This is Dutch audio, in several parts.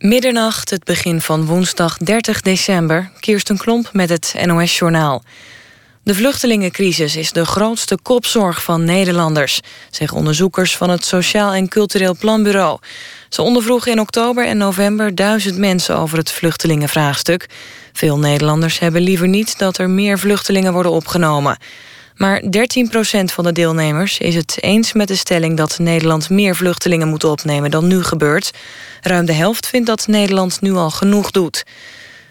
Middernacht, het begin van woensdag 30 december. Kirsten Klomp met het NOS-journaal. De vluchtelingencrisis is de grootste kopzorg van Nederlanders... zeggen onderzoekers van het Sociaal en Cultureel Planbureau. Ze ondervroegen in oktober en november duizend mensen over het vluchtelingenvraagstuk. Veel Nederlanders hebben liever niet dat er meer vluchtelingen worden opgenomen... Maar 13% van de deelnemers is het eens met de stelling dat Nederland meer vluchtelingen moet opnemen dan nu gebeurt. Ruim de helft vindt dat Nederland nu al genoeg doet.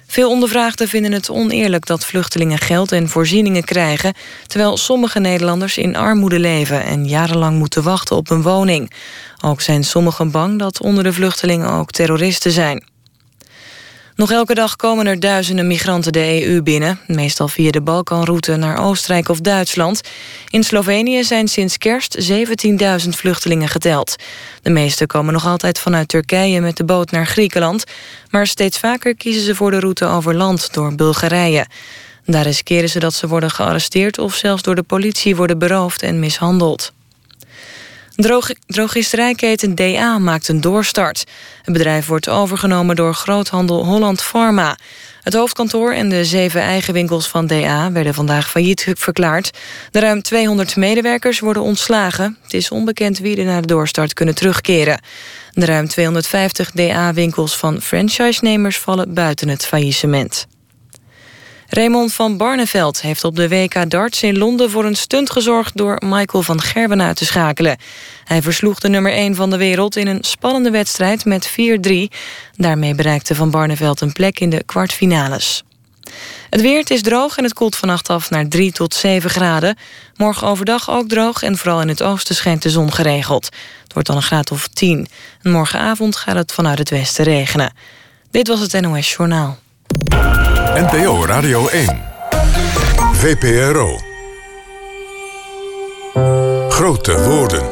Veel ondervraagden vinden het oneerlijk dat vluchtelingen geld en voorzieningen krijgen, terwijl sommige Nederlanders in armoede leven en jarenlang moeten wachten op een woning. Ook zijn sommigen bang dat onder de vluchtelingen ook terroristen zijn. Nog elke dag komen er duizenden migranten de EU binnen. Meestal via de Balkanroute naar Oostenrijk of Duitsland. In Slovenië zijn sinds kerst 17.000 vluchtelingen geteld. De meeste komen nog altijd vanuit Turkije met de boot naar Griekenland. Maar steeds vaker kiezen ze voor de route over land door Bulgarije. Daar riskeren ze dat ze worden gearresteerd... of zelfs door de politie worden beroofd en mishandeld. Droog, drogisterijketen DA maakt een doorstart. Het bedrijf wordt overgenomen door groothandel Holland Pharma. Het hoofdkantoor en de zeven eigen winkels van DA werden vandaag failliet verklaard. De ruim 200 medewerkers worden ontslagen. Het is onbekend wie er na de doorstart kunnen terugkeren. De ruim 250 DA-winkels van franchise-nemers vallen buiten het faillissement. Raymond van Barneveld heeft op de WK darts in Londen voor een stunt gezorgd door Michael van Gerwen uit te schakelen. Hij versloeg de nummer 1 van de wereld in een spannende wedstrijd met 4-3. Daarmee bereikte van Barneveld een plek in de kwartfinales. Het weer, is droog en het koelt vannacht af naar 3 tot 7 graden. Morgen overdag ook droog en vooral in het oosten schijnt de zon geregeld. Het wordt dan een graad of 10. En morgenavond gaat het vanuit het westen regenen. Dit was het NOS Journaal. NPO Radio 1. VPRO. Grote woorden.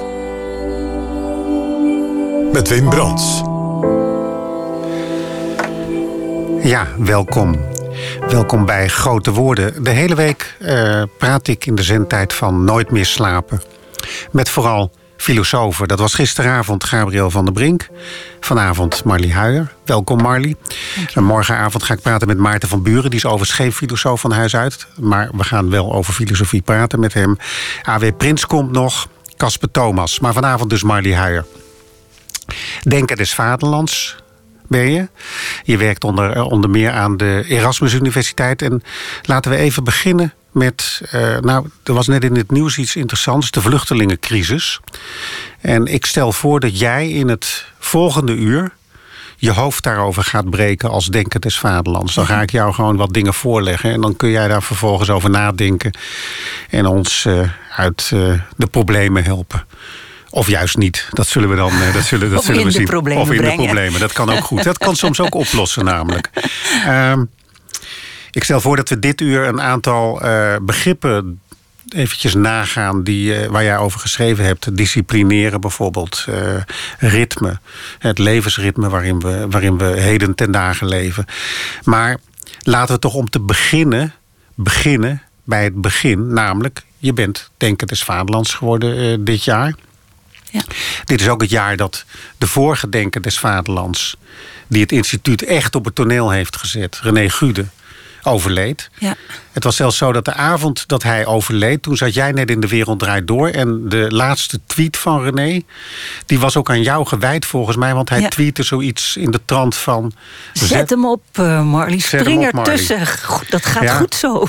Met Wim Brands. Ja, welkom. Welkom bij Grote Woorden. De hele week uh, praat ik in de zendtijd van Nooit meer slapen. Met vooral filosofen. Dat was gisteravond Gabriel van der Brink. Vanavond Marlie Huijer. Welkom Marlie. En morgenavond ga ik praten met Maarten van Buren. Die is overigens geen filosoof van huis uit. Maar we gaan wel over filosofie praten met hem. A.W. Prins komt nog. Casper Thomas. Maar vanavond dus Marlie Huijer. Denker des Vaderlands ben je. Je werkt onder, eh, onder meer aan de Erasmus Universiteit. En laten we even beginnen met. Uh, nou, er was net in het nieuws iets interessants: de vluchtelingencrisis. En ik stel voor dat jij in het volgende uur je hoofd daarover gaat breken als denker des vaderlands. Dan ga ik jou gewoon wat dingen voorleggen en dan kun jij daar vervolgens over nadenken en ons uh, uit uh, de problemen helpen. Of juist niet. Dat zullen we dan dat zullen, dat zullen we zien. of in de problemen. Dat kan ook goed. Dat kan soms ook oplossen, namelijk. Um, ik stel voor dat we dit uur een aantal uh, begrippen eventjes nagaan die, uh, waar jij over geschreven hebt. Disciplineren bijvoorbeeld, uh, ritme, het levensritme waarin we, waarin we heden ten dagen leven. Maar laten we toch om te beginnen, beginnen bij het begin. Namelijk, je bent Denker des Vaderlands geworden dit jaar. Ja. Dit is ook het jaar dat de vorige Denker des Vaderlands... die het instituut echt op het toneel heeft gezet, René Gude overleed. Ja. Het was zelfs zo dat de avond dat hij overleed, toen zat jij net in de wereld draait door. En de laatste tweet van René, die was ook aan jou gewijd volgens mij. Want hij ja. tweette zoiets in de trant van. Zet, hem op, uh, Marley. Spring ertussen. Dat gaat ja. goed zo.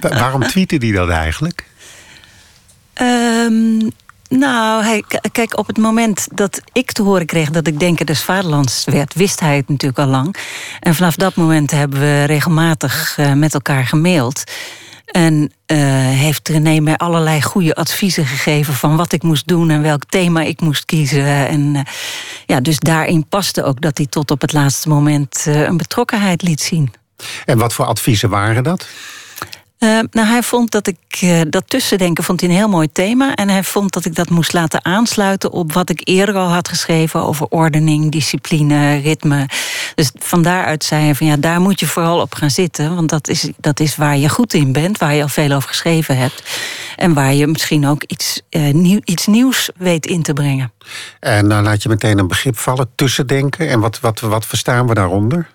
waarom tweette hij dat eigenlijk? Um, nou, kijk, op het moment dat ik te horen kreeg dat ik Denker des Vaderlands werd, wist hij het natuurlijk al lang. En vanaf dat moment hebben we regelmatig uh, met elkaar gemaild. En uh, heeft René mij allerlei goede adviezen gegeven van wat ik moest doen en welk thema ik moest kiezen. En uh, ja, dus daarin paste ook dat hij tot op het laatste moment een betrokkenheid liet zien. En wat voor adviezen waren dat? Uh, nou, hij vond dat ik uh, dat tussendenken vond hij een heel mooi thema. En hij vond dat ik dat moest laten aansluiten op wat ik eerder al had geschreven over ordening, discipline, ritme. Dus van daaruit zei hij van ja, daar moet je vooral op gaan zitten. Want dat is, dat is waar je goed in bent, waar je al veel over geschreven hebt. En waar je misschien ook iets, uh, nieuw, iets nieuws weet in te brengen. En dan laat je meteen een begrip vallen, tussendenken. En wat, wat, wat verstaan we daaronder?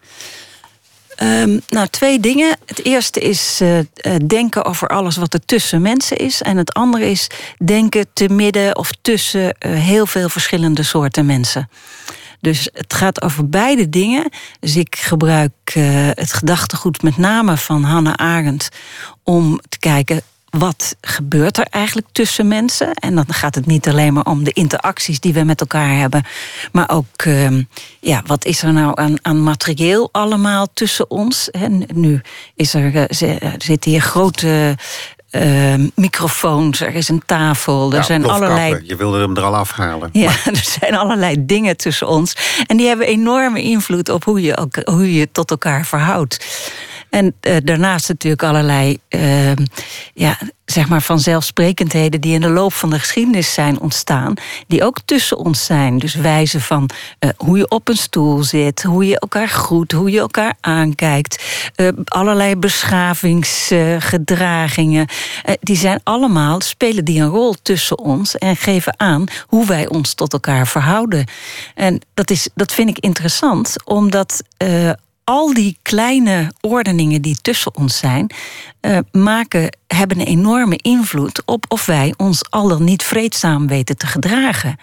Um, nou, twee dingen. Het eerste is uh, denken over alles wat er tussen mensen is. En het andere is denken te midden of tussen uh, heel veel verschillende soorten mensen. Dus het gaat over beide dingen. Dus ik gebruik het gedachtegoed met name van Hannah Arendt om te kijken wat gebeurt er eigenlijk tussen mensen? En dan gaat het niet alleen maar om de interacties die we met elkaar hebben, maar ook uh, ja, wat is er nou aan, aan materieel allemaal tussen ons? En nu is er, uh, er zitten hier grote uh, microfoons, er is een tafel, er ja, zijn allerlei. Je wilde hem er al afhalen. Ja, er zijn allerlei dingen tussen ons. En die hebben enorme invloed op hoe je, hoe je tot elkaar verhoudt. En uh, daarnaast natuurlijk allerlei uh, ja, zeg maar vanzelfsprekendheden die in de loop van de geschiedenis zijn ontstaan, die ook tussen ons zijn. Dus wijzen van uh, hoe je op een stoel zit, hoe je elkaar groet, hoe je elkaar aankijkt, allerlei beschavingsgedragingen. die zijn allemaal, spelen die een rol tussen ons en geven aan hoe wij ons tot elkaar verhouden. En dat, is, dat vind ik interessant, omdat al die kleine ordeningen die tussen ons zijn, uh, maken, hebben een enorme invloed op of wij ons al dan niet vreedzaam weten te gedragen.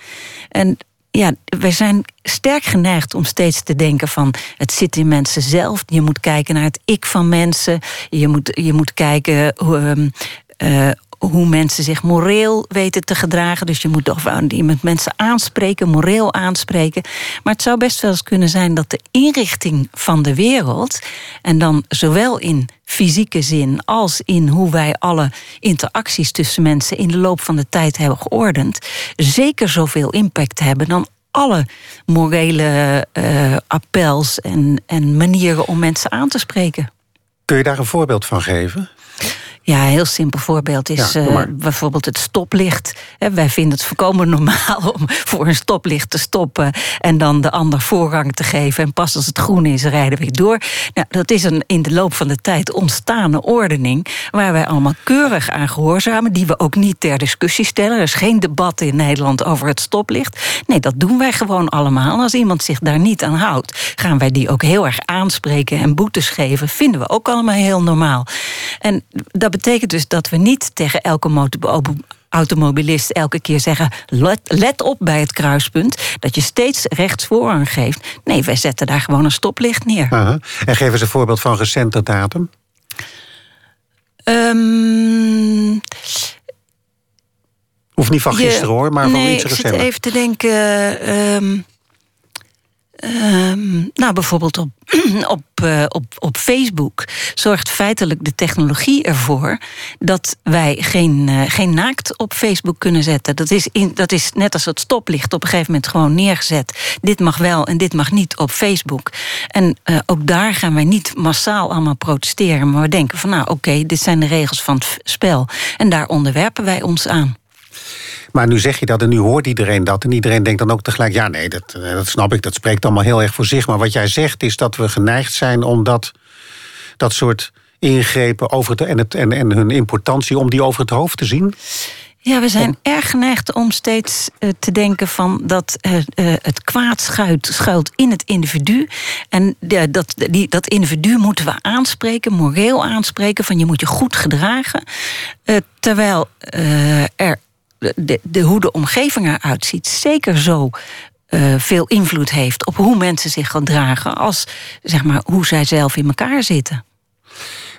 En ja, wij zijn sterk geneigd om steeds te denken van het zit in mensen zelf. Je moet kijken naar het ik van mensen. Je moet, je moet kijken hoe, uh, hoe mensen zich moreel weten te gedragen. Dus je moet toch met mensen aanspreken, moreel aanspreken. Maar het zou best wel eens kunnen zijn dat de inrichting van de wereld, en dan zowel in fysieke zin als in hoe wij alle interacties tussen mensen in de loop van de tijd hebben geordend, zeker zoveel impact hebben dan alle morele uh, appels en, en manieren om mensen aan te spreken. Kun je daar een voorbeeld van geven? Ja, een heel simpel voorbeeld is ja, uh, bijvoorbeeld het stoplicht. wij vinden het voorkomen normaal om voor een stoplicht te stoppen en dan de ander voorrang te geven. En pas als het groen is, rijden we door. Nou, dat is een in de loop van de tijd ontstane ordening waar wij allemaal keurig aan gehoorzamen, die we ook niet ter discussie stellen. Er is geen debat in Nederland over het stoplicht. Nee, dat doen wij gewoon allemaal. Als iemand zich daar niet aan houdt, gaan wij die ook heel erg aanspreken en boetes geven. Vinden we ook allemaal heel normaal. En dat betekent dus dat we niet tegen elke automobilist elke keer zeggen: let, let, op bij het kruispunt, dat je steeds rechtsvoorrang geeft. Nee, wij zetten daar gewoon een stoplicht neer. En geef eens een voorbeeld van recente datum. Um, Hoeft niet van gisteren hoor, maar van iets recenter. Ik zit even te denken. Um, Um, nou, bijvoorbeeld op, op, uh, op, op Facebook zorgt feitelijk de technologie ervoor dat wij geen, uh, geen naakt op Facebook kunnen zetten. Dat is, in, dat is net als het stoplicht op een gegeven moment gewoon neergezet. Dit mag wel en dit mag niet op Facebook. En uh, ook daar gaan wij niet massaal allemaal protesteren, maar we denken van nou oké, dit zijn de regels van het spel. En daar onderwerpen wij ons aan. Maar nu zeg je dat en nu hoort iedereen dat. En iedereen denkt dan ook tegelijk: ja, nee, dat, dat snap ik, dat spreekt allemaal heel erg voor zich. Maar wat jij zegt is dat we geneigd zijn om dat, dat soort ingrepen over het, en, het, en, en hun importantie, om die over het hoofd te zien. Ja, we zijn erg geneigd om steeds uh, te denken van dat uh, uh, het kwaad schuilt, schuilt in het individu. En dat, die, dat individu moeten we aanspreken, moreel aanspreken, van je moet je goed gedragen. terwijl er de, de, hoe de omgeving eruit ziet, zeker zo uh, veel invloed heeft op hoe mensen zich gedragen als zeg maar, hoe zij zelf in elkaar zitten.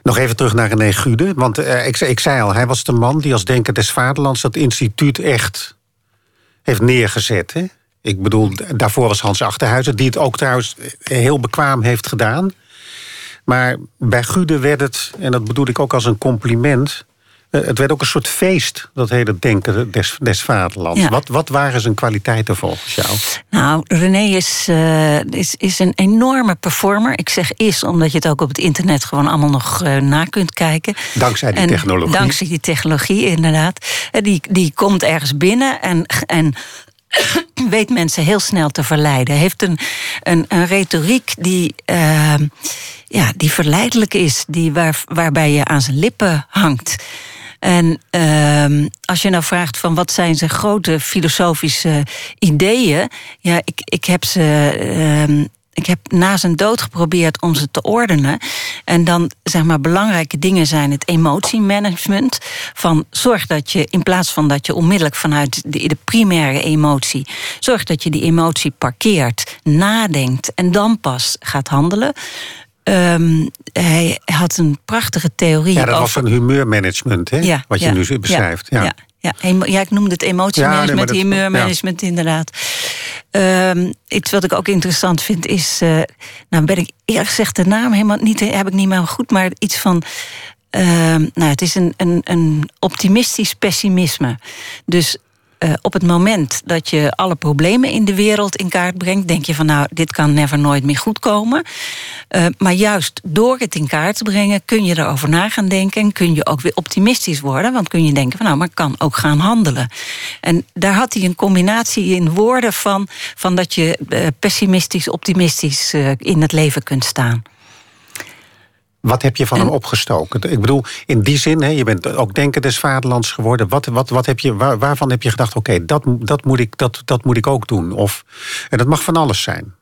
Nog even terug naar René Gude. Want uh, ik, ik, zei al, hij was de man die als Denker des Vaderlands dat instituut echt heeft neergezet. Hè? Ik bedoel, daarvoor was Hans Achterhuizen, die het ook trouwens heel bekwaam heeft gedaan. Maar bij Gude werd het, en dat bedoel ik ook als een compliment Eh, het werd ook een soort feest, dat hele denken des, des vaderlands. Wat, wat waren zijn kwaliteiten volgens jou? Nou, René is, uh, is, is een enorme performer. Ik zeg is, omdat je het ook op het internet gewoon allemaal nog uh, na kunt kijken. Dankzij die en technologie. Dankzij die technologie, inderdaad. Die, die komt ergens binnen en, en weet mensen heel snel te verleiden. Heeft een, een, een retoriek die, uh, ja, die verleidelijk is, die waar, waarbij je aan zijn lippen hangt. En uh, als je nou vraagt van wat zijn zijn grote filosofische ideeën, ja, ik, ik heb ze. Uh, ik heb na zijn dood geprobeerd om ze te ordenen. En dan, zeg maar, belangrijke dingen zijn het emotiemanagement. Van zorg dat je, in plaats van dat je onmiddellijk vanuit de, de primaire emotie, zorg dat je die emotie parkeert, nadenkt en dan pas gaat handelen. Um, hij had een prachtige theorie. Ja, dat over... was een humeurmanagement, hè? Ja, wat je ja, nu beschrijft. Ja, ja. ja, ik noemde het emotiemanagement, nee, humeurmanagement, inderdaad. Um, iets wat ik ook interessant vind is. Uh, nou, ben ik eerlijk gezegd de naam helemaal niet. Heb ik niet meer goed, maar iets van. Uh, nou, het is een, een, een optimistisch pessimisme. Dus uh, op het moment dat je alle problemen in de wereld in kaart brengt, denk je van nou, dit kan never nooit meer goed komen. Uh, maar juist door het in kaart te brengen, kun je erover na gaan denken en kun je ook weer optimistisch worden. Want kun je denken van nou, maar ik kan ook gaan handelen. En daar had hij een combinatie in woorden van, van dat je uh, pessimistisch, optimistisch in het leven kunt staan. Wat heb je van hem opgestoken? Ik bedoel, in die zin, hè, je bent ook denken des vaderlands geworden. Wat, wat, wat heb je, waar, waarvan heb je gedacht, oké, okay, dat, dat, moet ik, dat, dat moet ik ook doen? Of, en dat mag van alles zijn.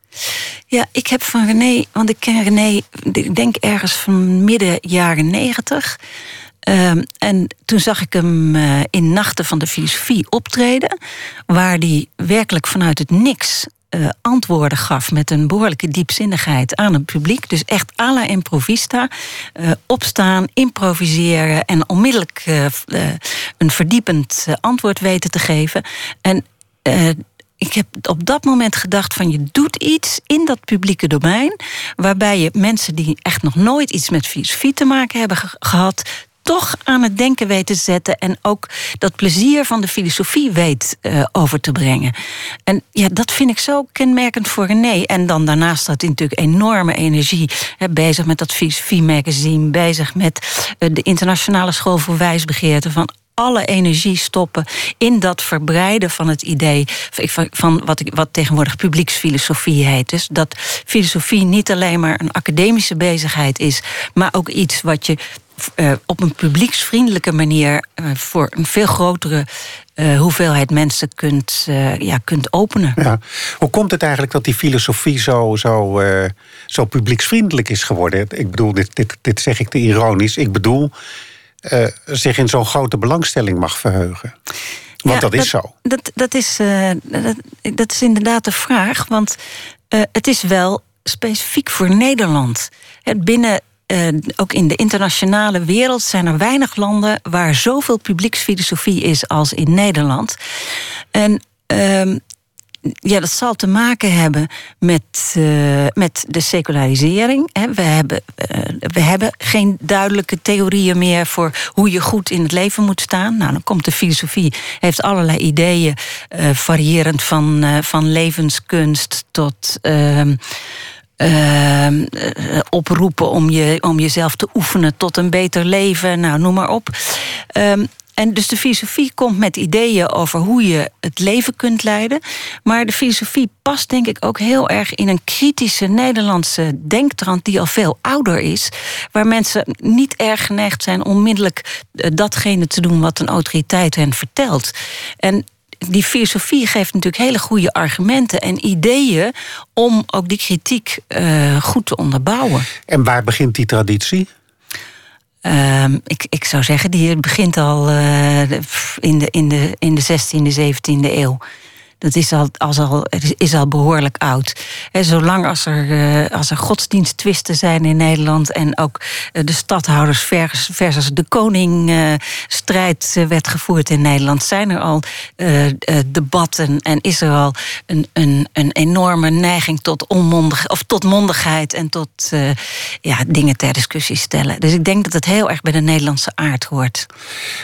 Ja, ik heb van René, want ik ken René, ik denk ergens van midden jaren negentig. Um, en toen zag ik hem uh, in Nachten van de Filosofie optreden, waar hij werkelijk vanuit het niks uh, antwoorden gaf met een behoorlijke diepzinnigheid aan het publiek. Dus echt à la improvista. Uh, opstaan, improviseren en onmiddellijk uh, een verdiepend antwoord weten te geven. En ik heb op dat moment gedacht van je doet iets in dat publieke domein... waarbij je mensen die echt nog nooit iets met filosofie te maken hebben gehad toch aan het denken weet te zetten. En ook dat plezier van de filosofie weet uh, over te brengen. En ja, dat vind ik zo kenmerkend voor René. En dan daarnaast had hij natuurlijk enorme energie. Bezig met dat filosofie magazine. Bezig met uh, de internationale school voor wijsbegeerte. Van alle energie stoppen in dat verbreiden van het idee van wat, ik, wat tegenwoordig publieksfilosofie heet. Dus dat filosofie niet alleen maar een academische bezigheid is, maar ook iets wat je uh, op een publieksvriendelijke manier uh, voor een veel grotere uh, hoeveelheid mensen kunt, ja, kunt openen. Ja. Hoe komt het eigenlijk dat die filosofie zo, zo, zo publieksvriendelijk is geworden? Ik bedoel, dit, dit, dit zeg ik te ironisch. Ik bedoel, zich in zo'n grote belangstelling mag verheugen. Want ja, dat is zo. Dat, dat, is, dat, dat is inderdaad de vraag. Want het is wel specifiek voor Nederland. Binnen uh, ook in de internationale wereld zijn er weinig landen waar zoveel publieksfilosofie is als in Nederland. En uh, ja, dat zal te maken hebben met, uh, met de secularisering. We hebben, uh, we hebben geen duidelijke theorieën meer voor hoe je goed in het leven moet staan. Nou, dan komt de filosofie, heeft allerlei ideeën, variërend van, van levenskunst tot. Ehm, uh, oproepen om, je, om jezelf te oefenen tot een beter leven. Nou, noem maar op. Um, en dus de filosofie komt met ideeën over hoe je het leven kunt leiden. Maar de filosofie past denk ik ook heel erg in een kritische Nederlandse denktrand die al veel ouder is. Waar mensen niet erg geneigd zijn onmiddellijk eh, datgene te doen wat een autoriteit hen vertelt. En die filosofie geeft natuurlijk hele goede argumenten en ideeën om ook die kritiek uh, goed te onderbouwen. En waar begint die traditie? Uh, ik, ik zou zeggen, die begint al uh, in, de, in, de, in de 16e, 17e eeuw. Dat is al, als al, is al behoorlijk oud. En zolang als er, uh, als er godsdiensttwisten zijn in Nederland en ook de stadhouders versus, de koning uh, strijd werd gevoerd in Nederland, zijn er al debatten en is er al een, een, een enorme neiging tot onmondig, of tot mondigheid en tot ja, dingen ter discussie stellen. Dus ik denk dat het heel erg bij de Nederlandse aard hoort.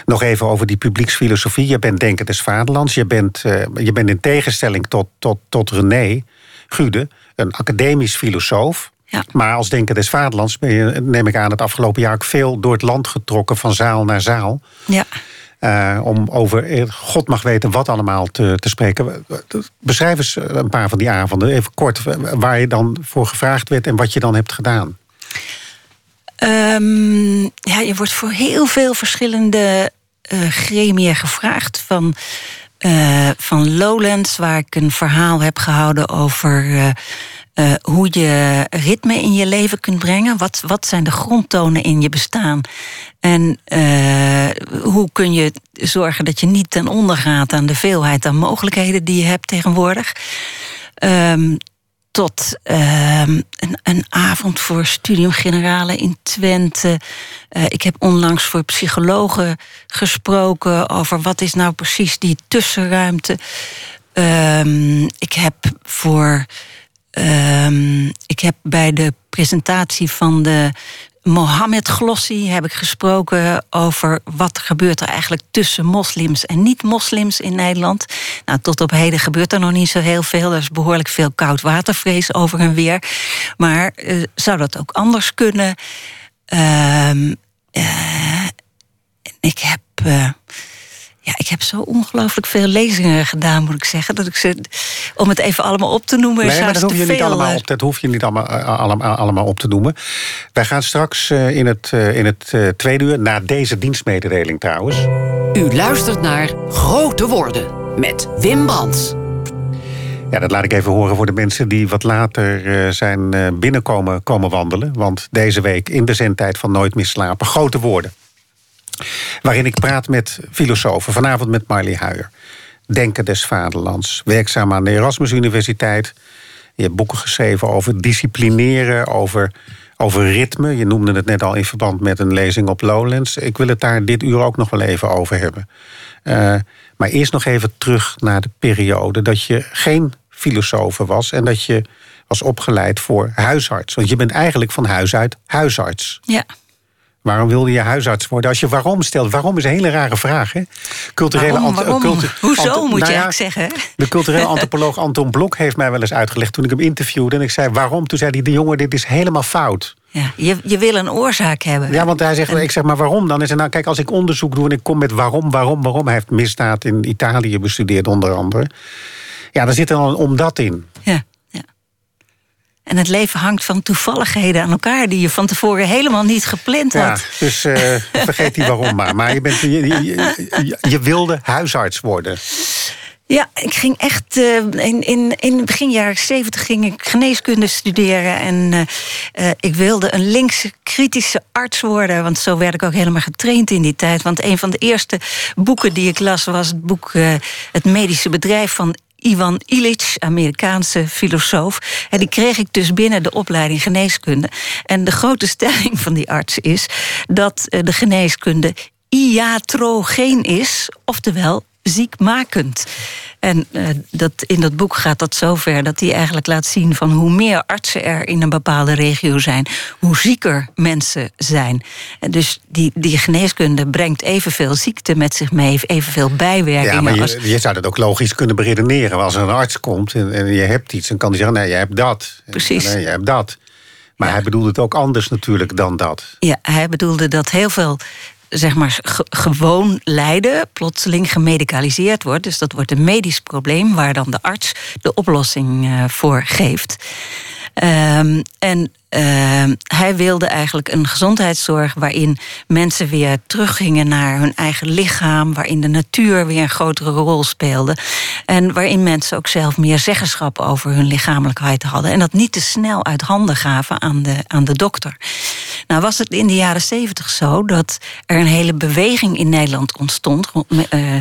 Nog even over die publieksfilosofie. Je bent denken des vaderlands. Je bent, uh, je bent in tegenstelling tot, tot, tot René Gude, een academisch filosoof. Ja. Maar als denken des vaderlands ben je, neem ik aan, het afgelopen jaar ook veel door het land getrokken, van zaal naar zaal. Ja. Uh, om over eh, God mag weten wat allemaal te, te spreken. Beschrijf eens een paar van die avonden, even kort, waar je dan voor gevraagd werd en wat je dan hebt gedaan. Um, ja, je wordt voor heel veel verschillende uh, gremia gevraagd. Van, uh, van Lowlands, waar ik een verhaal heb gehouden over uh, hoe je ritme in je leven kunt brengen. Wat, wat zijn de grondtonen in je bestaan? En hoe kun je zorgen dat je niet ten onder gaat aan de veelheid aan mogelijkheden die je hebt tegenwoordig? Um, tot uh, een, een, avond voor Studium Generale in Twente. Uh, ik heb onlangs voor psychologen gesproken over wat is nou precies die tussenruimte. Uh, ik heb voor. Ehm, ik heb bij de presentatie van de Mohammed Glossi heb ik gesproken over wat gebeurt er eigenlijk tussen moslims en niet-moslims in Nederland. Nou, tot op heden gebeurt er nog niet zo heel veel. Er is behoorlijk veel koudwatervrees over en weer. Maar uh, zou dat ook anders kunnen? Uh, uh, ik heb. Ja, ik heb zo ongelooflijk veel lezingen gedaan, moet ik zeggen. Dat ik ze, om het even allemaal op te noemen. Nee, maar dat hoef, je niet allemaal op, dat hoef je niet allemaal, allemaal, allemaal op te noemen. Wij gaan straks in het, in het tweede uur, na deze dienstmededeling trouwens. U luistert naar Grote Woorden met Wim Brands. Ja, dat laat ik even horen voor de mensen die wat later zijn binnenkomen komen wandelen. Want deze week in de zendtijd van Nooit meer slapen, grote woorden. Waarin ik praat met filosofen. Vanavond met Marley Huijer. Denken des Vaderlands. Werkzaam aan de Erasmus Universiteit. Je hebt boeken geschreven over disciplineren, over, over ritme. Je noemde het net al in verband met een lezing op Lowlands. Ik wil het daar dit uur ook nog wel even over hebben. Uh, maar eerst nog even terug naar de periode dat je geen filosoof was en dat je was opgeleid voor huisarts. Want je bent eigenlijk van huis uit huisarts. Ja. Waarom wilde je huisarts worden? Als je waarom stelt, waarom is een hele rare vraag. Hè? Culturele waarom, waarom? Cultu Hoezo moet nou je eigenlijk zeggen? De culturele antropoloog Anton Blok heeft mij wel eens uitgelegd toen ik hem interviewde. En ik zei waarom? Toen zei hij: de jongen, dit is helemaal fout. Ja, je, je wil een oorzaak hebben. Ja, want hij zegt, ik zeg maar waarom dan? Is het nou, kijk, als ik onderzoek doe en ik kom met waarom, waarom, waarom. Hij heeft misdaad in Italië bestudeerd, onder andere. Ja, dan zit er dan een omdat in. Ja. En het leven hangt van toevalligheden aan elkaar die je van tevoren helemaal niet gepland had. Ja, dus uh, vergeet die waarom maar. Maar je, bent, je, je, je, wilde huisarts worden. Ja, ik ging echt. Uh, in, in, in begin jaren zeventig ging ik geneeskunde studeren. En uh, ik wilde een linkse kritische arts worden. Want zo werd ik ook helemaal getraind in die tijd. Want een van de eerste boeken die ik las was het boek Het Medische Bedrijf van Ivan Illich, Amerikaanse filosoof. En die kreeg ik dus binnen de opleiding geneeskunde. En de grote stelling van die arts is dat eh, de geneeskunde iatrogeen is, oftewel ziekmakend. En uh, dat, in dat boek gaat dat zover dat hij eigenlijk laat zien van hoe meer artsen er in een bepaalde regio zijn, hoe zieker mensen zijn. En dus die, die geneeskunde brengt evenveel ziekte met zich mee, evenveel bijwerkingen. Ja, maar je, je zou dat ook logisch kunnen beredeneren. Als er een arts komt en, en je hebt iets, dan kan hij zeggen: nee, je hebt dat. Precies. Nee, je hebt dat. Maar ja. hij bedoelde het ook anders natuurlijk dan dat. Ja, hij bedoelde dat heel veel zeg maar, gewoon lijden plotseling gemedicaliseerd wordt. Dus dat wordt een medisch probleem waar dan de arts de oplossing uh, voor geeft. Um, en Ehm, hij wilde eigenlijk een gezondheidszorg waarin mensen weer teruggingen naar hun eigen lichaam, waarin de natuur weer een grotere rol speelde. En waarin mensen ook zelf meer zeggenschap over hun lichamelijkheid hadden. En dat niet te snel uit handen gaven aan de, aan de dokter. Nou was het in de jaren zeventig zo dat er een hele beweging in Nederland ontstond uh,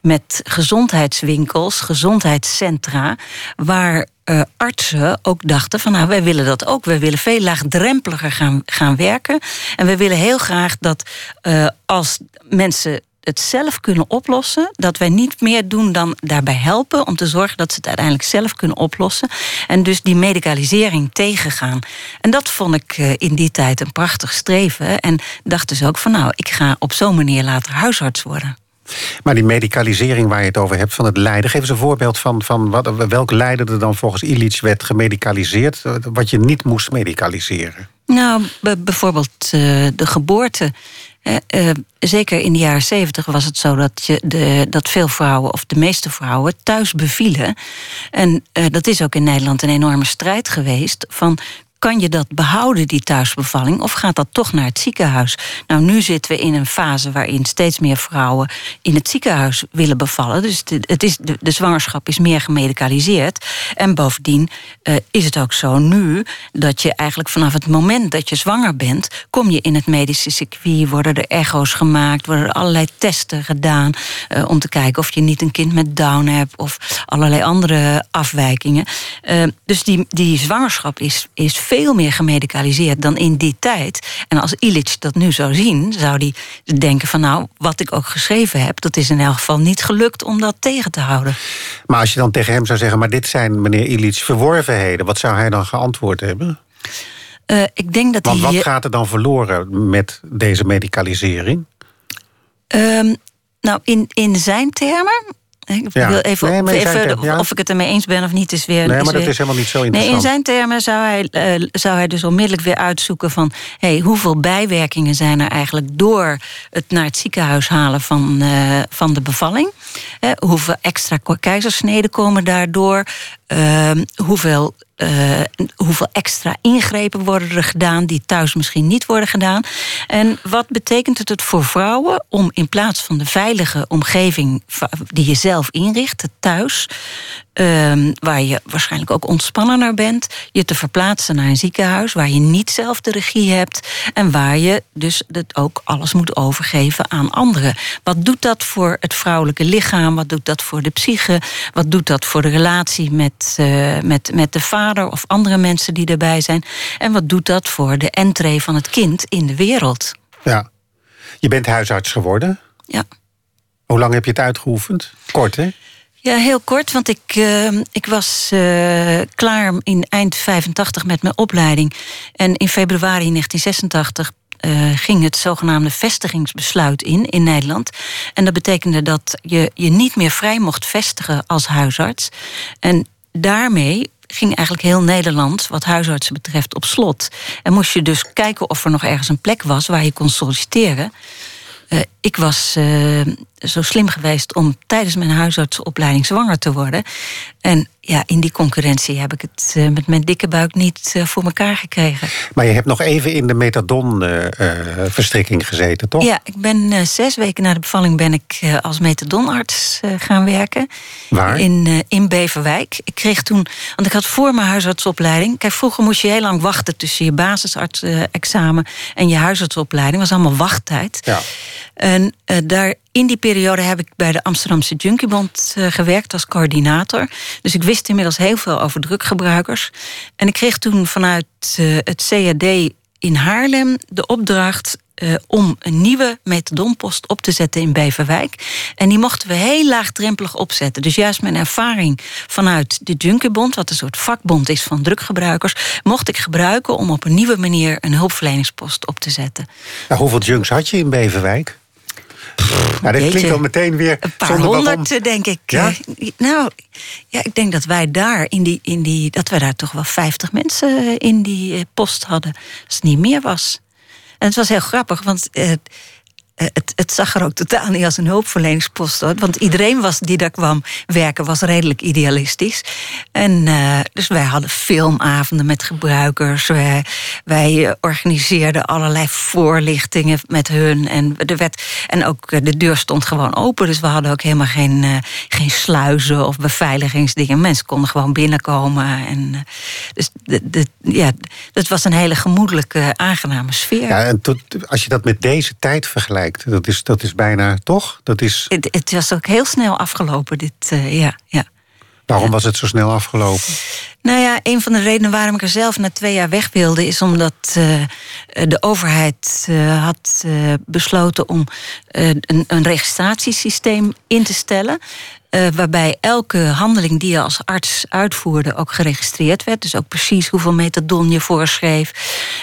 met gezondheidswinkels, gezondheidscentra, waar uh, artsen ook dachten van nou, wij willen dat ook. Wij willen veel laagdrempeliger gaan, gaan werken. En we willen heel graag dat uh, als mensen het zelf kunnen oplossen, dat wij niet meer doen dan daarbij helpen om te zorgen dat ze het uiteindelijk zelf kunnen oplossen. En dus die medicalisering tegengaan. En dat vond ik uh, in die tijd een prachtig streven. En dacht dus ook van nou, ik ga op zo'n manier later huisarts worden. Maar die medicalisering waar je het over hebt van het lijden... geef eens een voorbeeld van, van wat, welk lijden er dan volgens Illich werd gemedicaliseerd... Eh, wat je niet moest medicaliseren. Nou, bijvoorbeeld uh, de geboorte. Uh, zeker in de jaren zeventig was het zo dat, je de, dat veel vrouwen, of de meeste vrouwen, thuis bevielen. En dat is ook in Nederland een enorme strijd geweest. Van kan je dat behouden, die thuisbevalling, of gaat dat toch naar het ziekenhuis? Nou, nu zitten we in een fase waarin steeds meer vrouwen in het ziekenhuis willen bevallen. Dus het is, de, zwangerschap is meer gemedicaliseerd. En bovendien uh, is het ook zo nu dat je eigenlijk vanaf het moment dat je zwanger bent, kom je in het medische circuit, worden er echo's gemaakt, worden er allerlei testen gedaan uh, om te kijken of je niet een kind met Down hebt of allerlei andere afwijkingen. Uh, dus die, die zwangerschap is, is veel meer gemedicaliseerd dan in die tijd. En als Illich dat nu zou zien, zou hij denken van nou, wat ik ook geschreven heb, dat is in elk geval niet gelukt om dat tegen te houden. Maar als je dan tegen hem zou zeggen, maar dit zijn meneer Illich verworvenheden, wat zou hij dan geantwoord hebben? Uh, ik denk dat Want hij... wat gaat er dan verloren met deze medicalisering? Um, nou, in, in zijn termen ik ja. wil even, nee, even termen, ja. of ik het ermee eens ben of niet. Is weer, nee, maar dat is helemaal niet zo interessant. Nee, in zijn termen zou hij, uh, zou hij dus onmiddellijk weer uitzoeken van... Hey, hoeveel bijwerkingen zijn er eigenlijk door het naar het ziekenhuis halen van, uh, van de bevalling? Uh, hoeveel extra keizersneden komen daardoor? Ehm, hoeveel uh, hoeveel extra ingrepen worden er gedaan die thuis misschien niet worden gedaan. En wat betekent het voor vrouwen om in plaats van de veilige omgeving die je zelf inricht, thuis, uh, waar je waarschijnlijk ook ontspannender bent, je te verplaatsen naar een ziekenhuis waar je niet zelf de regie hebt en waar je dus het ook alles moet overgeven aan anderen. Wat doet dat voor het vrouwelijke lichaam? Wat doet dat voor de psyche? Wat doet dat voor de relatie met, uh, met, met de vader of andere mensen die erbij zijn? En wat doet dat voor de entree van het kind in de wereld? Ja. Je bent huisarts geworden. Ja. Hoe lang heb je het uitgeoefend? Kort, hè? Ja, heel kort, want ik, uh, ik was uh, klaar in eind 85 met mijn opleiding. En in februari 1986 uh, ging het zogenaamde vestigingsbesluit in in Nederland. En dat betekende dat je je niet meer vrij mocht vestigen als huisarts. En daarmee ging eigenlijk heel Nederland, wat huisartsen betreft, op slot. En moest je dus kijken of er nog ergens een plek was waar je kon solliciteren. Uh, ik was uh, zo slim geweest om tijdens mijn huisartsopleiding zwanger te worden. En ja, in die concurrentie heb ik het uh, met mijn dikke buik niet voor elkaar gekregen. Maar je hebt nog even in de methadon-verstrikking gezeten, toch? Ja, ik ben zes weken na de bevalling ben ik als methadonarts gaan werken. Waar? In, in Beverwijk. Ik kreeg toen, want ik had voor mijn huisartsopleiding. Kijk, vroeger moest je heel lang wachten tussen je basisartsexamen en je huisartsopleiding. Dat was allemaal wachttijd. Ja. En uh, daar, in die periode heb ik bij de Amsterdamse Junkiebond uh, gewerkt als coördinator. Dus ik wist inmiddels heel veel over druggebruikers. En ik kreeg toen vanuit uh, het CAD in Haarlem de opdracht om een nieuwe methadonpost op te zetten in Beverwijk. En die mochten we heel laagdrempelig opzetten. Dus juist mijn ervaring vanuit de Junkerbond, wat een soort vakbond is van druggebruikers, mocht ik gebruiken om op een nieuwe manier een hulpverleningspost op te zetten. Nou, hoeveel junks had je in Beverwijk? Nou, dat klinkt al meteen weer. Een paar honderd, om... denk ik. Ja? Nou, ja, ik denk dat wij daar in die, in die, dat wij daar toch wel 50 mensen in die post hadden. Als het niet meer was. En het was heel grappig, want uh, het, het zag er ook totaal niet als een hulpverleningspost uit. Want iedereen was, die daar kwam werken was redelijk idealistisch. En dus wij hadden filmavonden met gebruikers. Wij, wij organiseerden allerlei voorlichtingen met hun. En, er werd, en ook de deur stond gewoon open. Dus we hadden ook helemaal geen, geen sluizen of beveiligingsdingen. Mensen konden gewoon binnenkomen. En, dus de, de, ja, dat was een hele gemoedelijke, aangename sfeer. Ja, en tot, als je dat met deze tijd vergelijkt, dat is, dat is bijna toch? Dat is... Het, het was ook heel snel afgelopen, dit, uh, ja, ja. Waarom was het zo snel afgelopen? Nou ja, een van de redenen waarom ik er zelf na twee jaar weg wilde, is omdat uh, de overheid uh, had besloten om een, een registratiesysteem in te stellen. Uh, waarbij elke handeling die je als arts uitvoerde ook geregistreerd werd. Dus ook precies hoeveel metadon je voorschreef.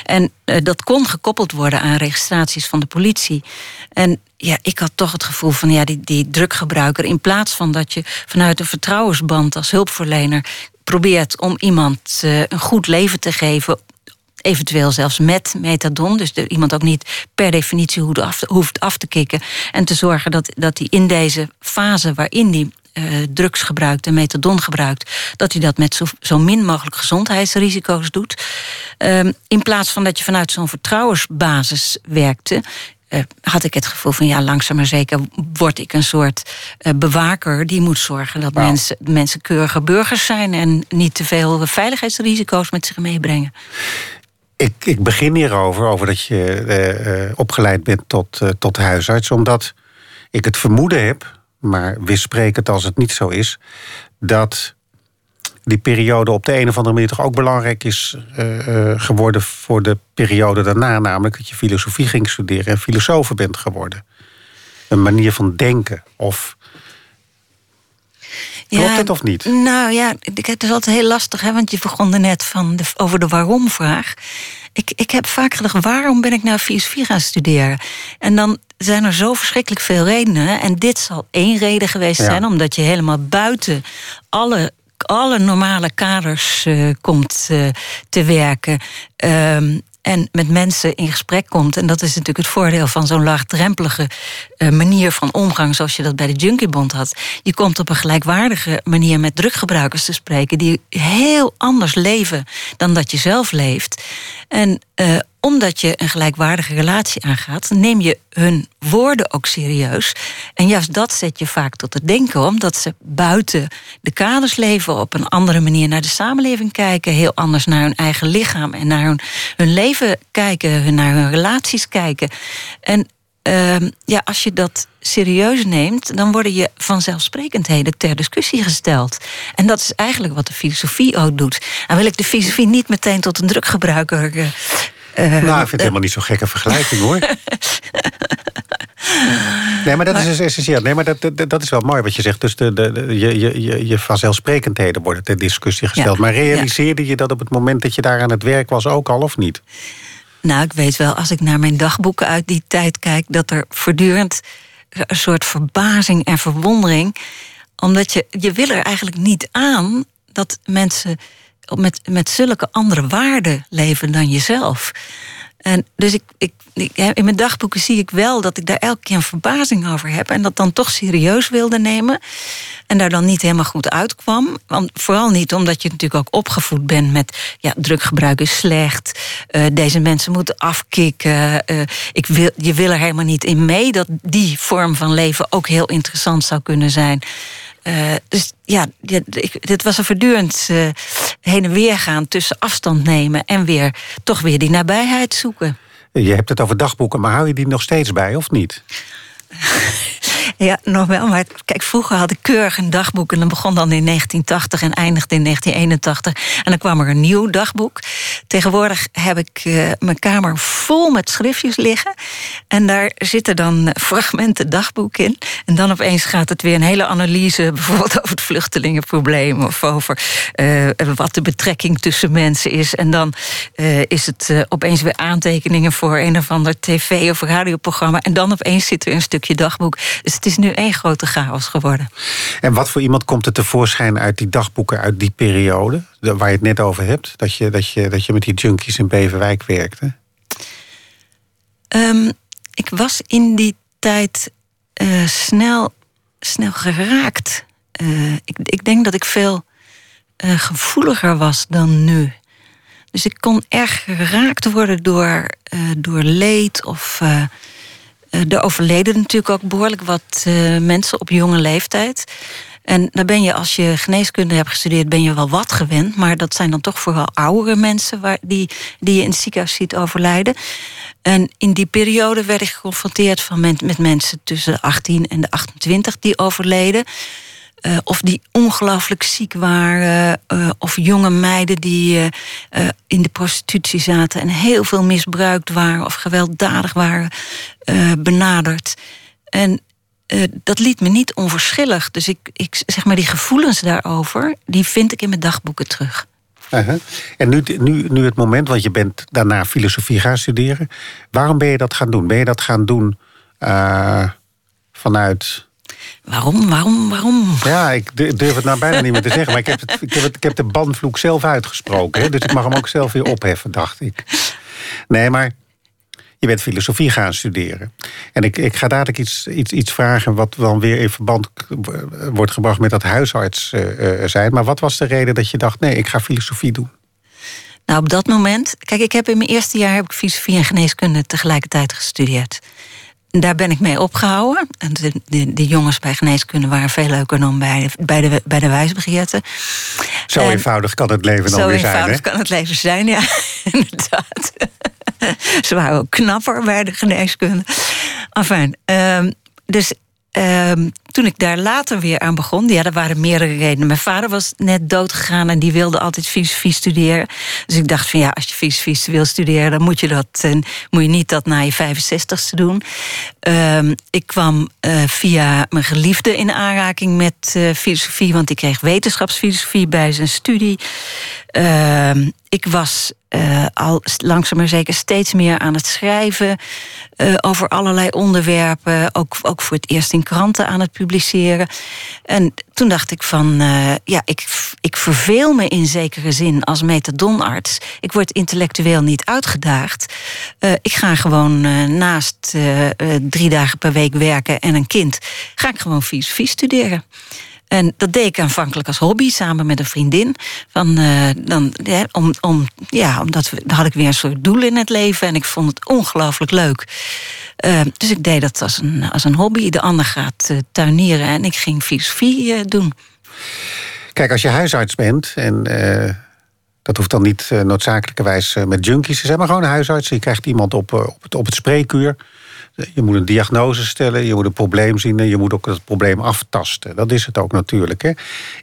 En uh, dat kon gekoppeld worden aan registraties van de politie. En ja, ik had toch het gevoel van ja, die, die. In plaats van dat je vanuit een vertrouwensband als hulpverlener probeert om iemand uh, een goed leven te geven eventueel zelfs met metadon. Dus iemand ook niet per definitie hoeft af te kicken. En te zorgen dat, dat hij in deze fase waarin hij uh, drugs gebruikt en metadon gebruikt, dat hij dat met zo, zo min mogelijk gezondheidsrisico's doet. Uh, in plaats van dat je vanuit zo'n vertrouwensbasis werkte, uh, had ik het gevoel van ja, langzaam maar zeker word ik een soort uh, bewaker die moet zorgen dat wow. mensen, mensen keurige burgers zijn en niet te veel veiligheidsrisico's met zich meebrengen. Ik, ik begin hierover, over dat je uh, opgeleid bent tot, tot huisarts, omdat ik het vermoeden heb maar het als het niet zo is, dat die periode op de een of andere manier toch ook belangrijk is uh, uh, geworden voor de periode daarna, namelijk dat je filosofie ging studeren en filosoof bent geworden. Een manier van denken of. Klopt ja, het of niet? Nou ja, het is altijd heel lastig, hè, want je begon er net van de, over de waarom-vraag. Ik, ik heb vaak gedacht, waarom ben ik nou filosofie gaan studeren? En dan zijn er zo verschrikkelijk veel redenen. En dit zal één reden geweest zijn, omdat je helemaal buiten alle alle normale kaders uh, komt uh, te werken. Um, en met mensen in gesprek komt. En dat is natuurlijk het voordeel van zo'n laagdrempelige uh, manier van omgang, zoals je dat bij de Junkiebond had. Je komt op een gelijkwaardige manier met druggebruikers te spreken, die heel anders leven dan dat je zelf leeft. En uh, omdat je een gelijkwaardige relatie aangaat, neem je hun woorden ook serieus. En juist dat zet je vaak tot het denken, omdat ze buiten de kaders leven, op een andere manier naar de samenleving kijken, heel anders naar hun eigen lichaam en naar hun, hun leven kijken, naar hun relaties kijken. En uh, ja, als je dat serieus neemt, dan worden je vanzelfsprekendheden ter discussie gesteld. En dat is eigenlijk wat de filosofie ook doet. En wil ik de filosofie niet meteen tot een drukgebruiker uh, nou, ik vind het helemaal niet zo'n gekke vergelijking hoor. nee, maar dat is dus essentieel. Nee, maar dat, dat, dat, is wel mooi wat je zegt. Dus de, de, de je, je, je vanzelfsprekendheden worden ter discussie gesteld. Ja. Maar realiseerde ja. je dat op het moment dat je daar aan het werk was ook al of niet? Nou, ik weet wel, als ik naar mijn dagboeken uit die tijd kijk, dat er voortdurend een soort verbazing en verwondering. Omdat je, je wil er eigenlijk niet aan dat mensen met, met zulke andere waarden leven dan jezelf. En dus ik, ik, in mijn dagboeken zie ik wel dat ik daar elke keer een verbazing over heb. En dat dan toch serieus wilde nemen. En daar dan niet helemaal goed uitkwam. Want vooral niet omdat je natuurlijk ook opgevoed bent met ja, druggebruik is slecht. Uh, deze mensen moeten afkicken. Uh, ik wil, je wil er helemaal niet in mee dat die vorm van leven ook heel interessant zou kunnen zijn. Uh, dus ja, dit, was een voortdurend uh, heen en weer gaan tussen afstand nemen en weer toch weer die nabijheid zoeken. Je hebt het over dagboeken, maar hou je die nog steeds bij of niet? Ja, nog wel. Maar kijk, vroeger had ik keurig een dagboek. En dan begon dan in 1980 en eindigde in 1981. En dan kwam er een nieuw dagboek. Tegenwoordig heb ik uh, mijn kamer vol met schriftjes liggen. En daar zitten dan fragmenten dagboek in. En dan opeens gaat het weer een hele analyse. Bijvoorbeeld over het vluchtelingenprobleem. Of over uh, wat de betrekking tussen mensen is. En dan uh, is het opeens weer aantekeningen voor een of ander tv- of radioprogramma. En dan opeens zit er een stukje dagboek. Dus het is nu één grote chaos geworden. En wat voor iemand komt er tevoorschijn uit die dagboeken uit die periode? Waar je het net over hebt, dat je, dat je, dat je met die junkies in Beverwijk werkte? Um, ik was in die tijd uh, snel, snel geraakt. Uh, ik, ik denk dat ik veel uh, gevoeliger was dan nu. Dus ik kon erg geraakt worden door, door leed of. Er overleden natuurlijk ook behoorlijk wat mensen op jonge leeftijd. En dan ben je, als je geneeskunde hebt gestudeerd, ben je wel wat gewend. Maar dat zijn dan toch vooral oudere mensen waar, die, die je in het ziekenhuis ziet overlijden. En in die periode werd ik geconfronteerd van met, met mensen tussen de 18 en de 28 die overleden. Uh, of die ongelooflijk ziek waren. Uh, of jonge meiden die uh, in de prostitutie zaten en heel veel misbruikt waren of gewelddadig waren benaderd. En dat liet me niet onverschillig. Dus ik, ik zeg maar, die gevoelens daarover, die vind ik in mijn dagboeken terug. Uh -huh. En nu, nu, nu het moment, want je bent daarna filosofie gaan studeren. Waarom ben je dat gaan doen? Ben je dat gaan doen vanuit. Waarom, waarom, waarom? Ja, ik durf het nou bijna niet meer te zeggen. Maar ik heb, het, ik heb, het, ik heb de banvloek zelf uitgesproken. Hè, dus ik mag hem ook zelf weer opheffen, dacht ik. Nee, maar je bent filosofie gaan studeren. En ik, ik ga dadelijk iets, iets, iets vragen wat dan weer in verband wordt gebracht met dat huisarts uh, zijn. Maar wat was de reden dat je dacht, nee, ik ga filosofie doen? Nou, op dat moment, kijk, ik heb in mijn eerste jaar heb ik filosofie en geneeskunde tegelijkertijd gestudeerd. Daar ben ik mee opgehouden. En de, de, de, jongens bij geneeskunde waren veel leuker dan bij, bij, de, bij de. Zo eenvoudig kan het leven dan weer zijn. Zo eenvoudig kan het leven zijn, ja, inderdaad. Ze waren ook knapper bij de geneeskunde. Enfin, um, dus um, toen ik daar later weer aan begon, ja, er waren meerdere redenen. Mijn vader was net dood gegaan en die wilde altijd filosofie studeren. Dus ik dacht van ja, als je filosofie wil studeren, dan moet je dat en moet je niet dat na je 65ste doen. Um, ik kwam uh, via mijn geliefde in aanraking met uh, filosofie, want ik kreeg wetenschapsfilosofie bij zijn studie. Uh, ik was uh, al langzaam maar zeker steeds meer aan het schrijven over allerlei onderwerpen. Ook, ook voor het eerst in kranten aan het publiceren. En toen dacht ik van, uh, ja, ik, ik verveel me in zekere zin als metadonarts. Ik word intellectueel niet uitgedaagd. ik ga gewoon naast drie dagen per week werken en een kind, ga ik gewoon filosofie studeren. En dat deed ik aanvankelijk als hobby samen met een vriendin. Van, uh, dan, om, om, ja, omdat we, had ik weer een soort doel in het leven en ik vond het ongelooflijk leuk. Uh, dus ik deed dat als een, als een hobby. De ander gaat uh, tuinieren en ik ging filosofie doen. Kijk, als je huisarts bent en dat hoeft dan niet noodzakelijkerwijs met junkies te zijn, maar gewoon een huisarts. Je krijgt iemand op, op, het, op het spreekuur. Je moet een diagnose stellen, je moet een probleem zien en je moet ook het probleem aftasten. Dat is het ook natuurlijk. Hè.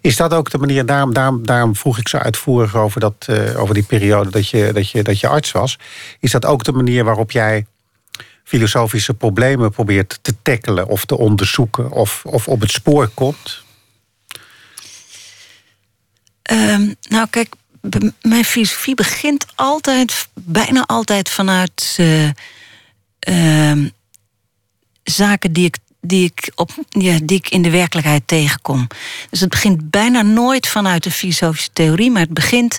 Is dat ook de manier, daarom, daarom, vroeg ik zo uitvoerig over, dat, uh, over die periode dat je, dat, je, dat je arts was. Is dat ook de manier waarop jij filosofische problemen probeert te tackelen of te onderzoeken of, of op het spoor komt? Um, nou, kijk, mijn filosofie begint altijd, bijna altijd vanuit. Uh, uh, zaken die ik, die, ik op, ja, die ik in de werkelijkheid tegenkom. Dus het begint bijna nooit vanuit de filosofische theorie, maar het begint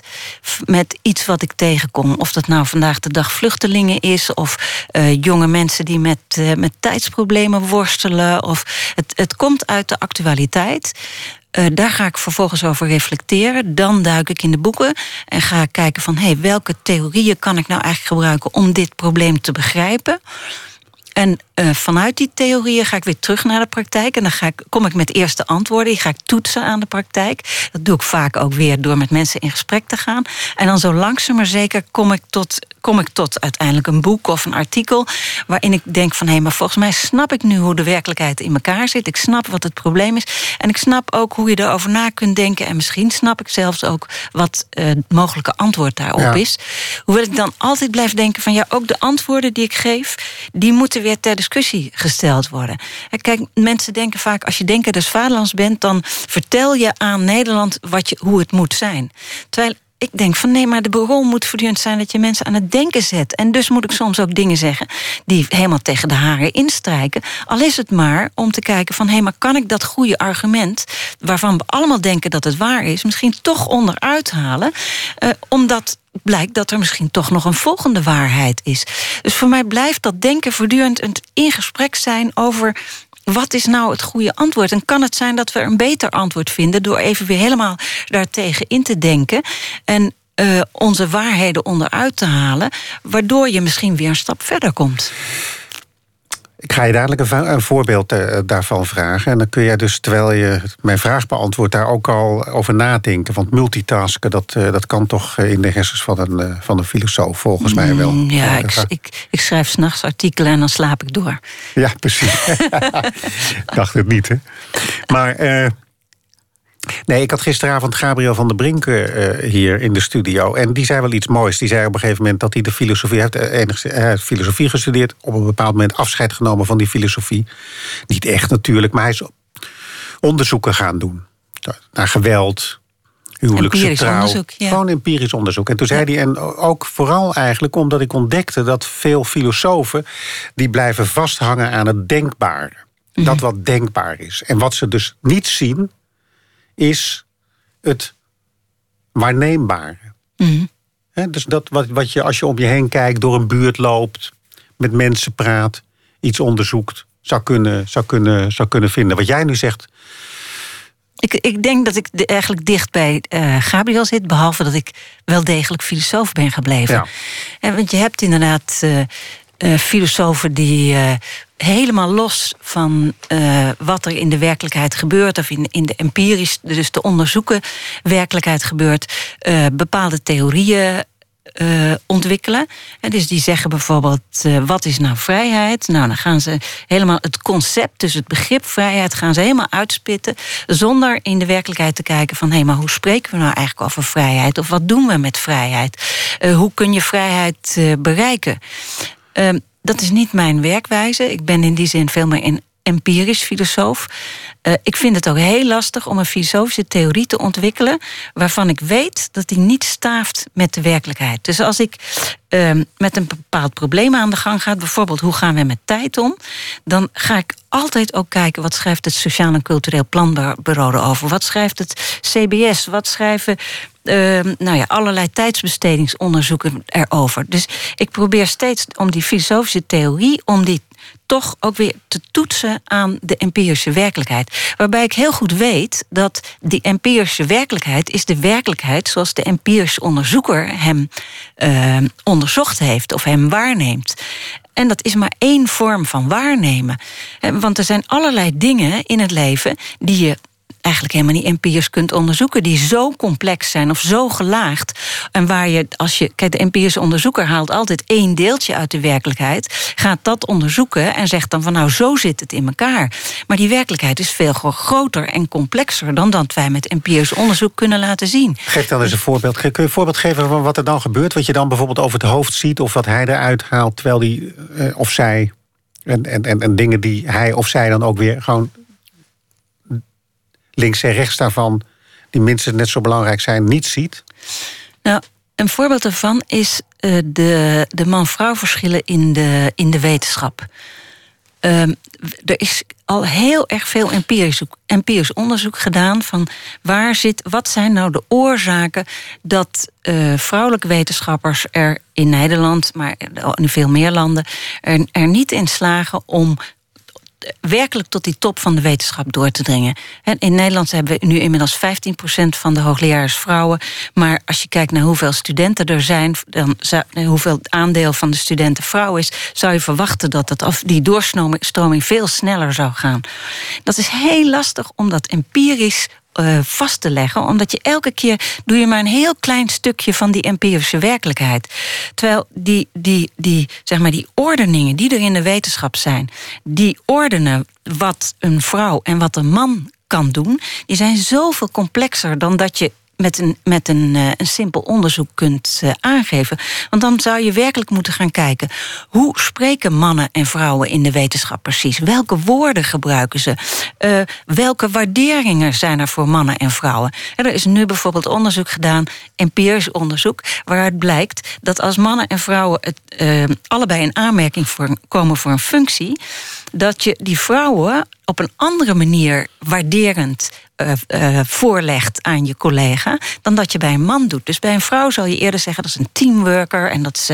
met iets wat ik tegenkom. Of dat nou vandaag de dag vluchtelingen is, of uh, jonge mensen die met, uh, met tijdsproblemen worstelen. Of het, het komt uit de actualiteit. Uh, daar ga ik vervolgens over reflecteren. Dan duik ik in de boeken en ga ik kijken van... Hey, welke theorieën kan ik nou eigenlijk gebruiken om dit probleem te begrijpen... En uh, vanuit die theorieën ga ik weer terug naar de praktijk. En dan ga ik, kom ik met eerste antwoorden. Die ga ik toetsen aan de praktijk. Dat doe ik vaak ook weer door met mensen in gesprek te gaan. En dan zo langzaam maar zeker kom ik tot, kom ik tot uiteindelijk een boek of een artikel. Waarin ik denk van hé, hey, maar volgens mij snap ik nu hoe de werkelijkheid in elkaar zit. Ik snap wat het probleem is. En ik snap ook hoe je erover na kunt denken. En misschien snap ik zelfs ook wat uh, het mogelijke antwoord daarop ja. is. Hoewel ik dan altijd blijf denken van ja, ook de antwoorden die ik geef, die moeten weer ter discussie gesteld worden. Kijk, mensen denken vaak, als je denker des vaderlands bent, dan vertel je aan Nederland wat je, hoe het moet zijn. Terwijl ik denk van nee, maar de rol moet voortdurend zijn dat je mensen aan het denken zet. En dus moet ik soms ook dingen zeggen die helemaal tegen de haren instrijken. Al is het maar om te kijken van hé, hey, maar kan ik dat goede argument, waarvan we allemaal denken dat het waar is, misschien toch onderuit halen, uh, omdat blijkt dat er misschien toch nog een volgende waarheid is. Dus voor mij blijft dat denken voortdurend een in gesprek zijn over wat is nou het goede antwoord? En kan het zijn dat we een beter antwoord vinden door even weer helemaal daartegen in te denken en uh, onze waarheden onderuit te halen, waardoor je misschien weer een stap verder komt? Ik ga je dadelijk een, een voorbeeld uh, daarvan vragen. En dan kun je dus, terwijl je mijn vraag beantwoordt, daar ook al over nadenken. Want multitasken, dat, uh, dat kan toch in de hersens van een, van een filosoof, volgens mij wel. Mm, ja, ik, ik, ik schrijf s'nachts artikelen en dan slaap ik door. Ja, precies. dacht het niet, hè? Maar. Nee, ik had gisteravond Gabriel van der Brink uh, hier in de studio. En die zei wel iets moois. Die zei op een gegeven moment dat hij de filosofie heeft, uh, heeft filosofie gestudeerd. Op een bepaald moment afscheid genomen van die filosofie. Niet echt natuurlijk, maar hij is onderzoeken gaan doen. Naar geweld, huwelijkse trouw. Onderzoek, ja. Gewoon empirisch onderzoek. En toen zei hij, en ook vooral eigenlijk omdat ik ontdekte dat veel filosofen... die blijven vasthangen aan het denkbare. Dat mhm. wat denkbaar is. En wat ze dus niet zien is het waarneembare. Mm dus dat wat, wat je als je om je heen kijkt, door een buurt loopt, met mensen praat, iets onderzoekt, zou kunnen, zou kunnen, zou kunnen vinden. Wat jij nu zegt. Ik, ik denk dat ik eigenlijk dicht bij uh, Gabriel zit, behalve dat ik wel degelijk filosoof ben gebleven. Ja. En, want je hebt inderdaad uh, uh, filosofen die helemaal los van uh, wat er in de werkelijkheid gebeurt, of in, in de empirisch, dus de onderzoeken werkelijkheid gebeurt, bepaalde theorieën ontwikkelen. En dus die zeggen bijvoorbeeld: wat is nou vrijheid? Nou, dan gaan ze helemaal het concept, dus het begrip vrijheid, gaan ze helemaal uitspitten. Zonder in de werkelijkheid te kijken van hé, maar hoe spreken we nou eigenlijk over vrijheid? Of wat doen we met vrijheid? Hoe kun je vrijheid bereiken? Ehm, dat is niet mijn werkwijze. Ik ben in die zin veel meer een empirisch filosoof. Uh, ik vind het ook heel lastig om een filosofische theorie te ontwikkelen waarvan ik weet dat die niet staaft met de werkelijkheid. Dus als ik uh, met een bepaald probleem aan de gang ga, bijvoorbeeld hoe gaan we met tijd om, dan ga ik altijd ook kijken wat schrijft het Sociaal en Cultureel Planbureau erover, wat schrijft het CBS, wat schrijven uh, nou ja, allerlei tijdsbestedingsonderzoeken erover. Dus ik probeer steeds om die filosofische theorie, om die toch ook weer te toetsen aan de empirische werkelijkheid. Waarbij ik heel goed weet dat die empirische werkelijkheid is de werkelijkheid zoals de empirische onderzoeker hem uh, onderzocht heeft of hem waarneemt. En dat is maar één vorm van waarnemen. Want er zijn allerlei dingen in het leven die je eigenlijk helemaal niet empirisch kunt onderzoeken, die zo complex zijn of zo gelaagd. En waar je, als je, kijk, de empirische onderzoeker haalt altijd één deeltje uit de werkelijkheid, gaat dat onderzoeken en zegt dan van nou, zo zit het in elkaar. Maar die werkelijkheid is veel groter en complexer dan dat wij met empirisch onderzoek kunnen laten zien. Geef dan eens een voorbeeld. Kun je een voorbeeld geven van wat er dan gebeurt? Wat je dan bijvoorbeeld over het hoofd ziet, of wat hij eruit haalt, terwijl die uh, of zij. En, en, en dingen die hij of zij dan ook weer gewoon links en rechts daarvan, die minstens net zo belangrijk zijn, niet ziet? Nou, een voorbeeld daarvan is uh, de, de man-vrouw verschillen in de, in de wetenschap. Uh, er is al heel erg veel empirisch, empirisch, onderzoek gedaan van waar zit, wat zijn nou de oorzaken dat uh, vrouwelijke wetenschappers er in Nederland, maar in veel meer landen, er, er niet in slagen om werkelijk tot die top van de wetenschap door te dringen. In Nederland hebben we nu inmiddels 15% van de hoogleraren vrouwen. Maar als je kijkt naar hoeveel studenten er zijn, dan hoeveel aandeel van de studenten vrouw is, zou je verwachten dat het, die doorstroming veel sneller zou gaan. Dat is heel lastig om dat empirisch uh, vast te leggen. Omdat je elke keer doe je maar een heel klein stukje van die empirische werkelijkheid. Terwijl die, die, die, zeg maar die ordeningen die er in de wetenschap zijn, die ordenen wat een vrouw en wat een man kan doen, die zijn zoveel complexer dan dat je met een, met een, uh, een simpel onderzoek kunt uh, aangeven. Want dan zou je werkelijk moeten gaan kijken... hoe spreken mannen en vrouwen in de wetenschap precies? Welke woorden gebruiken ze? Uh, welke waarderingen zijn er voor mannen en vrouwen? er is nu bijvoorbeeld onderzoek gedaan, empirisch onderzoek... waaruit blijkt dat als mannen en vrouwen het, allebei in aanmerking voor, komen voor een functie... dat je die vrouwen op een andere manier waarderend uh, uh, voorlegt aan je collega dan dat je bij een man doet. Dus bij een vrouw zal je eerder zeggen dat is een teamworker en dat is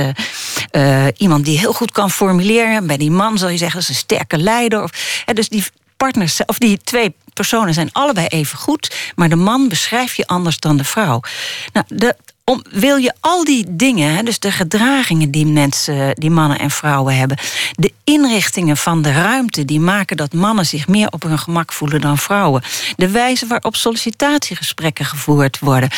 uh, iemand die heel goed kan formuleren. Bij die man zal je zeggen dat is een sterke leider. Of, dus die partners, of die twee personen zijn allebei even goed, maar de man beschrijf je anders dan de vrouw. Nou, om, wil je al die dingen, dus de gedragingen die mensen, die mannen en vrouwen hebben, de inrichtingen van de ruimte die maken dat mannen zich meer op hun gemak voelen dan vrouwen, de wijze waarop sollicitatiegesprekken gevoerd worden,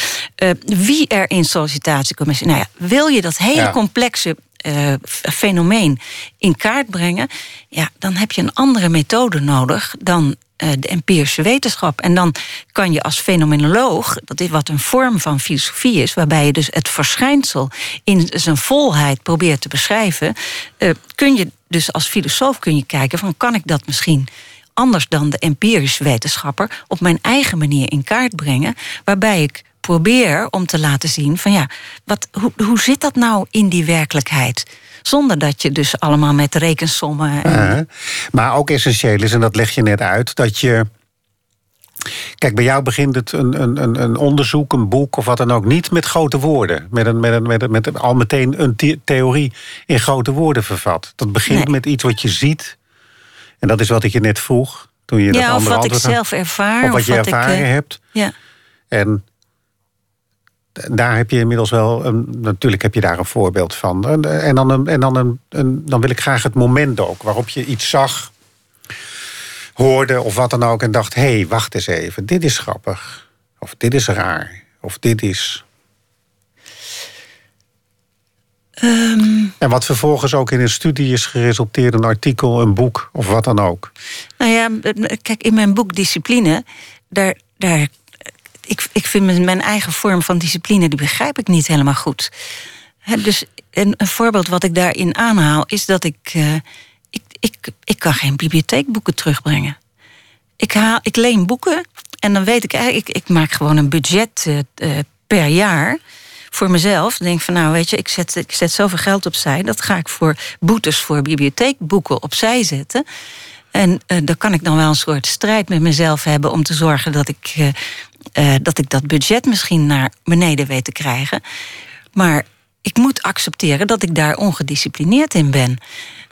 uh, wie er in sollicitatiecommissie, nou ja, wil je dat hele complexe uh, fenomeen in kaart brengen, ja, dan heb je een andere methode nodig dan uh, de empirische wetenschap. En dan kan je als fenomenoloog, dat is wat een vorm van filosofie is, waarbij je dus het verschijnsel in zijn volheid probeert te beschrijven, uh, kun je dus als filosoof kun je kijken van kan ik dat misschien anders dan de empirische wetenschapper op mijn eigen manier in kaart brengen, waarbij ik probeer om te laten zien van ja, wat, hoe, hoe zit dat nou in die werkelijkheid? Zonder dat je dus allemaal met rekensommen. En... maar ook essentieel is, en dat leg je net uit, dat je. Kijk, bij jou begint het een, een, een onderzoek, een boek of wat dan ook, niet met grote woorden. Met, een, met, een, met, een, met al meteen een theorie in grote woorden vervat. Dat begint met iets wat je ziet. En dat is wat ik je net vroeg. Toen je ja, dat of wat ik zelf ervaar. Of wat je ervaren ik, uh, hebt. Ja. En daar heb je inmiddels wel, een, natuurlijk heb je daar een voorbeeld van. En, en, dan, een, en dan, een, een, dan wil ik graag het moment ook waarop je iets zag, hoorde of wat dan ook en dacht: hé, hey, wacht eens even, dit is grappig. Of dit is raar. Of dit is. Um, en wat vervolgens ook in een studie is geresulteerd, een artikel, een boek of wat dan ook. Nou ja, kijk, in mijn boek Discipline, daar, daar ik, ik vind mijn eigen vorm van discipline, die begrijp ik niet helemaal goed. dus een, een, voorbeeld wat ik daarin aanhaal is dat ik, uh, ik, ik, kan geen bibliotheekboeken terugbrengen. Ik, haal, ik leen boeken en dan weet ik eigenlijk, ik, ik maak gewoon een budget uh, uh, per jaar voor mezelf. denk van nou weet je, ik zet, ik zet zoveel geld opzij, dat ga ik voor boetes voor bibliotheekboeken opzij zetten. En uh, daar kan ik dan wel een soort strijd met mezelf hebben om te zorgen dat ik, dat, ik dat budget misschien naar beneden weet te krijgen. Maar ik moet accepteren dat ik daar ongedisciplineerd in ben.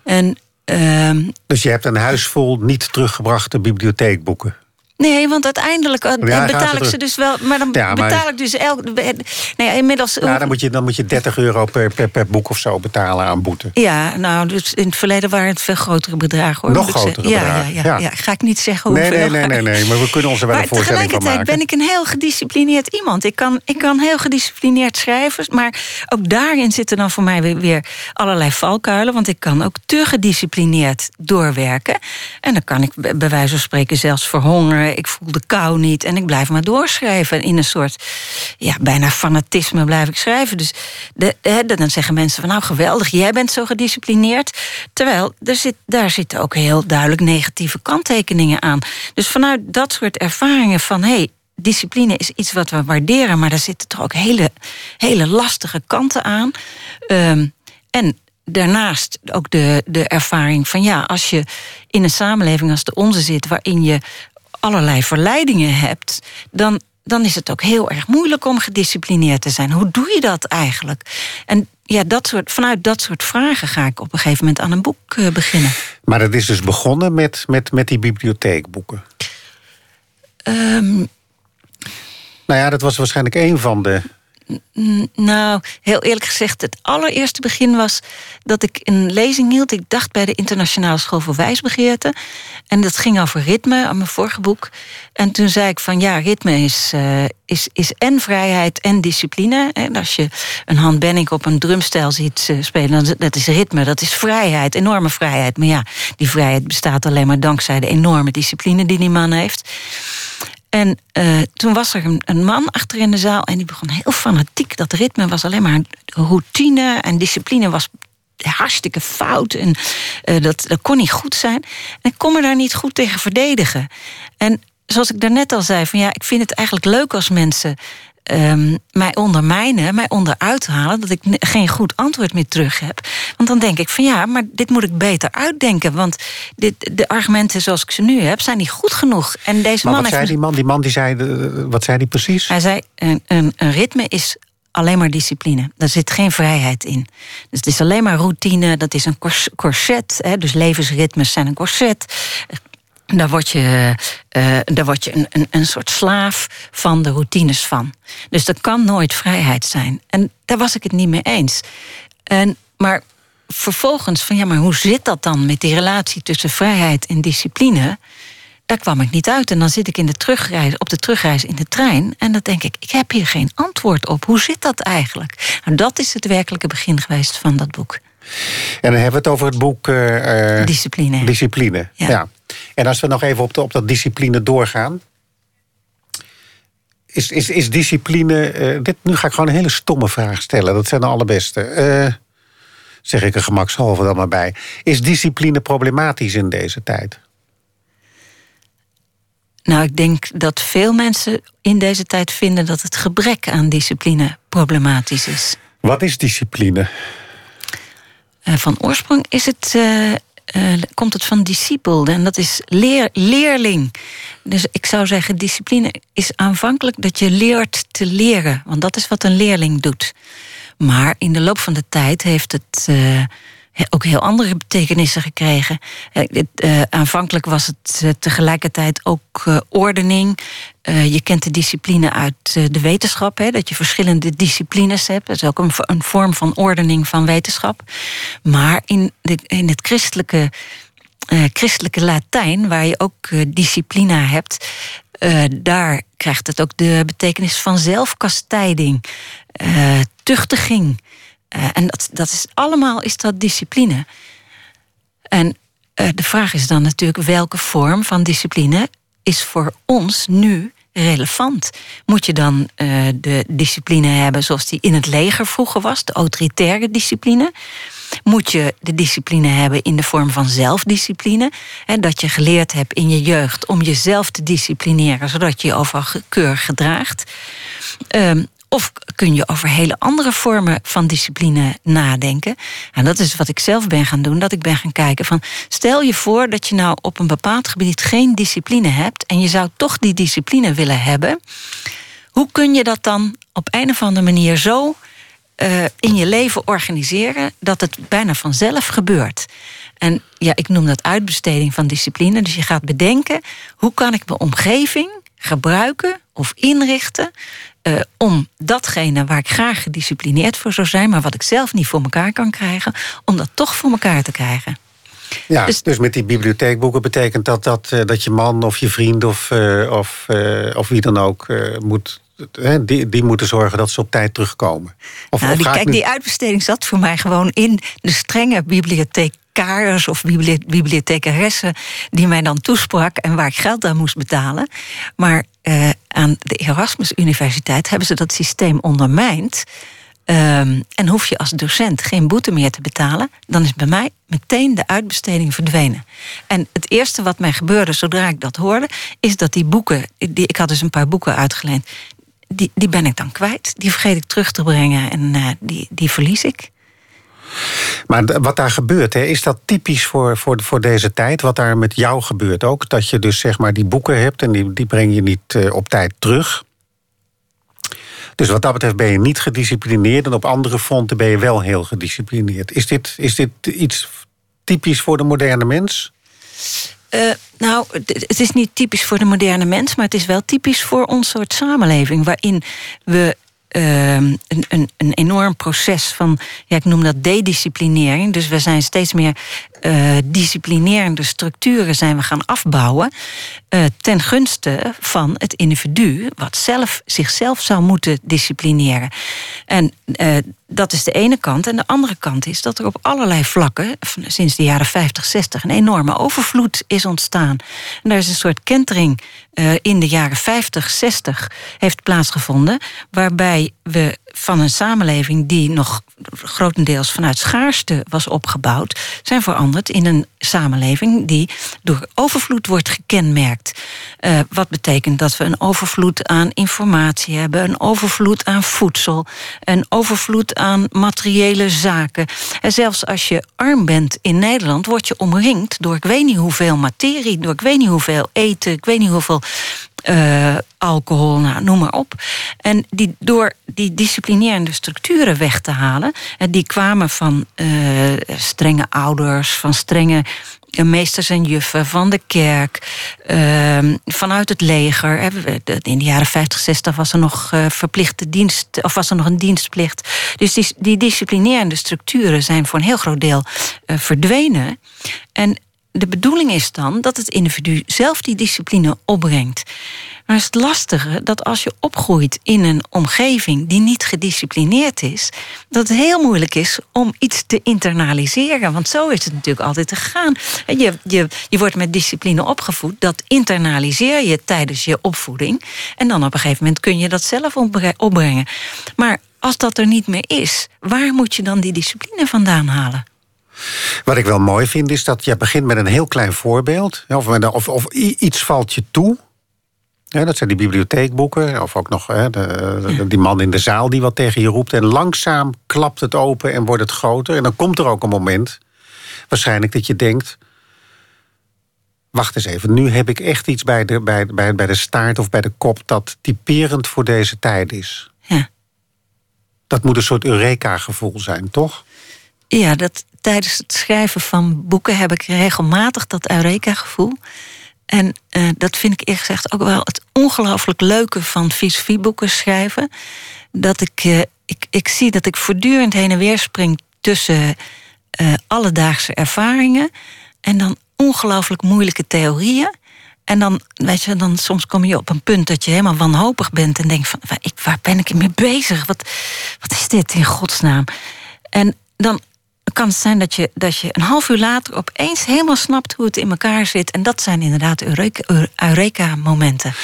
En, ehm, dus je hebt een huis vol niet teruggebrachte bibliotheekboeken? Nee, want uiteindelijk ja, betaal ik ze dus wel. Maar dan ja, maar... betaal ik dus elk. Nee, inmiddels. Ja, dan moet je, dan moet je 30 euro per, per, per boek of zo betalen aan boete. Ja, nou, dus in het verleden waren het veel grotere bedragen hoor. Nog grotere ja, bedragen. Ja, ja, ja, Ga ik niet zeggen hoeveel. Nee, nee, nee, nee, nee, maar we kunnen ons er wel maar een voorstelling van maken. Tegelijkertijd ben ik een heel gedisciplineerd iemand. Ik kan, ik kan heel gedisciplineerd schrijven. Maar ook daarin zitten dan voor mij weer, weer allerlei valkuilen. Want ik kan ook te gedisciplineerd doorwerken. En dan kan ik bij wijze van spreken zelfs verhongeren. Ik voel de kou niet. En ik blijf maar doorschrijven. In een soort, ja, bijna fanatisme blijf ik schrijven. Dus de, dan zeggen mensen van, nou geweldig, jij bent zo gedisciplineerd. Terwijl, er zit, daar zitten ook heel duidelijk negatieve kanttekeningen aan. Dus vanuit dat soort ervaringen van, hé, hey, discipline is iets wat we waarderen, maar daar zitten toch ook hele, hele lastige kanten aan. Um, en daarnaast ook de, de ervaring van ja, als je in een samenleving als de onze zit, waarin je allerlei verleidingen hebt, dan, dan is het ook heel erg moeilijk om gedisciplineerd te zijn. Hoe doe je dat eigenlijk? En ja, dat soort, vanuit dat soort vragen ga ik op een gegeven moment aan een boek uh, beginnen. Maar dat is dus begonnen met, met, met die bibliotheekboeken? Um, nou ja, dat was waarschijnlijk een van de nou, heel eerlijk gezegd, het allereerste begin was dat ik een lezing hield. Ik dacht bij de Internationale School voor Wijsbegeerte. En dat ging over ritme, aan mijn vorige boek. En toen zei ik van ja, ritme is, uh, is, is en vrijheid en discipline. En als je een Han Benning op een drumstijl ziet uh, spelen, dan dat is ritme, dat is vrijheid, enorme vrijheid. Maar ja, die vrijheid bestaat alleen maar dankzij de enorme discipline die die man heeft. En uh, toen was er een, man achter in de zaal en die begon heel fanatiek. Dat ritme was alleen maar routine en discipline was hartstikke fout. En uh, dat, dat kon niet goed zijn. En ik kon me daar niet goed tegen verdedigen. En zoals ik daarnet al zei, van ja, ik vind het eigenlijk leuk als mensen ehm, mij ondermijnen, mij onderuit halen, dat ik geen goed antwoord meer terug heb. Want dan denk ik van ja, maar dit moet ik beter uitdenken. Want dit, de argumenten zoals ik ze nu heb, zijn niet goed genoeg. En deze maar man wat zei die man? Die man die zei, eh, wat zei die precies? Hij zei: een, een, een ritme is alleen maar discipline. Daar zit geen vrijheid in. Dus het is alleen maar routine, dat is een cors- corset. Hè, dus levensritmes zijn een corset. Daar word je, eh, daar word je een, een, een soort slaaf van de routines van. Dus dat kan nooit vrijheid zijn. En daar was ik het niet mee eens. En, maar vervolgens van ja, maar hoe zit dat dan met die relatie tussen vrijheid en discipline? Daar kwam ik niet uit. En dan zit ik in de terugreis, op de terugreis in de trein. En dan denk ik, ik heb hier geen antwoord op. Hoe zit dat eigenlijk? Nou, dat is het werkelijke begin geweest van dat boek. En dan hebben we het over het boek... eh, eh, Discipline. Discipline, ja. Ja. En als we nog even op, de, op dat discipline doorgaan. Is, is, is discipline... eh, dit, nu ga ik gewoon een hele stomme vraag stellen. Dat zijn de allerbeste. Eh, zeg ik er gemakshalve dan maar bij. Is discipline problematisch in deze tijd? Nou, ik denk dat veel mensen in deze tijd vinden dat het gebrek aan discipline problematisch is. Wat is discipline? Eh, van oorsprong is het, eh, komt het van discipel en dat is leer, leerling. Dus ik zou zeggen, discipline is aanvankelijk dat je leert te leren, want dat is wat een leerling doet. Maar in de loop van de tijd heeft het eh, ook heel andere betekenissen gekregen. Eh, eh, aanvankelijk was het eh, tegelijkertijd ook ordening. Je kent de discipline uit de wetenschap, hè, dat je verschillende disciplines hebt. Dat is ook een, vo- een vorm van ordening van wetenschap. Maar in, in het christelijke, christelijke Latijn, waar je ook disciplina hebt, daar krijgt het ook de betekenis van zelfkastijding, tuchtiging. Eh, en dat, dat is allemaal is dat discipline. En eh, de vraag is dan natuurlijk welke vorm van discipline is voor ons nu relevant? Moet je dan eh, de discipline hebben zoals die in het leger vroeger was, de autoritaire discipline? Moet je de discipline hebben in de vorm van zelfdiscipline? Hè, dat je geleerd hebt in je jeugd om jezelf te disciplineren, zodat je je overal keurig gedraagt. Ehm, of kun je over hele andere vormen van discipline nadenken? En dat is wat ik zelf ben gaan doen. Dat ik ben gaan kijken van... stel je voor dat je nou op een bepaald gebied geen discipline hebt... en je zou toch die discipline willen hebben. Hoe kun je dat dan op een of andere manier zo eh, in je leven organiseren... dat het bijna vanzelf gebeurt? En ja, ik noem dat uitbesteding van discipline. Dus je gaat bedenken, hoe kan ik mijn omgeving gebruiken of inrichten eh, om datgene waar ik graag gedisciplineerd voor zou zijn, maar wat ik zelf niet voor elkaar kan krijgen, om dat toch voor elkaar te krijgen. Ja, dus, Dus- met die bibliotheekboeken betekent dat dat, eh, dat je man of je vriend of, eh, of, of wie dan ook moet. die, die moeten zorgen dat ze op tijd terugkomen. Of, Nou, die, kijk, nu- die uitbesteding zat voor mij gewoon in de strenge bibliothecaris of bibli- bibliothecaressen die mij dan toesprak en waar ik geld aan moest betalen. Maar eh, aan de Erasmus Universiteit hebben ze dat systeem ondermijnd. Ehm, en hoef je als docent geen boete meer te betalen, dan is bij mij meteen de uitbesteding verdwenen. En het eerste wat mij gebeurde zodra ik dat hoorde, is dat die boeken, die, ik had dus een paar boeken uitgeleend, die, die ben ik dan kwijt. Die vergeet ik terug te brengen en eh, die, die verlies ik. Maar wat daar gebeurt, hè, is dat typisch voor, voor, voor deze tijd? Wat daar met jou gebeurt ook? Dat je dus zeg maar die boeken hebt en die, die breng je niet eh, op tijd terug. Dus wat dat betreft ben je niet gedisciplineerd... en op andere fronten ben je wel heel gedisciplineerd. Is dit, is dit iets typisch voor de moderne mens? Eh, nou, het is niet typisch voor de moderne mens, maar het is wel typisch voor ons soort samenleving, waarin we ehm, een, een, een enorm proces van, ja, ik noem dat dedisciplinering. Dus we zijn steeds meer eh, disciplinerende structuren zijn we gaan afbouwen. eh, ten gunste van het individu, wat zelf, zichzelf zou moeten disciplineren. En eh, dat is de ene kant. En de andere kant is dat er op allerlei vlakken, sinds de jaren 50, 60, een enorme overvloed is ontstaan. En daar is een soort kentering in de jaren 50, 60 heeft plaatsgevonden, waarbij we van een samenleving die nog grotendeels vanuit schaarste was opgebouwd, zijn veranderd in een samenleving die door overvloed wordt gekenmerkt. Uh, wat betekent dat we een overvloed aan informatie hebben, een overvloed aan voedsel, een overvloed aan materiële zaken. En zelfs als je arm bent in Nederland, word je omringd door ik weet niet hoeveel materie, door ik weet niet hoeveel eten, ik weet niet hoeveel uh, alcohol, nou, noem maar op. En die, door die disciplinerende structuren weg te halen, en die kwamen van uh, strenge ouders, van strenge meesters en juffen, van de kerk, uh, vanuit het leger. In de jaren 50, 60 was er nog verplichte dienst, of was er nog een dienstplicht. Dus die, die disciplinerende structuren zijn voor een heel groot deel verdwenen. En de bedoeling is dan dat het individu zelf die discipline opbrengt. Maar het lastige dat als je opgroeit in een omgeving die niet gedisciplineerd is, dat het heel moeilijk is om iets te internaliseren. Want zo is het natuurlijk altijd gegaan. Je, je, je wordt met discipline opgevoed, dat internaliseer je tijdens je opvoeding. En dan op een gegeven moment kun je dat zelf opbrengen. Maar als dat er niet meer is, waar moet je dan die discipline vandaan halen? Wat ik wel mooi vind is dat je begint met een heel klein voorbeeld. Of, of, of iets valt je toe. Ja, dat zijn die bibliotheekboeken. Of ook nog hè, de, die man in de zaal die wat tegen je roept. En langzaam klapt het open en wordt het groter. En dan komt er ook een moment, waarschijnlijk, dat je denkt... Wacht eens even, nu heb ik echt iets bij de, bij, bij, bij de staart of bij de kop... dat typerend voor deze tijd is. Ja. Dat moet een soort Eureka-gevoel zijn, toch? Ja, dat, tijdens het schrijven van boeken heb ik regelmatig dat Eureka-gevoel. En uh, dat vind ik eerlijk gezegd ook wel het ongelooflijk leuke van filosofieboeken schrijven. Dat ik, uh, ik, ik zie dat ik voortdurend heen en weer spring tussen uh, alledaagse ervaringen en dan ongelooflijk moeilijke theorieën. En dan, weet je, dan soms kom je op een punt dat je helemaal wanhopig bent en denkt van, waar, ik, waar ben ik mee bezig? Wat, wat is dit in godsnaam? En dan kan het zijn dat je, dat je een half uur later opeens helemaal snapt hoe het in elkaar zit. En dat zijn inderdaad Eureka-momenten.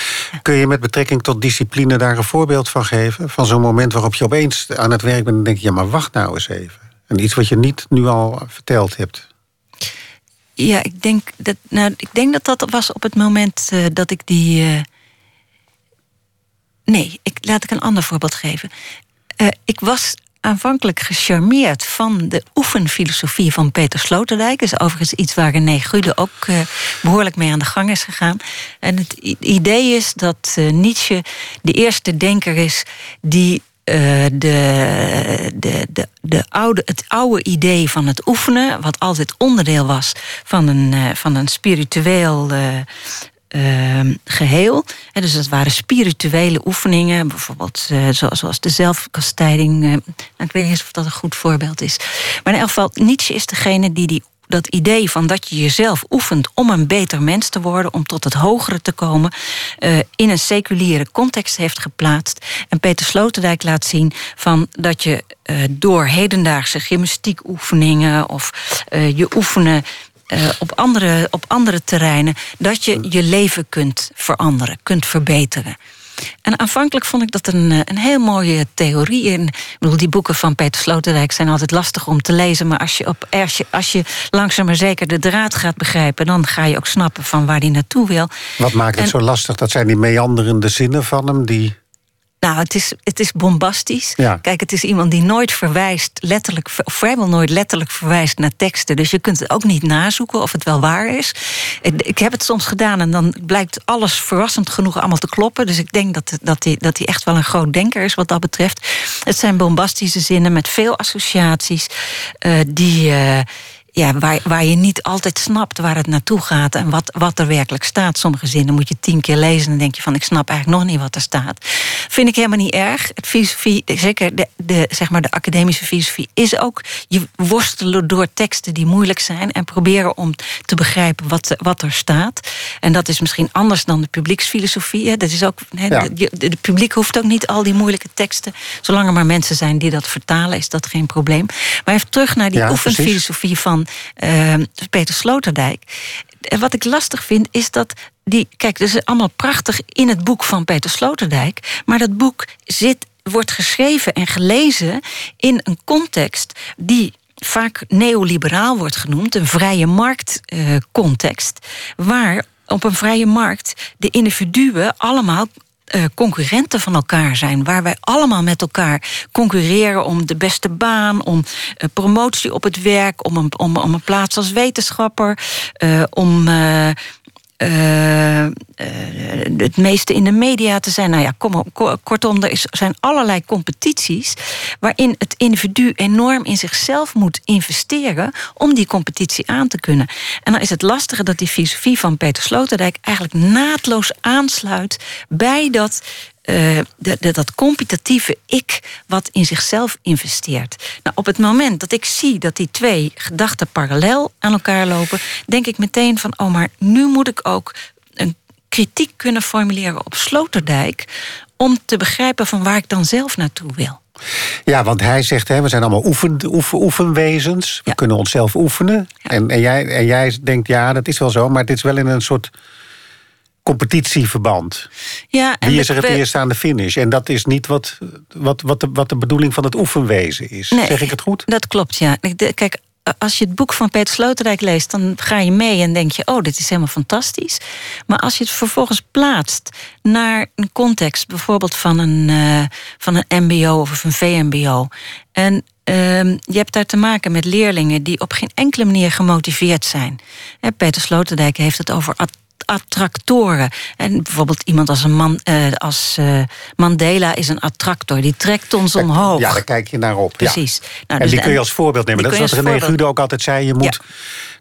Kun je met betrekking tot discipline daar een voorbeeld van geven? Van zo'n moment waarop je opeens aan het werk bent en denk je, ja, maar wacht nou eens even. En iets wat je niet nu al verteld hebt. Ja, ik denk dat, nou, ik denk dat dat was op het moment uh, dat ik die. Uh... Nee, ik, laat ik een ander voorbeeld geven. Uh, ik was aanvankelijk gecharmeerd van de oefenfilosofie van Peter Sloterdijk. Dat is overigens iets waar René Gude ook uh, behoorlijk mee aan de gang is gegaan. En het idee is dat uh, Nietzsche de eerste denker is die uh, de, de, de, de oude, het oude idee van het oefenen, wat altijd onderdeel was van een, van een spiritueel uh, geheel. En dus dat waren spirituele oefeningen, bijvoorbeeld uh, zoals de zelfkastijding. Uh, ik weet niet eens of dat een goed voorbeeld is. Maar in elk geval, Nietzsche is degene die, die dat idee van dat je jezelf oefent om een beter mens te worden, om tot het hogere te komen, uh, in een seculiere context heeft geplaatst. En Peter Sloterdijk laat zien van dat je door hedendaagse gymnastiekoefeningen of uh, je oefenen uh, op, andere, op andere terreinen, dat je je leven kunt veranderen, kunt verbeteren. En aanvankelijk vond ik dat een, eh, een heel mooie theorie. En, ik bedoel, die boeken van Peter Sloterdijk zijn altijd lastig om te lezen. Maar als je, op, als je, als je langzaam maar zeker de draad gaat begrijpen, dan ga je ook snappen van waar hij naartoe wil. Wat maakt het zo lastig? Dat zijn die meanderende zinnen van hem die. Nou, het is, het is bombastisch. Kijk, het is iemand die nooit verwijst, letterlijk, of vrijwel nooit letterlijk verwijst naar teksten. Dus je kunt het ook niet nazoeken of het wel waar is. Ik heb het soms gedaan en dan blijkt alles verrassend genoeg allemaal te kloppen. Dus ik denk dat, dat, hij, dat hij echt wel een groot denker is wat dat betreft. Het zijn bombastische zinnen met veel associaties uh, die. Uh, ja, waar, waar je niet altijd snapt waar het naartoe gaat en wat, wat er werkelijk staat. Sommige zinnen moet je tien keer lezen en denk je van ik snap eigenlijk nog niet wat er staat. Vind ik helemaal niet erg. Het filosofie, zeker de, de, zeg maar de academische filosofie, is ook je worstelen door teksten die moeilijk zijn en proberen om te begrijpen wat, wat er staat. En dat is misschien anders dan de publieksfilosofie. Hè. Dat is ook, hè, ja. de, de, publiek hoeft ook niet al die moeilijke teksten. Zolang er maar mensen zijn die dat vertalen, is dat geen probleem. Maar even terug naar die ja, oefenfilosofie van uh, Peter Sloterdijk. Wat ik lastig vind is dat die. Kijk, dat is allemaal prachtig in het boek van Peter Sloterdijk. Maar dat boek zit wordt geschreven en gelezen in een context die vaak neoliberaal wordt genoemd, een vrije marktcontext, uh, waar op een vrije markt de individuen allemaal uh, concurrenten van elkaar zijn. Waar wij allemaal met elkaar concurreren om de beste baan, om uh, promotie op het werk, om een, om, om een plaats als wetenschapper, uh, om uh, uh, het meeste in de media te zijn. Nou ja, kom, kortom, er zijn allerlei competities waarin het individu enorm in zichzelf moet investeren om die competitie aan te kunnen. En dan is het lastige dat die filosofie van Peter Sloterdijk eigenlijk naadloos aansluit bij dat uh, de, de, dat competitieve ik wat in zichzelf investeert. Nou, op het moment dat ik zie dat die twee gedachten parallel aan elkaar lopen, denk ik meteen van: oh, maar nu moet ik ook een kritiek kunnen formuleren op Sloterdijk om te begrijpen van waar ik dan zelf naartoe wil. Ja, want hij zegt, hè, we zijn allemaal oefen, oefen, oefenwezens. We kunnen onszelf oefenen. Ja. En, en, jij, en jij denkt, ja, dat is wel zo, maar dit is wel in een soort competitieverband. Ja, en Wie is er het we... eerst aan de finish? En dat is niet wat, wat, wat, de, wat de bedoeling van het oefenwezen is. Nee, zeg ik het goed? Dat klopt, ja. Kijk, als je het boek van Peter Sloterdijk leest, dan ga je mee en denk je: oh, dit is helemaal fantastisch. Maar als je het vervolgens plaatst naar een context, bijvoorbeeld van een, uh, van een MBO of een VMBO. En uh, je hebt daar te maken met leerlingen die op geen enkele manier gemotiveerd zijn. Peter Sloterdijk heeft het over attractoren. En bijvoorbeeld iemand als, een man, uh, als uh, Mandela is een attractor. Die trekt ons omhoog. Ja, daar kijk je naar op. Precies. Ja. Nou, dus en die kun je als voorbeeld nemen. Dat is wat René Gude ook altijd zei. Je moet... Ja.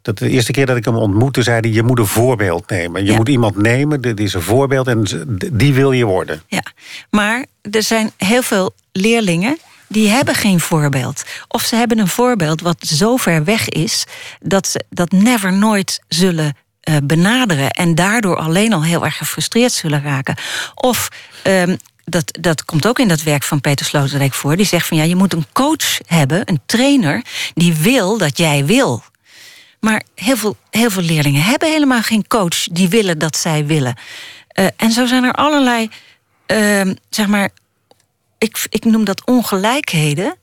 Dat de eerste keer dat ik hem ontmoette, zei hij: Je moet een voorbeeld nemen. Je ja. moet iemand nemen, dit is een voorbeeld en die wil je worden. Ja, maar er zijn heel veel leerlingen die hebben geen voorbeeld. Of ze hebben een voorbeeld wat zo ver weg is dat ze dat never nooit zullen benaderen en daardoor alleen al heel erg gefrustreerd zullen raken. Of um, dat, dat komt ook in dat werk van Peter Sloterdijk voor. Die zegt van ja, je moet een coach hebben, een trainer, die wil dat jij wil. Maar heel veel, heel veel leerlingen hebben helemaal geen coach die willen dat zij willen. Uh, en zo zijn er allerlei, uh, zeg maar, ik, ik noem dat ongelijkheden.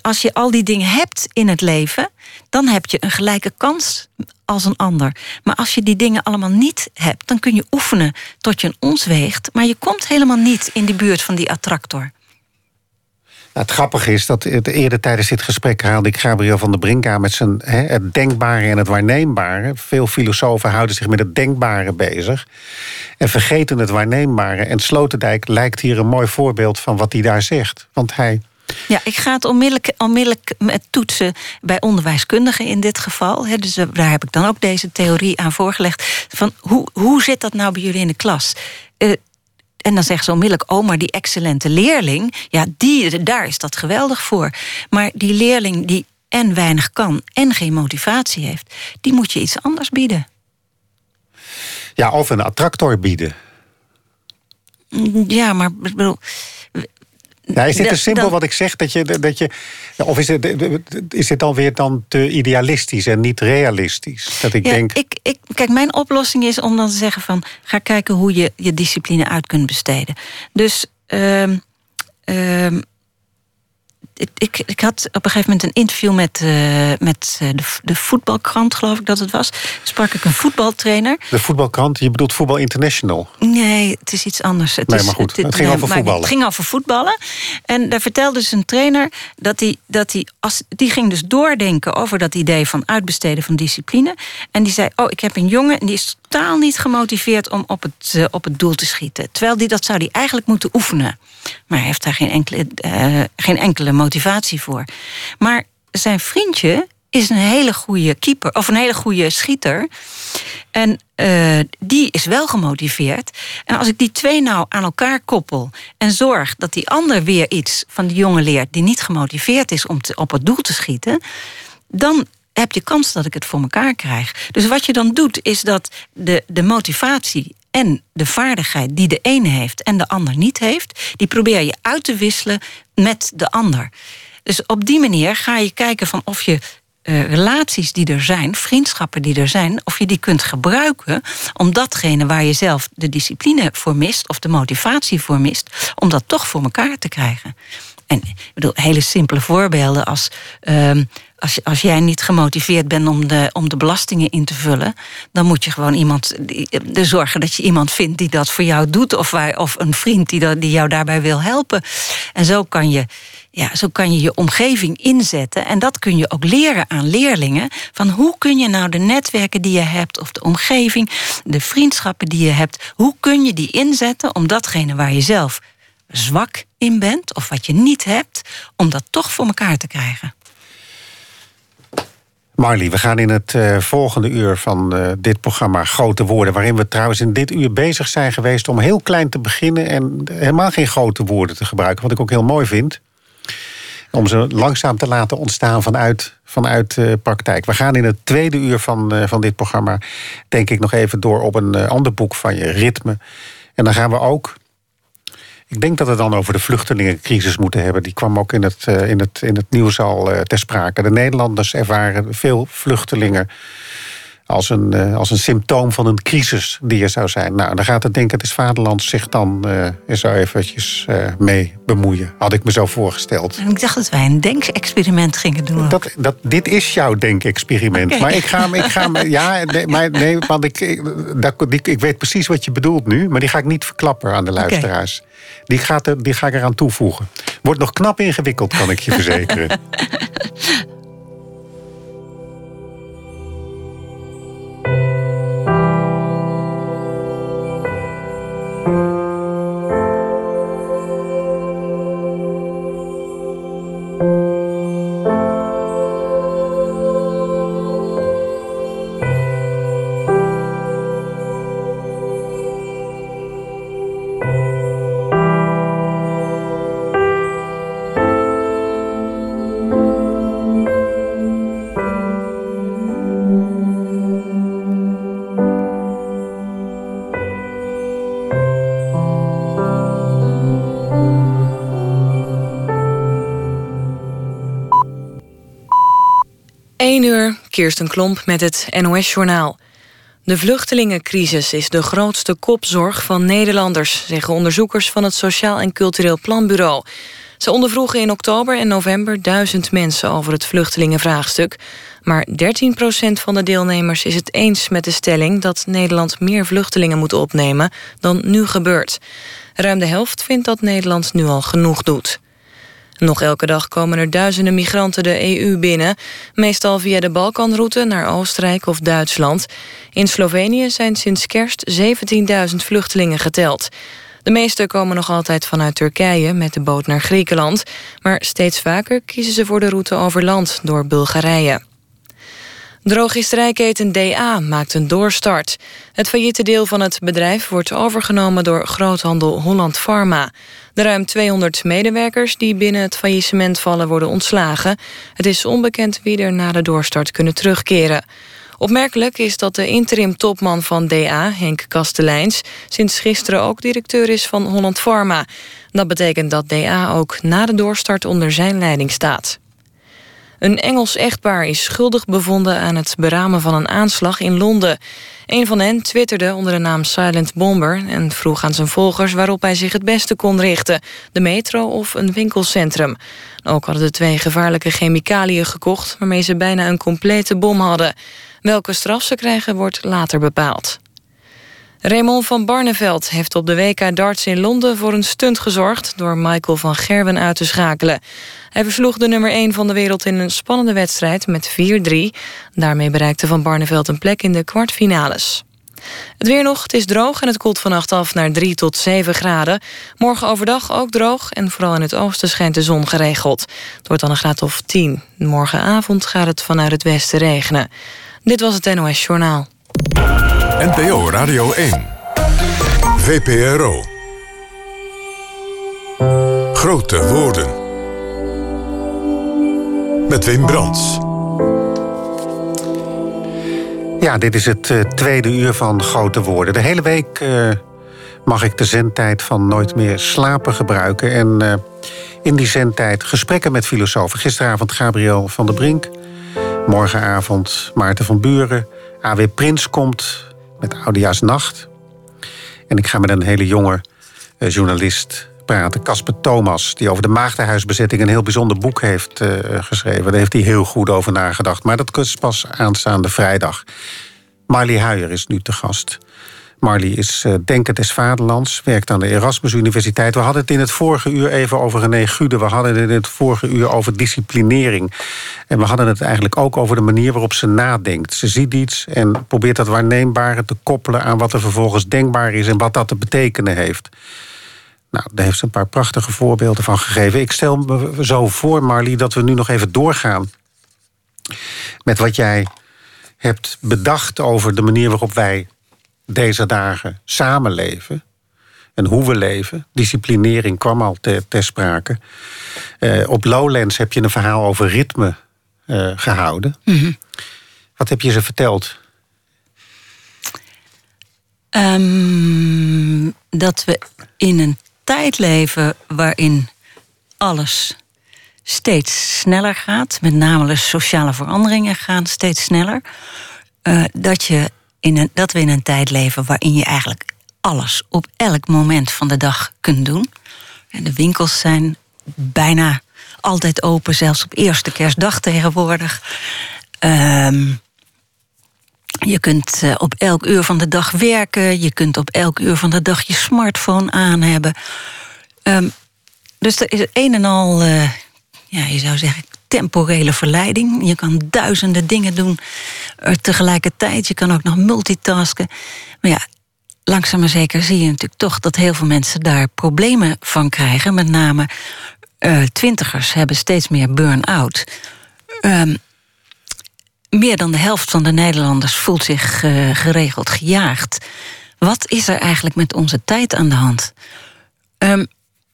als je al die dingen hebt in het leven, dan heb je een gelijke kans als een ander. Maar als je die dingen allemaal niet hebt, dan kun je oefenen tot je een ons weegt, maar je komt helemaal niet in die buurt van die attractor. Nou, het grappige is dat eerder tijdens dit gesprek haalde ik Gabriel van der Brink aan met zijn het denkbare en het waarneembare. Veel filosofen houden zich met het denkbare bezig en vergeten het waarneembare. En Sloterdijk lijkt hier een mooi voorbeeld van wat hij daar zegt. Want hij ja, ik ga het onmiddellijk, onmiddellijk met toetsen bij onderwijskundigen in dit geval. dus eh, daar heb ik dan ook deze theorie aan voorgelegd. Van hoe, hoe zit dat nou bij jullie in de klas? Uh, en dan zeggen ze onmiddellijk, oh, maar die excellente leerling, ja, die, daar is dat geweldig voor. Maar die leerling die en weinig kan en geen motivatie heeft, die moet je iets anders bieden. Ja, of een attractor bieden. Ja, maar ik bedoel, ja, is dit te simpel wat ik zeg? Dat je, dat je, of is, het, is dit alweer dan te idealistisch en niet realistisch? Dat ik ja, denk... ik, ik, kijk, mijn oplossing is om dan te zeggen van... ga kijken hoe je je discipline uit kunt besteden. Dus... Um, um, ik, ik had op een gegeven moment een interview met, uh, met eh, de, de voetbalkrant, geloof ik dat het was. Sprak ik een voetbaltrainer. De voetbalkrant, je bedoelt Voetbal International? Nee, het is iets anders. Het nee, is, maar goed, het, het ging over voetballen. Het ging over voetballen. En daar vertelde dus een trainer dat hij, dat hij als, die ging dus doordenken over dat idee van uitbesteden van discipline. En die zei: Oh, ik heb een jongen en die is totaal niet gemotiveerd om op het, uh, op het doel te schieten. Terwijl die, dat zou hij eigenlijk moeten oefenen. Maar hij heeft daar geen enkele, uh, geen enkele motivatie voor. Maar zijn vriendje is een hele goede keeper of een hele goede schieter. En uh, die is wel gemotiveerd. En als ik die twee nou aan elkaar koppel en zorg dat die ander weer iets van die jongen leert die niet gemotiveerd is om te, op het doel te schieten, dan heb je kans dat ik het voor elkaar krijg. Dus wat je dan doet, is dat de, de motivatie en de vaardigheid die de ene heeft en de ander niet heeft, die probeer je uit te wisselen met de ander. Dus op die manier ga je kijken van of je eh, relaties die er zijn, vriendschappen die er zijn, of je die kunt gebruiken om datgene waar je zelf de discipline voor mist of de motivatie voor mist, om dat toch voor elkaar te krijgen. En ik bedoel, hele simpele voorbeelden als. Ehm, als, als jij niet gemotiveerd bent om de, om de belastingen in te vullen, dan moet je gewoon iemand de zorgen dat je iemand vindt die dat voor jou doet, of, of een vriend die, dat, die jou daarbij wil helpen. En zo kan je ja, zo kan je je omgeving inzetten. En dat kun je ook leren aan leerlingen. Van hoe kun je nou de netwerken die je hebt, of de omgeving, de vriendschappen die je hebt, hoe kun je die inzetten om datgene waar je zelf zwak in bent, of wat je niet hebt, om dat toch voor elkaar te krijgen. Marley, we gaan in het uh, volgende uur van uh, dit programma Grote Woorden... waarin we trouwens in dit uur bezig zijn geweest om heel klein te beginnen... en helemaal geen grote woorden te gebruiken, wat ik ook heel mooi vind. Om ze langzaam te laten ontstaan vanuit, vanuit uh, praktijk. We gaan in het tweede uur van, van dit programma... denk ik nog even door op een ander boek van je, Ritme. En dan gaan we ook ik denk dat we dan over de vluchtelingencrisis moeten hebben. Die kwam ook in het, uh, in het, in het nieuws al uh, ter sprake. De Nederlanders ervaren veel vluchtelingen als een, uh, als een symptoom van een crisis die er zou zijn. Nou, dan gaat het Denk het is Vaderland zich dan uh, zo eventjes uh, mee bemoeien. Had ik me zo voorgesteld. En ik dacht dat wij een denkexperiment gingen doen. Dat, dat, dit is jouw denkexperiment. Okay. Maar ik ga, ik ga ja, nee, maar, nee, want ik, ik, ik, weet precies wat je bedoelt nu, maar die ga ik niet verklappen aan de luisteraars. Okay. Die, gaat er, die ga ik eraan toevoegen. Wordt nog knap ingewikkeld, kan ik je verzekeren. 1 uur, Kirsten Klomp met het NOS-journaal. De vluchtelingencrisis is de grootste kopzorg van Nederlanders... zeggen onderzoekers van het Sociaal en Cultureel Planbureau. Ze ondervroegen in oktober en november duizend mensen over het vluchtelingenvraagstuk. Maar 13% van de deelnemers is het eens met de stelling... dat Nederland meer vluchtelingen moet opnemen dan nu gebeurt. Ruim de helft vindt dat Nederland nu al genoeg doet. Nog elke dag komen er duizenden migranten de EU binnen. Meestal via de Balkanroute naar Oostenrijk of Duitsland. In Slovenië zijn sinds kerst 17.000 vluchtelingen geteld. De meeste komen nog altijd vanuit Turkije met de boot naar Griekenland. Maar steeds vaker kiezen ze voor de route over land door Bulgarije. Drogisterijketen DA maakt een doorstart. Het failliete deel van het bedrijf wordt overgenomen door groothandel Holland Pharma. De ruim 200 medewerkers die binnen het faillissement vallen worden ontslagen. Het is onbekend wie er na de doorstart kunnen terugkeren. Opmerkelijk is dat de interim-topman van DA, Henk Kasteleins... sinds gisteren ook directeur is van Holland Pharma. Dat betekent dat DA ook na de doorstart onder zijn leiding staat. Een Engels echtpaar is schuldig bevonden aan het beramen van een aanslag in Londen. Een van hen twitterde onder de naam Silent Bomber en vroeg aan zijn volgers waarop hij zich het beste kon richten: de metro of een winkelcentrum. Ook hadden de twee gevaarlijke chemicaliën gekocht waarmee ze bijna een complete bom hadden. Welke straf ze krijgen wordt later bepaald. Raymond van Barneveld heeft op de WK darts in Londen voor een stunt gezorgd door Michael van Gerwen uit te schakelen. Hij versloeg de nummer 1 van de wereld in een spannende wedstrijd met 4-3. Daarmee bereikte van Barneveld een plek in de kwartfinales. Het weer nog, het is droog en het koelt vannacht af naar 3 tot 7 graden. Morgen overdag ook droog en vooral in het oosten schijnt de zon geregeld. Het wordt dan een graad of 10. Morgenavond gaat het vanuit het westen regenen. Dit was het NOS Journaal. NPO Radio 1. VPRO. Grote woorden. Met Wim Brands. Ja, dit is het uh, tweede uur van Grote Woorden. De hele week uh, mag ik de zendtijd van Nooit meer slapen gebruiken. En uh, in die zendtijd gesprekken met filosofen. Gisteravond Gabriel van der Brink Morgenavond Maarten van Buren. AW Prins komt met Nacht. En ik ga met een hele jonge eh, journalist praten, Casper Thomas... die over de maagdenhuisbezetting een heel bijzonder boek heeft uh, geschreven. Daar heeft hij heel goed over nagedacht. Maar dat is pas aanstaande vrijdag. Marley Huijer is nu te gast. Marley is uh, Denker des Vaderlands, werkt aan de Erasmus Universiteit. We hadden het in het vorige uur even over René Gude. We hadden het in het vorige uur over disciplinering. En we hadden het eigenlijk ook over de manier waarop ze nadenkt. Ze ziet iets en probeert dat waarneembare te koppelen... aan wat er vervolgens denkbaar is en wat dat te betekenen heeft. Nou, daar heeft ze een paar prachtige voorbeelden van gegeven. Ik stel me zo voor, Marley, dat we nu nog even doorgaan... met wat jij hebt bedacht over de manier waarop wij deze dagen samenleven en hoe we leven. Disciplinering kwam al ter, ter sprake. Uh, op Lowlands heb je een verhaal over ritme uh, gehouden. Mm Wat heb je ze verteld? Um, dat we in een tijd leven waarin alles steeds sneller gaat. Met name de sociale veranderingen gaan steeds sneller. Uh, dat je in dat we in een tijd leven waarin je eigenlijk alles op elk moment van de dag kunt doen. En de winkels zijn bijna altijd open, zelfs op eerste kerstdag tegenwoordig. Um, je kunt uh, op elk uur van de dag werken. Je kunt op elk uur van de dag je smartphone aan hebben. Um, dus er is een en al, uh, ja, je zou zeggen, temporele verleiding. Je kan duizenden dingen doen eh, tegelijkertijd. Je kan ook nog multitasken. Maar ja, langzaam maar zeker zie je natuurlijk toch dat heel veel mensen daar problemen van krijgen. Met name uh, twintigers hebben steeds meer burn-out. Um, meer dan de helft van de Nederlanders voelt zich uh, geregeld gejaagd. Wat is er eigenlijk met onze tijd aan de hand? Um,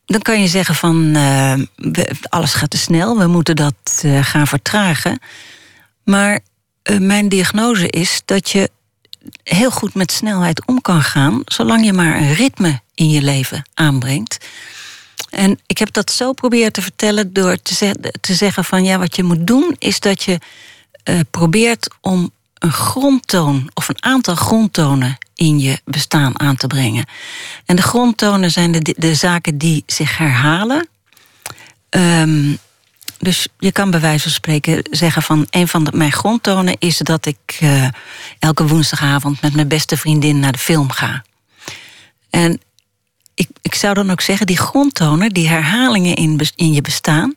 dan kan je zeggen van uh, alles gaat te snel, we moeten dat uh, gaan vertragen. Maar uh, mijn diagnose is dat je heel goed met snelheid om kan gaan, zolang je maar een ritme in je leven aanbrengt. En ik heb dat zo proberen te vertellen door te, te zeggen van ja, wat je moet doen is dat je probeert om een grondtoon of een aantal grondtonen in je bestaan aan te brengen. En de grondtonen zijn de, de zaken die zich herhalen. Um, dus je kan bij wijze van spreken zeggen van een van de, mijn grondtonen is dat ik uh, elke woensdagavond met mijn beste vriendin naar de film ga. En ik, ik zou dan ook zeggen, die grondtonen, die herhalingen in, in je bestaan,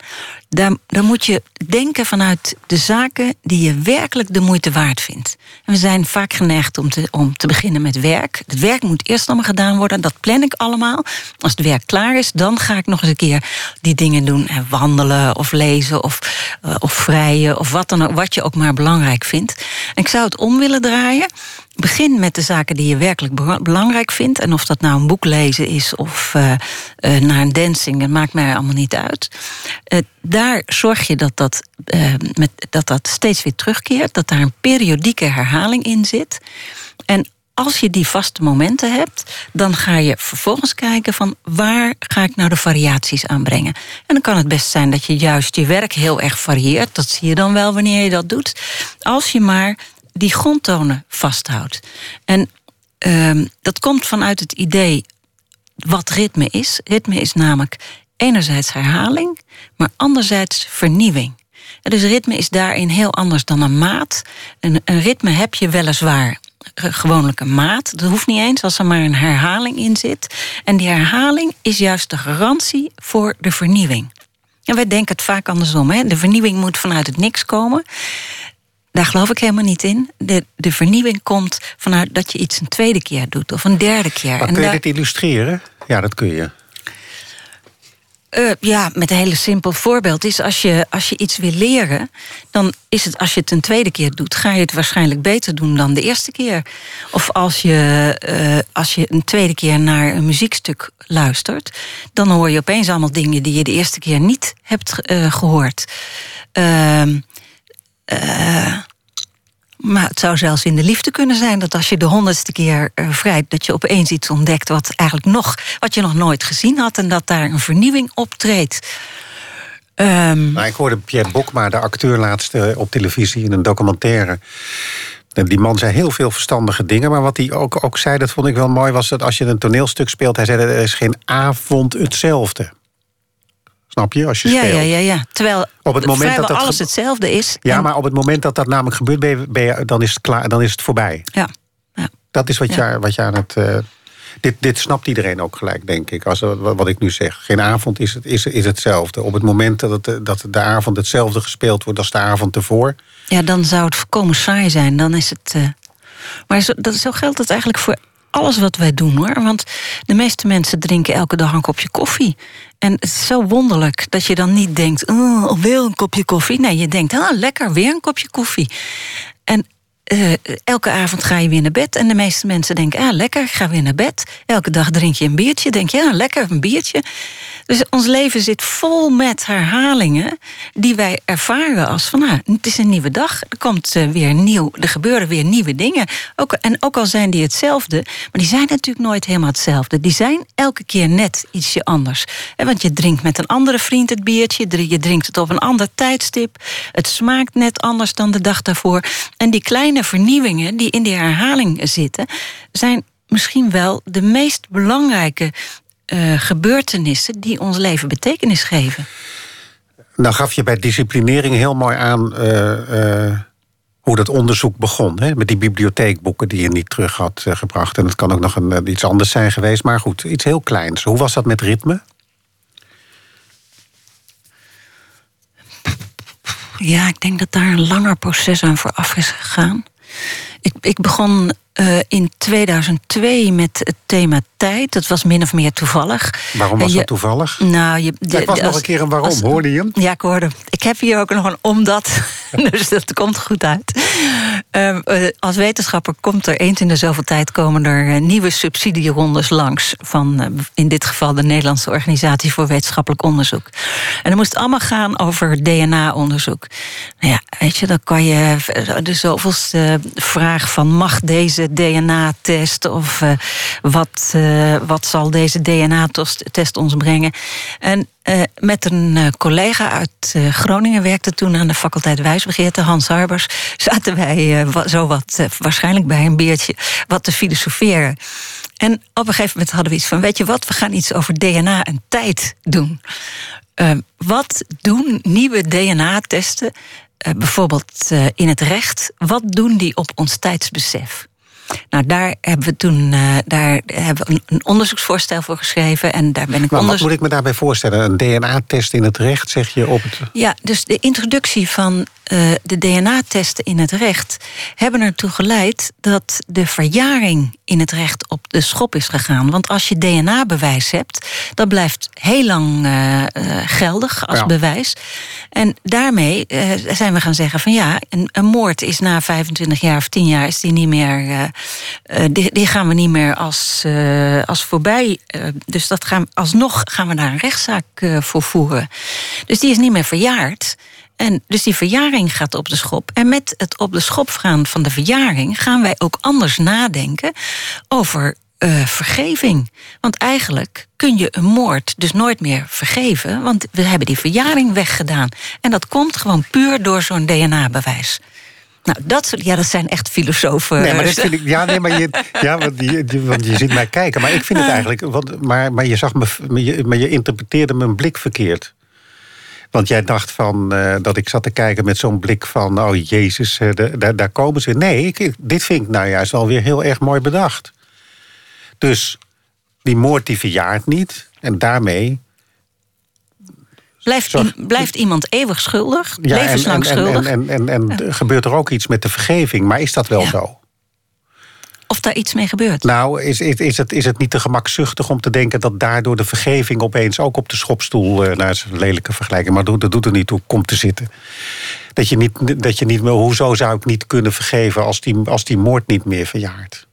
daar, moet je denken vanuit de zaken die je werkelijk de moeite waard vindt. We zijn vaak geneigd om te, om te beginnen met werk. Het werk moet eerst allemaal gedaan worden, dat plan ik allemaal. Als het werk klaar is, dan ga ik nog eens een keer die dingen doen. Wandelen of lezen of, uh, of vrijen of wat, dan ook, wat je ook maar belangrijk vindt. En ik zou het om willen draaien. Begin met de zaken die je werkelijk belangrijk vindt. En of dat nou een boek lezen is of uh, naar een dancing, dat maakt mij allemaal niet uit. Daar zorg je dat dat, met, dat dat steeds weer terugkeert. Dat daar een periodieke herhaling in zit. En als je die vaste momenten hebt, dan ga je vervolgens kijken van waar ga ik nou de variaties aanbrengen. En dan kan het best zijn dat je juist je werk heel erg varieert. Dat zie je dan wel wanneer je dat doet. Als je maar die grondtonen vasthoudt. En um, dat komt vanuit het idee wat ritme is. Ritme is namelijk enerzijds herhaling, maar anderzijds vernieuwing. dus ritme is daarin heel anders dan een maat. Een, een ritme heb je weliswaar gewoonlijk een maat. Dat hoeft niet eens als er maar een herhaling in zit. En die herhaling is juist de garantie voor de vernieuwing. En wij denken het vaak andersom. Hè? De vernieuwing moet vanuit het niks komen. Daar geloof ik helemaal niet in. De, de vernieuwing komt vanuit dat je iets een tweede keer doet of een derde keer. Maar kun je dit illustreren? Ja, dat kun je. Uh, ja, met een hele simpel voorbeeld is als je, als je iets wil leren, dan is het als je het een tweede keer doet, ga je het waarschijnlijk beter doen dan de eerste keer. Of als je, uh, als je een tweede keer naar een muziekstuk luistert, dan hoor je opeens allemaal dingen die je de eerste keer niet hebt uh, gehoord. Maar het zou zelfs in de liefde kunnen zijn dat als je de honderdste keer uh, vrijt, dat je opeens iets ontdekt wat eigenlijk nog, wat je nog nooit gezien had en dat daar een vernieuwing optreedt. Nou, ik hoorde Pierre Bokma, de acteur, laatst eh, op televisie in een documentaire. Die man zei heel veel verstandige dingen. Maar wat hij ook, ook zei, dat vond ik wel mooi, was dat als je een toneelstuk speelt, hij zei: er is geen avond hetzelfde. Snap je? Als je ja, speelt. Ja, ja, ja. Terwijl op het moment dat dat alles hetzelfde is. Ja, maar op het moment dat dat namelijk gebeurt, ben je, ben je, dan is het klaar, dan is het voorbij. Ja. ja. Dat is wat, je, wat je aan het. Uh, dit, dit snapt iedereen ook gelijk, denk ik. Als, wat ik nu zeg. Geen avond is, het, is, is hetzelfde. Op het moment dat, het, dat de avond hetzelfde gespeeld wordt als de avond ervoor. Ja, dan zou het volkomen saai zijn. Dan is het. Uh... Maar zo, dat, zo geldt het eigenlijk voor alles wat wij doen hoor. Want de meeste mensen drinken elke dag een kopje koffie. En het is zo wonderlijk dat je dan niet denkt: oh, alweer een kopje koffie. Nee, je denkt: ah, lekker, weer een kopje koffie. En uh, elke avond ga je weer naar bed. En de meeste mensen denken, ah, lekker, ga weer naar bed. Elke dag drink je een biertje. Denk je, ja, lekker, een biertje. Dus ons leven zit vol met herhalingen die wij ervaren als van, nou, het is een nieuwe dag. Er komt uh, weer nieuw, er gebeuren weer nieuwe dingen. Ook, en ook al zijn die hetzelfde, maar die zijn natuurlijk nooit helemaal hetzelfde. Die zijn elke keer net ietsje anders. want je drinkt met een andere vriend het biertje, je drinkt het op een ander tijdstip. Het smaakt net anders dan de dag daarvoor. En die kleine vernieuwingen die in die herhaling zitten, zijn misschien wel de meest belangrijke uh, gebeurtenissen die ons leven betekenis geven. Nou gaf je bij disciplinering heel mooi aan uh, uh, hoe dat onderzoek begon. Hè? Met die bibliotheekboeken die je niet terug had gebracht. En het kan ook nog een, iets anders zijn geweest. Maar goed, iets heel kleins. Hoe was dat met ritme? Ja, ik denk dat daar een langer proces aan vooraf is gegaan. Ik, ik begon uh, in 2002 met het thema tijd. Dat was min of meer toevallig. Waarom was dat toevallig? Nou, je, de, was nog een keer een waarom, hoorde je hem? Ja, ik hoorde Ik heb hier ook nog een omdat, dus dat komt goed uit. Uh, als wetenschapper komt er eens in de zoveel tijd... komen er uh, nieuwe subsidierondes langs... van uh, in dit geval de Nederlandse Organisatie voor Wetenschappelijk Onderzoek. En dan moest allemaal gaan over DNA-onderzoek. Nou ja, weet je, dan kan je de zoveelste vraag van... mag deze DNA-test? Of wat, wat zal deze DNA-test ons brengen? En uh, met een collega uit Groningen werkte toen aan de faculteit Wijsbegeerte, Hans Harbers, zaten wij zo wat, waarschijnlijk bij een biertje, wat te filosoferen. En op een gegeven moment hadden we iets van: weet je wat, we gaan iets over DNA en tijd doen. wat doen nieuwe DNA-testen uh, bijvoorbeeld uh, in het recht, wat doen die op ons tijdsbesef? Nou, daar hebben we toen uh, daar hebben we een, onderzoeksvoorstel voor geschreven. En daar ben ik maar wat moet ik me daarbij voorstellen? Een DNA-test in het recht, zeg je op het. Ja, dus de introductie van uh, de DNA-testen in het recht hebben ertoe geleid dat de verjaring in het recht op de schop is gegaan. Want als je DNA-bewijs hebt, dat blijft heel lang uh, geldig als ja. bewijs. En daarmee zijn we gaan zeggen van ja, een, een, moord is na 25 jaar of 10 jaar is die niet meer uh, die, die, gaan we niet meer als, als voorbij. Dus dat gaan, alsnog gaan we daar een rechtszaak voor voeren. Dus die is niet meer verjaard. En dus die verjaring gaat op de schop. En met het op de schop gaan van de verjaring gaan wij ook anders nadenken over uh, vergeving. Want eigenlijk kun je een moord dus nooit meer vergeven, want we hebben die verjaring weggedaan. En dat komt gewoon puur door zo'n DNA-bewijs. Nou, dat, ja, dat zijn echt filosofen. Nee, maar dat vind ik, ja, nee, maar je, ja, want, je, want je ziet mij kijken. Maar ik vind het eigenlijk. Want, maar, maar, je zag me, maar je, maar je interpreteerde mijn blik verkeerd. Want jij dacht van uh, dat ik zat te kijken met zo'n blik van... oh jezus, uh, de, daar komen ze. Nee, ik, dit vind ik nou juist alweer heel erg mooi bedacht. Dus die moord die verjaart niet. En daarmee Blijft, blijft iemand eeuwig schuldig, ja, levenslang en, en, schuldig? En, en, en, ja. gebeurt er ook iets met de vergeving, maar is dat wel ja. zo? Of daar iets mee gebeurt? Nou, is, is, is, het, is het niet te gemakzuchtig om te denken dat daardoor de vergeving opeens ook op de schopstoel, uh, nou, is een lelijke vergelijking, maar dat doet er niet toe, komt te zitten. Dat je niet, dat je niet meer, hoezo zou ik niet kunnen vergeven als die, als die moord niet meer verjaart?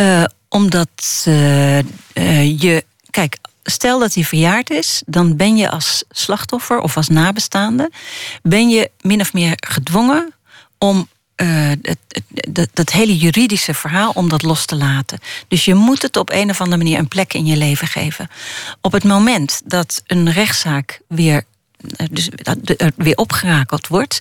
Uh, omdat uh, je, kijk, stel dat hij verjaard is, dan ben je als slachtoffer of als nabestaande, ben je min of meer gedwongen om uh, dat, dat hele juridische verhaal om dat los te laten. Dus je moet het op een of andere manier een plek in je leven geven. Op het moment dat een rechtszaak weer dus er weer opgerakeld wordt.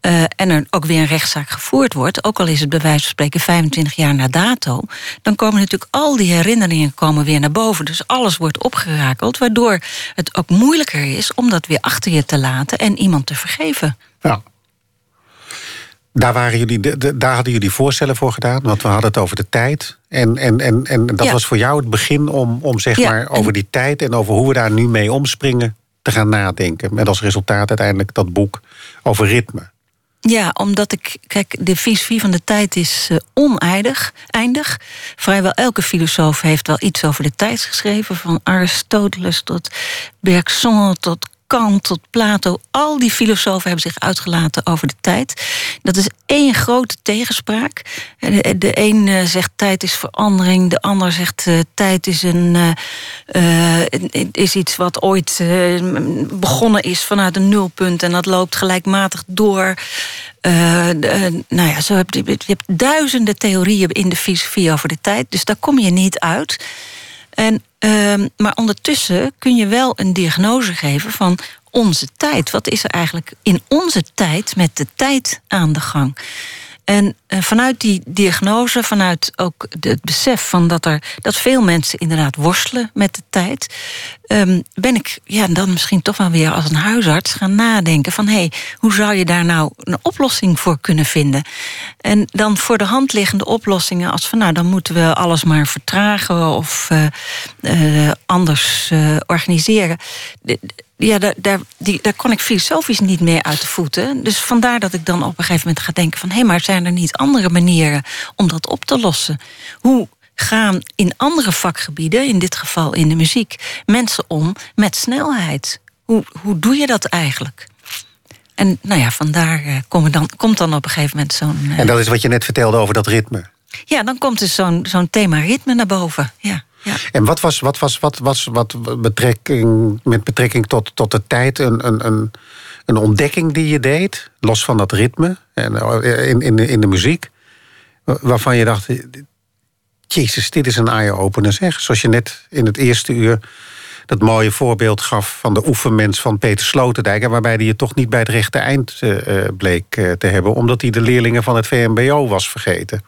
Uh, en er ook weer een rechtszaak gevoerd wordt, ook al is het bij wijze van spreken 25 jaar na dato, dan komen natuurlijk al die herinneringen komen weer naar boven. Dus alles wordt opgerakeld, waardoor het ook moeilijker is om dat weer achter je te laten en iemand te vergeven. Ja. Daar, waren jullie, daar hadden jullie voorstellen voor gedaan, want we hadden het over de tijd. En, en, en, en dat was voor jou het begin om, om zeg maar over die tijd en over hoe we daar nu mee omspringen te gaan nadenken. Met als resultaat uiteindelijk dat boek over ritme. Ja, omdat ik, kijk, de filosofie van de tijd is uh, oneindig. Eindig. Vrijwel elke filosoof heeft wel iets over de tijd geschreven. Van Aristoteles tot Bergson tot Kant tot Plato, al die filosofen hebben zich uitgelaten over de tijd. Dat is één grote tegenspraak. De, een eh, zegt tijd is verandering, de ander zegt uh, tijd is, een, uh, is iets wat ooit begonnen is vanuit een nulpunt en dat loopt gelijkmatig door. nou ja, zo heb je, je hebt duizenden theorieën in de filosofie over de tijd, dus daar kom je niet uit. En, uh, maar ondertussen kun je wel een diagnose geven van onze tijd. Wat is er eigenlijk in onze tijd met de tijd aan de gang? En uh, vanuit die diagnose, vanuit ook het besef van dat, er, dat veel mensen inderdaad worstelen met de tijd, um, ben ik ja, dan misschien toch wel weer als een huisarts gaan nadenken van hé, hey, hoe zou je daar nou een oplossing voor kunnen vinden? En dan voor de hand liggende oplossingen als van nou dan moeten we alles maar vertragen of uh, uh, anders organiseren ja, daar, daar, die, daar kon ik filosofisch niet meer uit de voeten. Dus vandaar dat ik dan op een gegeven moment ga denken van... hé, maar zijn er niet andere manieren om dat op te lossen? Hoe gaan in andere vakgebieden, in dit geval in de muziek... mensen om met snelheid? Hoe, hoe doe je dat eigenlijk? En nou ja, vandaar kom dan, komt dan op een gegeven moment zo'n... Uh, en dat is wat je net vertelde over dat ritme. Ja, dan komt dus zo'n zo'n thema ritme naar boven, ja. En wat was, wat was, wat was wat betrekking, met betrekking tot, tot de tijd een, een, een, een ontdekking die je deed, los van dat ritme en eh, in, in, de, in de muziek, waarvan je dacht, Jezus, dit is een eye-opener zeg. Zoals je net in het eerste uur dat mooie voorbeeld gaf van de oefenmens van Peter Sloterdijk. Waarbij hij het toch niet bij het rechte eind uh, bleek uh, te hebben, omdat hij de leerlingen van het VMBO was vergeten.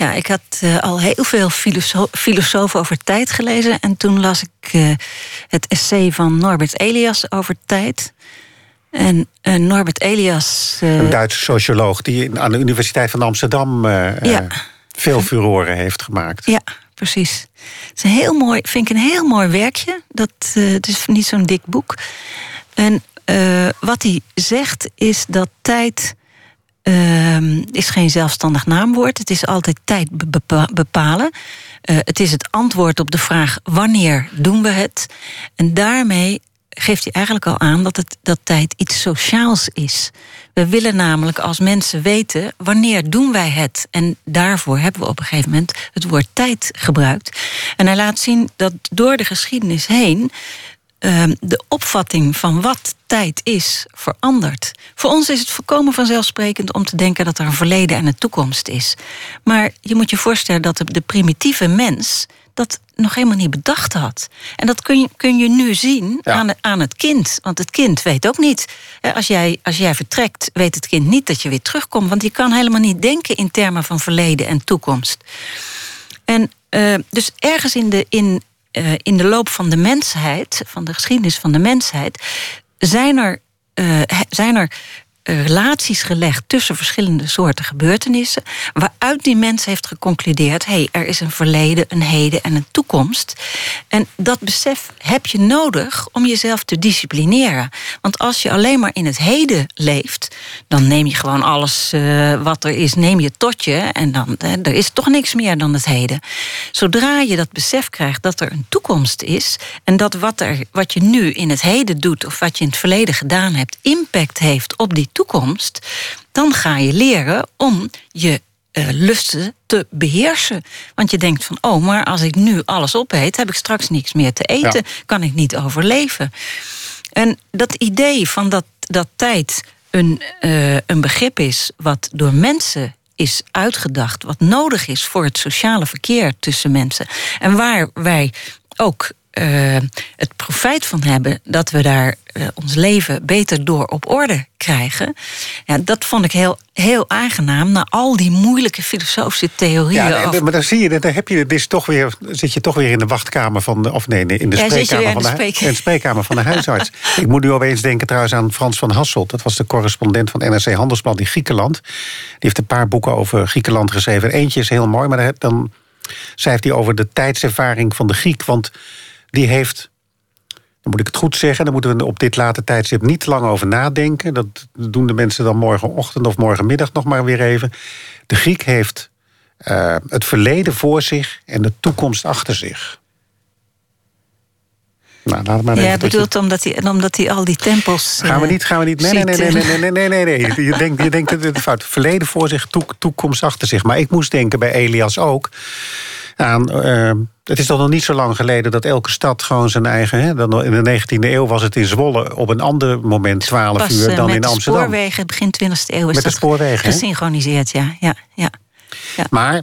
Ja, ik had uh, al heel veel filoso filosofen over tijd gelezen. En toen las ik uh, het essay van Norbert Elias over tijd. En uh, Norbert Elias. een Duitse socioloog die aan de Universiteit van Amsterdam ja. veel furoren heeft gemaakt. Ja, precies. Het is een heel mooi, vind ik een heel mooi werkje. Dat, het is niet zo'n dik boek. En wat hij zegt is dat tijd uh, is geen zelfstandig naamwoord. Het is altijd tijd bepalen. Uh, het is het antwoord op de vraag wanneer doen we het. En daarmee geeft hij eigenlijk al aan dat, het, dat tijd iets sociaals is. We willen namelijk als mensen weten wanneer doen wij het. En daarvoor hebben we op een gegeven moment het woord tijd gebruikt. En hij laat zien dat door de geschiedenis heen Ehm, de opvatting van wat tijd is verandert. Voor ons is het volkomen vanzelfsprekend om te denken dat er een verleden en een toekomst is. Maar je moet je voorstellen dat de primitieve mens dat nog helemaal niet bedacht had. En dat kun je, kun je nu zien aan, aan het kind. Want het kind weet ook niet. Als jij, als jij vertrekt, weet het kind niet dat je weer terugkomt. Want je kan helemaal niet denken in termen van verleden en toekomst. En uh, dus ergens in de, in, uh, in de loop van de mensheid, van de geschiedenis van de mensheid, zijn er, uh, zijn er relaties gelegd tussen verschillende soorten gebeurtenissen, waaruit die mens heeft geconcludeerd: hé, hey, er is een verleden, een heden en een toekomst. En dat besef heb je nodig om jezelf te disciplineren. Want als je alleen maar in het heden leeft, dan neem je gewoon alles uh, wat er is, neem je tot je. En dan er is toch niks meer dan het heden. Zodra je dat besef krijgt dat er een toekomst is en dat wat, er, wat je nu in het heden doet of wat je in het verleden gedaan hebt, impact heeft op die toekomst toekomst, dan ga je leren om je uh, lusten te beheersen. Want je denkt van, oh, maar als ik nu alles opeet, heb ik straks niks meer te eten, kan ik niet overleven. En dat idee van dat, dat tijd een, uh, een begrip is wat door mensen is uitgedacht, wat nodig is voor het sociale verkeer tussen mensen. En waar wij ook eh, het profijt van hebben dat we daar uh, ons leven beter door op orde krijgen. Ja, dat vond ik heel, heel aangenaam na al die moeilijke filosofische theorieën. Ja, over... maar dan zie je, dan heb je, dit toch weer, zit je toch weer in de wachtkamer van de, of nee, in de ja, spreekkamer, van de, spreek... in de spreekkamer van de huisarts. ik moet nu opeens denken trouwens aan Frans van Hasselt. Dat was de correspondent van NRC Handelsblad in Griekenland. Die heeft een paar boeken over Griekenland geschreven. Eentje is heel mooi, maar dan schrijft hij over de tijdservaring van de Griek. Want die heeft, dan moet ik het goed zeggen, dan moeten we op dit late tijdstip niet lang over nadenken. Dat doen de mensen dan morgenochtend of morgenmiddag nog maar weer even. De Griek heeft uh, het verleden voor zich en de toekomst achter zich ja laat bedoelt omdat, hij, omdat hij al die tempels. Gaan we eh, niet, gaan we niet. Nee, nee, nee, nee, nee, nee, Je denkt, je denkt het fout. Verleden voor zich, toekomst achter zich. Maar ik moest denken bij Elias ook aan. Eh, het is toch nog niet zo lang geleden dat elke stad gewoon zijn eigen. Hè, dan in de 19e eeuw was het in Zwolle op een ander moment 12 eh, uur dan in Amsterdam. Met spoorwegen begin 20e eeuw is met de spoorwegen, gesynchroniseerd, ja. ja, ja, ja. Maar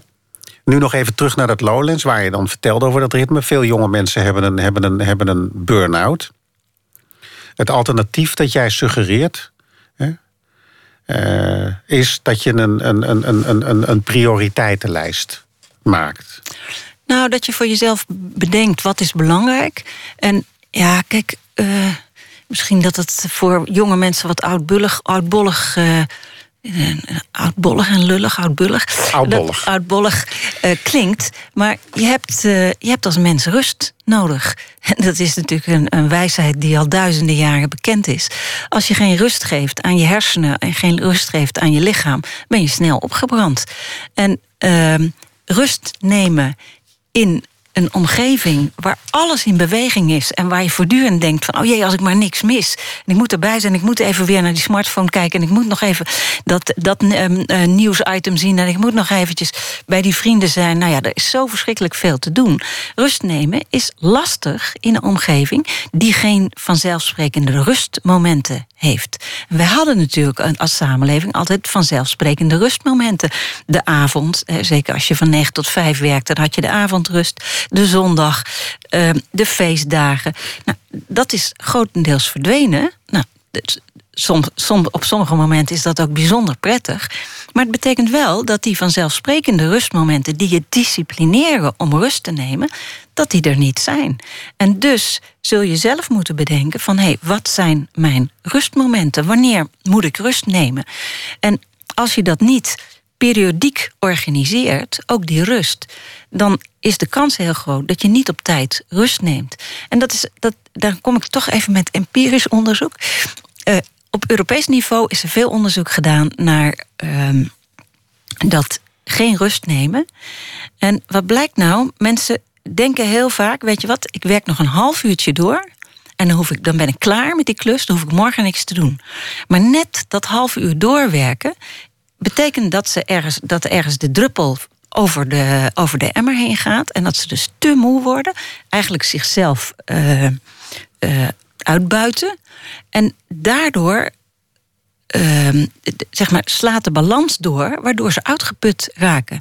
nu nog even terug naar dat Lowlands, waar je dan vertelde over dat ritme. Veel jonge mensen hebben een, hebben een, hebben een burn-out. Het alternatief dat jij suggereert. Uh, is dat je een, een, een, een, een, een prioriteitenlijst maakt. Nou, dat je voor jezelf bedenkt wat is belangrijk. En ja, kijk, uh, misschien dat het voor jonge mensen wat oudbullig, oudbollig. Uh, oudbollig en lullig, oudbullig. Oudbollig. Oudbollig uh, klinkt. Maar je hebt, uh, je hebt als mens rust nodig. En dat is natuurlijk een, een, wijsheid die al duizenden jaren bekend is. Als je geen rust geeft aan je hersenen en geen rust geeft aan je lichaam, ben je snel opgebrand. En ehm, rust nemen in een omgeving waar alles in beweging is en waar je voortdurend denkt van oh jee, als ik maar niks mis. En ik moet erbij zijn, ik moet even weer naar die smartphone kijken en ik moet nog even dat, dat um, nieuwsitem zien en ik moet nog eventjes bij die vrienden zijn. Nou ja, er is zo verschrikkelijk veel te doen. Rust nemen is lastig in een omgeving die geen vanzelfsprekende rustmomenten heeft. We hadden natuurlijk als samenleving altijd vanzelfsprekende rustmomenten. De avond, zeker als je van 9 tot 5 werkt, dan had je de avondrust de zondag, ehm, de feestdagen. Nou, dat is grotendeels verdwenen. Nou, op sommige momenten is dat ook bijzonder prettig. Maar het betekent wel dat die vanzelfsprekende rustmomenten die je disciplineren om rust te nemen, dat die er niet zijn. En dus zul je zelf moeten bedenken van hé, hey, wat zijn mijn rustmomenten? Wanneer moet ik rust nemen? En als je dat niet periodiek organiseert, ook die rust, dan is de kans heel groot dat je niet op tijd rust neemt. En dat is, dat, daar kom ik toch even met empirisch onderzoek. Uh, op Europees niveau is er veel onderzoek gedaan naar uh, dat geen rust nemen. En wat blijkt nou? Mensen denken heel vaak: weet je wat, ik werk nog een half uurtje door. En dan, hoef ik, dan ben ik klaar met die klus, dan hoef ik morgen niks te doen. Maar net dat half uur doorwerken betekent dat, ze ergens, dat ergens de druppel over de, over de emmer heen gaat. En dat ze dus te moe worden. Eigenlijk zichzelf uh, uh, uitbuiten. En daardoor uh, zeg maar, slaat de balans door, waardoor ze uitgeput raken.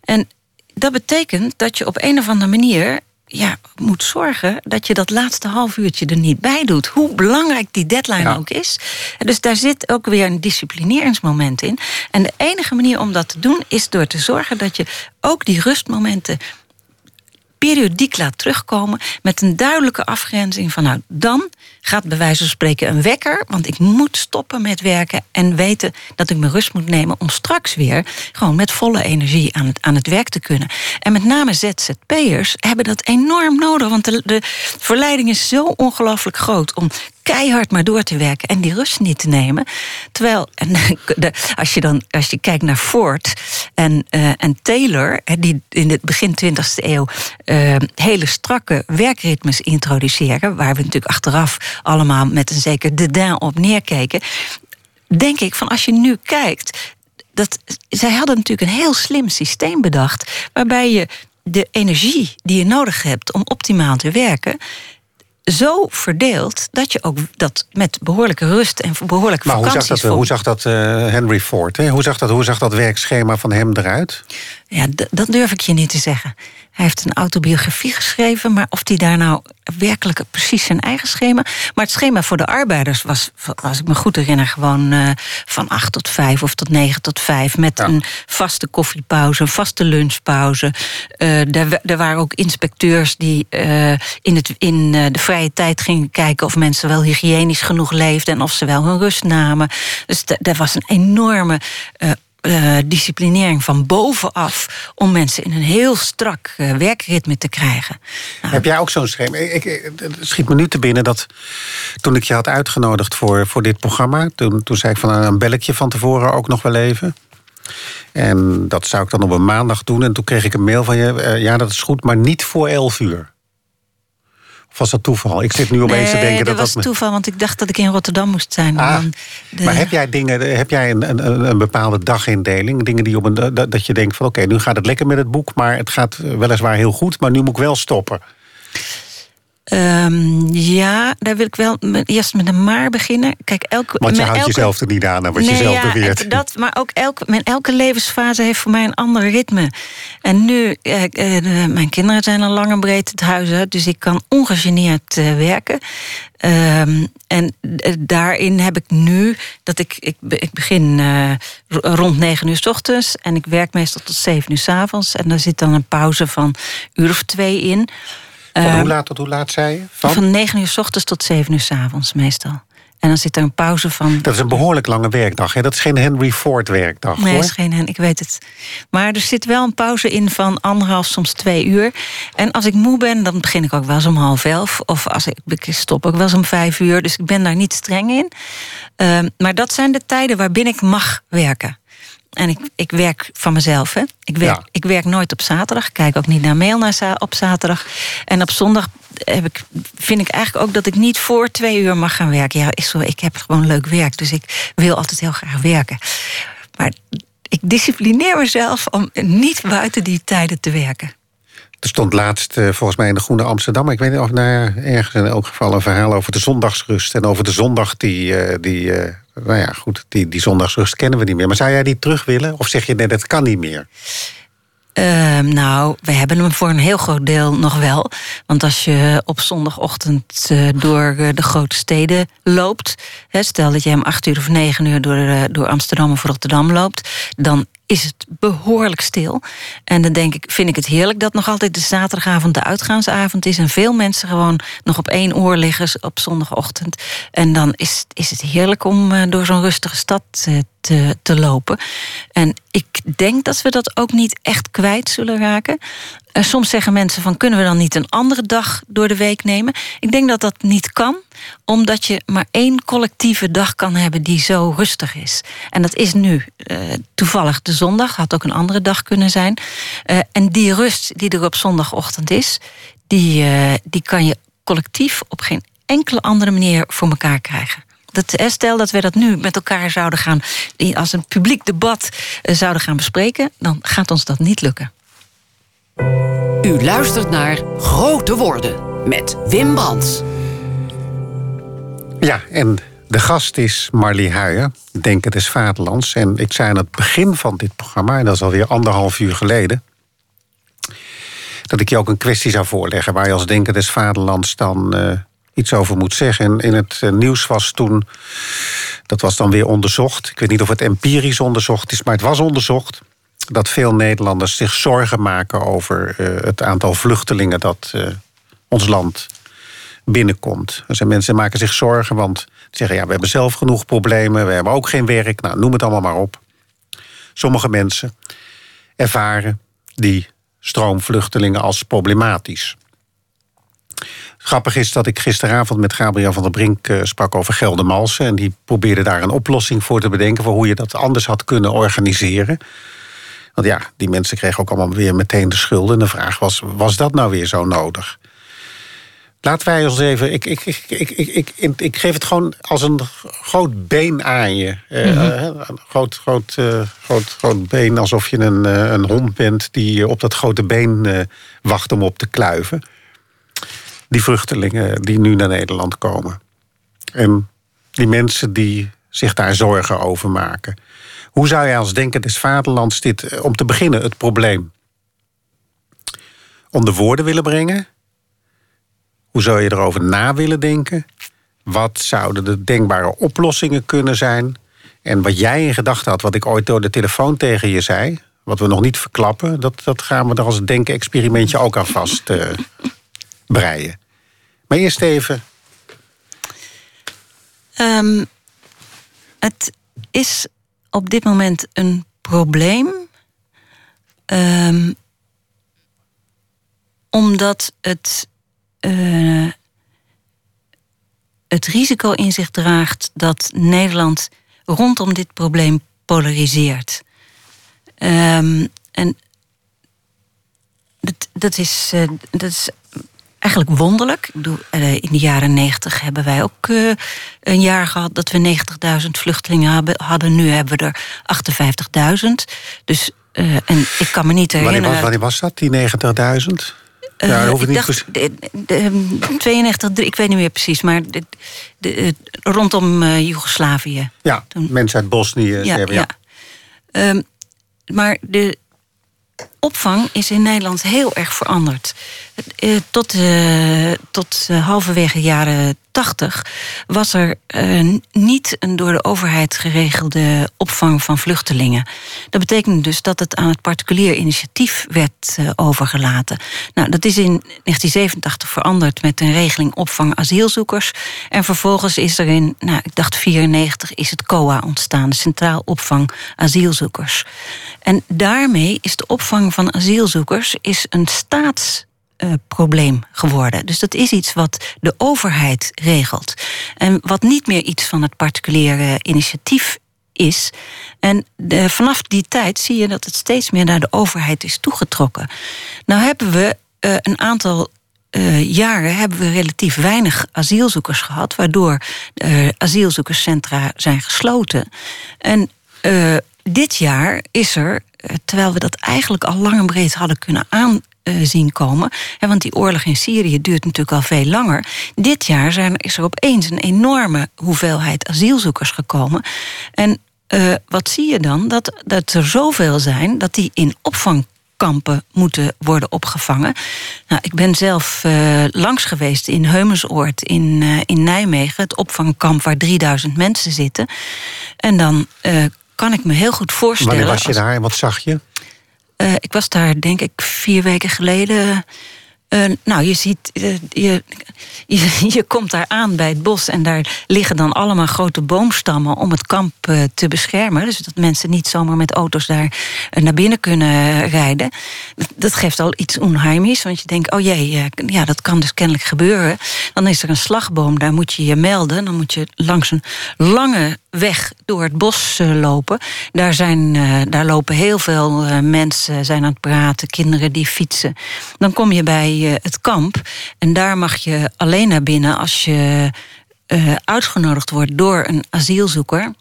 En dat betekent dat je op een of andere manier ja, moet zorgen dat je dat laatste half uurtje er niet bij doet. Hoe belangrijk die deadline ook is. Dus daar zit ook weer een disciplineringsmoment in. En de enige manier om dat te doen is door te zorgen dat je ook die rustmomenten periodiek laat terugkomen met een duidelijke afgrenzing van nou dan gaat bij wijze van spreken een wekker, want ik moet stoppen met werken en weten dat ik mijn rust moet nemen om straks weer gewoon met volle energie aan het, aan het werk te kunnen. En met name ZZP'ers hebben dat enorm nodig, want de, de verleiding is zo ongelooflijk groot om keihard maar door te werken en die rust niet te nemen. Terwijl, en de, als, je dan, als je kijkt naar Ford en, uh, en Taylor, die in het begin 20e eeuw uh, hele strakke werkritmes introduceren, waar we natuurlijk achteraf allemaal met een zeker dédain op neerkeken, denk ik van als je nu kijkt, dat, zij hadden natuurlijk een heel slim systeem bedacht, waarbij je de energie die je nodig hebt om optimaal te werken, zo verdeeld dat je ook dat met behoorlijke rust en behoorlijke maar vakanties... hoe zag dat, hoe zag dat uh, Henry Ford? Hè? Hoe, zag dat, hoe zag dat werkschema van hem eruit? Ja, dat durf ik je niet te zeggen. Hij heeft een autobiografie geschreven, maar of hij daar nou werkelijk precies zijn eigen schema. Maar het schema voor de arbeiders was, als ik me goed herinner, gewoon uh, van 8 tot 5 of tot 9 tot 5. Met een vaste koffiepauze, een vaste lunchpauze. Uh, er, er, waren ook inspecteurs die uh, in, het, in de vrije tijd gingen kijken of mensen wel hygiënisch genoeg leefden en of ze wel hun rust namen. Dus er was een enorme uh, disciplinering van bovenaf om mensen in een heel strak uh, werkritme te krijgen. Nou, Heb jij ook zo'n schema? Ik, ik, het schiet me nu te binnen dat toen ik je had uitgenodigd voor, voor dit programma, toen, toen zei ik van een belletje van tevoren ook nog wel even. En dat zou ik dan op een maandag doen. En toen kreeg ik een mail van je. Ja, dat is goed, maar niet voor 11 uur. Of was dat toeval? Ik zit nu opeens nee, te denken dat dat was toeval, want ik dacht dat ik in Rotterdam moest zijn. Ah, de... Maar heb jij dingen, heb jij een, een, een bepaalde dagindeling? Dingen die op een dat je denkt van oké, nu gaat het lekker met het boek, maar het gaat weliswaar heel goed, maar nu moet ik wel stoppen. Um, ja, daar wil ik wel eerst met een maar beginnen. Kijk, elke, Want je houdt elke... jezelf er niet aan, wat nee, je zelf ja, beweert. Dat, maar ook elke, mijn elke levensfase heeft voor mij een ander ritme. En nu, eh, eh, mijn kinderen zijn al lang en breed het huis uit... dus ik kan ongegeneerd uh, werken. Um, en daarin heb ik nu dat ik, ik, ik begin uh, rond negen uur s ochtends... en ik werk meestal tot zeven uur s avonds. En daar zit dan een pauze van een uur of twee in... Van hoe laat tot hoe laat zei je? Van, van 9 uur s ochtends tot 7 uur s avonds meestal. En dan zit er een pauze van. Dat is een behoorlijk lange werkdag. Hè? Dat is geen Henry Ford werkdag. Nee, hoor. is geen Henry, ik weet het. Maar er zit wel een pauze in van anderhalf, soms twee uur. En als ik moe ben, dan begin ik ook wel eens om half elf. Of als ik, ik stop ook wel eens om vijf uur. Dus ik ben daar niet streng in. Uh, maar dat zijn de tijden waarbinnen ik mag werken. En ik, ik werk van mezelf. Hè. Ik, werk, Ja. ik werk nooit op zaterdag. Ik kijk ook niet naar mail naar za- op zaterdag. En op zondag heb ik, vind ik eigenlijk ook dat ik niet voor twee uur mag gaan werken. Ja, zo, ik heb gewoon leuk werk. Dus ik wil altijd heel graag werken. Maar ik disciplineer mezelf om niet buiten die tijden te werken. Er stond laatst eh, volgens mij in de Groene Amsterdam... ik weet niet of nou ja, ergens in elk geval een verhaal over de zondagsrust... en over de zondag die... eh, die eh, nou ja, goed, die, die zondagsrust kennen we niet meer. Maar zou jij die terug willen? Of zeg je nee, dat kan niet meer? Uh, nou, we hebben hem voor een heel groot deel nog wel. Want als je op zondagochtend uh, door uh, de grote steden loopt... Hè, stel dat je hem acht uur of negen uur door, uh, door Amsterdam of Rotterdam loopt... dan is het behoorlijk stil. En dan denk ik, vind ik het heerlijk dat nog altijd de zaterdagavond de uitgaansavond is... en veel mensen gewoon nog op één oor liggen op zondagochtend. En dan is, is het heerlijk om uh, door zo'n rustige stad uh, te, te lopen. En ik denk dat we dat ook niet echt kwijt zullen raken. Uh, soms zeggen mensen van, kunnen we dan niet een andere dag door de week nemen? Ik denk dat dat niet kan, omdat je maar één collectieve dag kan hebben die zo rustig is. En dat is nu uh, toevallig de zondag, had ook een andere dag kunnen zijn. Uh, en die rust die er op zondagochtend is, die, die kan je collectief op geen enkele andere manier voor elkaar krijgen. Dat, stel dat we dat nu met elkaar zouden gaan, als een publiek debat zouden gaan bespreken, dan gaat ons dat niet lukken. U luistert naar Grote Woorden met Wim Brands. Ja, en de gast is Marlie Huijer, Denken des Vaderlands. En ik zei aan het begin van dit programma, en dat is alweer anderhalf uur geleden... dat ik je ook een kwestie zou voorleggen... waar je als Denken des Vaderlands dan uh, iets over moet zeggen. En in het uh, nieuws was toen, dat was dan weer onderzocht... ik weet niet of het empirisch onderzocht is, maar het was onderzocht... dat veel Nederlanders zich zorgen maken over uh, het aantal vluchtelingen... dat ons land binnenkomt. Er zijn mensen die maken zich zorgen, want zeggen... ja, we hebben zelf genoeg problemen, we hebben ook geen werk. Nou, noem het allemaal maar op. Sommige mensen ervaren die stroomvluchtelingen als problematisch. Grappig is dat ik gisteravond met Gabriel van der Brink uh, sprak over Geldermalsen... en die probeerde daar een oplossing voor te bedenken... voor hoe je dat anders had kunnen organiseren. Want ja, die mensen kregen ook allemaal weer meteen de schulden. En de vraag was, was dat nou weer zo nodig? Laten wij ons even. Ik, ik, ik, ik, ik, ik, ik geef het gewoon als een groot been aan je. Mm -hmm. uh, een groot, groot, uh, groot, groot been, alsof je een, uh, een hond bent die op dat grote been wacht om op te kluiven. Die vluchtelingen die nu naar Nederland komen. En die mensen die zich daar zorgen over maken. Hoe zou jij als denker des vaderlands dit, om te beginnen, het probleem onder woorden willen brengen? Hoe zou je erover na willen denken? Wat zouden de denkbare oplossingen kunnen zijn? En wat jij in gedachten had, wat ik ooit door de telefoon tegen je zei, wat we nog niet verklappen, dat, dat gaan we er als denken-experimentje ook aan vast uh, breien. Maar eerst even. Um, het is op dit moment een probleem. Um, omdat het, uh, het risico in zich draagt dat Nederland rondom dit probleem polariseert. Um, en dat, dat, is, uh, dat is eigenlijk wonderlijk. Ik bedoel, uh, in de jaren negentig hebben wij ook uh, een jaar gehad dat we 90.000 vluchtelingen hadden. Nu hebben we er 58.000. Dus, en ik kan me niet herinneren. Wanneer, wanneer was dat, die 90.000? Ja, uh, ik dacht, de, de, de, 92, ik weet niet meer precies, maar de, rondom uh, Joegoslavië. Ja, Toen, mensen uit Bosnië. Ja, ja. ja. Um, maar de opvang is in Nederland heel erg veranderd. Uh, tot uh, tot halverwege de jaren 80 was er niet een door de overheid geregelde opvang van vluchtelingen. Dat betekende dus dat het aan het particulier initiatief werd overgelaten. Nou, dat is in 1987 veranderd met een regeling opvang asielzoekers. En vervolgens is er in, nou, ik dacht 94, is het COA ontstaan, Centraal Opvang Asielzoekers. En daarmee is de opvang van asielzoekers is een staats uh, probleem geworden. Dus dat is iets wat de overheid regelt. En wat niet meer iets van het particuliere initiatief is. En de, vanaf die tijd zie je dat het steeds meer naar de overheid is toegetrokken. Nou hebben we uh, een aantal jaren hebben we relatief weinig asielzoekers gehad, waardoor asielzoekerscentra zijn gesloten. En dit jaar is er, terwijl we dat eigenlijk al lang en breed hadden kunnen aan uh, zien komen. want die oorlog in Syrië duurt natuurlijk al veel langer. Dit jaar zijn, is er opeens een enorme hoeveelheid asielzoekers gekomen. En uh, wat zie je dan? Dat, dat er zoveel zijn dat die in opvangkampen moeten worden opgevangen. Nou, ik ben zelf langs geweest in Heumensoord in, in Nijmegen, het opvangkamp waar 3000 mensen zitten. En dan uh, kan ik me heel goed voorstellen. Wanneer was je daar en wat zag je? Uh, ik was daar, denk ik, vier weken geleden. Uh, nou, je ziet, uh, je, je, je, komt daar aan bij het bos en daar liggen dan allemaal grote boomstammen om het kamp uh, te beschermen. Dus dat mensen niet zomaar met auto's daar naar binnen kunnen rijden. Dat geeft al iets onheimisch, want je denkt, oh jee, ja, dat kan dus kennelijk gebeuren. Dan is er een slagboom, daar moet je je melden. Dan moet je langs een lange weg door het bos lopen. Daar, zijn, daar lopen heel veel mensen zijn aan het praten, kinderen die fietsen. Dan kom je bij het kamp. En daar mag je alleen naar binnen als je uh, uitgenodigd wordt door een asielzoeker.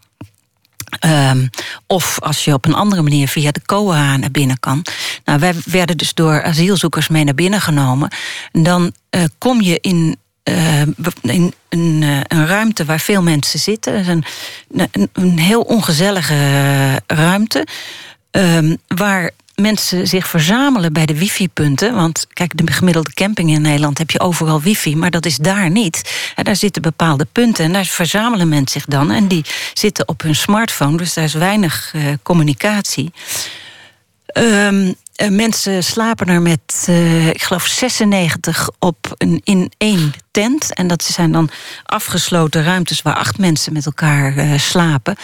Um, of als je op een andere manier via de COA naar binnen kan. Nou, wij werden dus door asielzoekers mee naar binnen genomen. En dan uh, kom je in in een, een, ruimte waar veel mensen zitten. Een, een heel ongezellige ruimte. Um, waar mensen zich verzamelen bij de wifi-punten. Want kijk, de gemiddelde camping in Nederland heb je overal wifi, maar dat is daar niet. En daar zitten bepaalde punten en daar verzamelen mensen zich dan. En die zitten op hun smartphone, dus daar is weinig uh, communicatie. Um, mensen slapen er met, uh, ik geloof, 96 op een, in één tent. En dat zijn dan afgesloten ruimtes waar acht mensen met elkaar uh, slapen.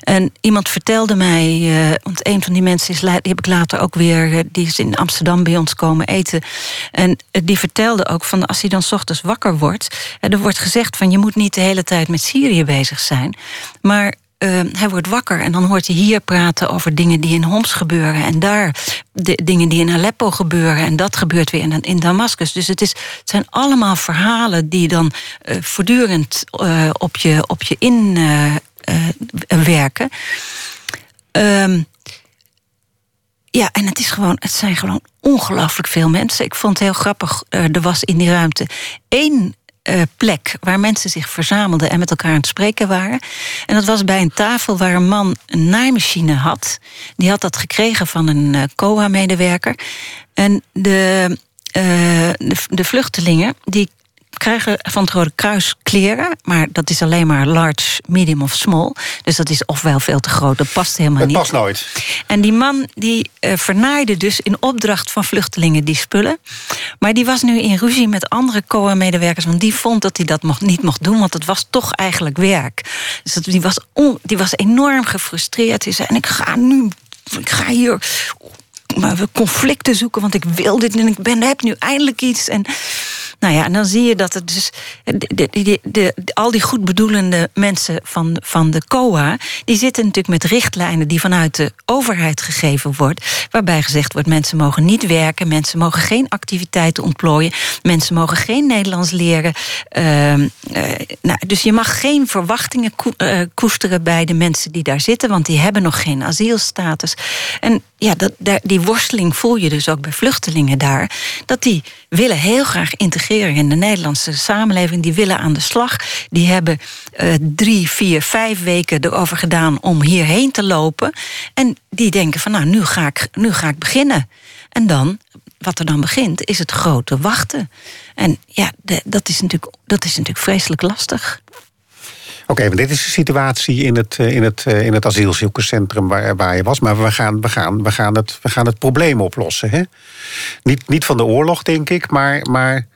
En iemand vertelde mij, want een van die mensen is, heb ik later ook weer, die is in Amsterdam bij ons komen eten. En die vertelde ook van als hij dan ochtends wakker wordt, er wordt gezegd van je moet niet de hele tijd met Syrië bezig zijn. Maar uh, hij wordt wakker en dan hoort hij hier praten over dingen die in Homs gebeuren. En daar de dingen die in Aleppo gebeuren. En dat gebeurt weer in, in Damascus. Dus het, is, het zijn allemaal verhalen die dan uh, voortdurend uh, op, je, op je inwerken. Um, ja, en het, is gewoon, het zijn gewoon ongelooflijk veel mensen. Ik vond het heel grappig. er was in die ruimte één uh, plek waar mensen zich verzamelden en met elkaar aan het spreken waren. En dat was bij een tafel waar een man een naaimachine had. Die had dat gekregen van een uh, COA-medewerker. En de, de, de vluchtelingen die krijgen van het Rode Kruis kleren. Maar dat is alleen maar large, medium of small. Dus dat is ofwel veel te groot. Dat past helemaal dat niet. past nooit. En die man die uh, vernaaide dus in opdracht van vluchtelingen die spullen. Maar die was nu in ruzie met andere COA-medewerkers. Want die vond dat hij dat mocht, niet mocht doen. Want het was toch eigenlijk werk. Dus dat, die, was on, die was enorm gefrustreerd. Hij zei, en ik ga nu... Ik ga hier conflicten zoeken, want ik wil dit en ik ben, heb nu eindelijk iets. En nou ja, en dan zie je dat het dus. De, de, al die goedbedoelende mensen van, van de COA. die zitten natuurlijk met richtlijnen die vanuit de overheid gegeven wordt. Waarbij gezegd wordt: mensen mogen niet werken, mensen mogen geen activiteiten ontplooien, mensen mogen geen Nederlands leren. Uh, uh, nou, dus je mag geen verwachtingen uh, koesteren bij de mensen die daar zitten, want die hebben nog geen asielstatus. En ja, dat, die worsteling voel je dus ook bij vluchtelingen daar. Dat die willen heel graag integreren in de Nederlandse samenleving. Die willen aan de slag. Die hebben uh, drie, vier, vijf weken erover gedaan om hierheen te lopen. En die denken van nou, nu ga ik, nu ga ik beginnen. En dan, wat er dan begint, is het grote wachten. En ja, dat, is natuurlijk, dat is natuurlijk vreselijk lastig. Oké, okay, dit is de situatie in het, in het, in het asielzoekerscentrum waar, waar je was. Maar we gaan, we gaan, we gaan, het, we gaan het probleem oplossen. Hè? Niet, niet van de oorlog, denk ik, maar. maar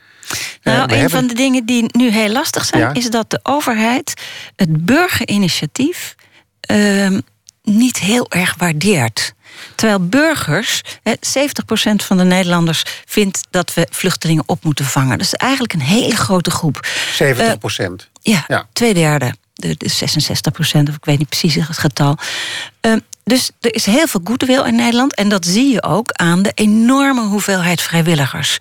nou, een hebben... van de dingen die nu heel lastig zijn, ja? is dat de overheid het burgerinitiatief uh, niet heel erg waardeert. Terwijl burgers, 70% van de Nederlanders vindt dat we vluchtelingen op moeten vangen. Dat is eigenlijk een hele grote groep. 70%? Uh, ja, ja, twee derde. De, de 66 procent, of ik weet niet precies het getal. Uh, dus er is heel veel goodwill in Nederland. En dat zie je ook aan de enorme hoeveelheid vrijwilligers.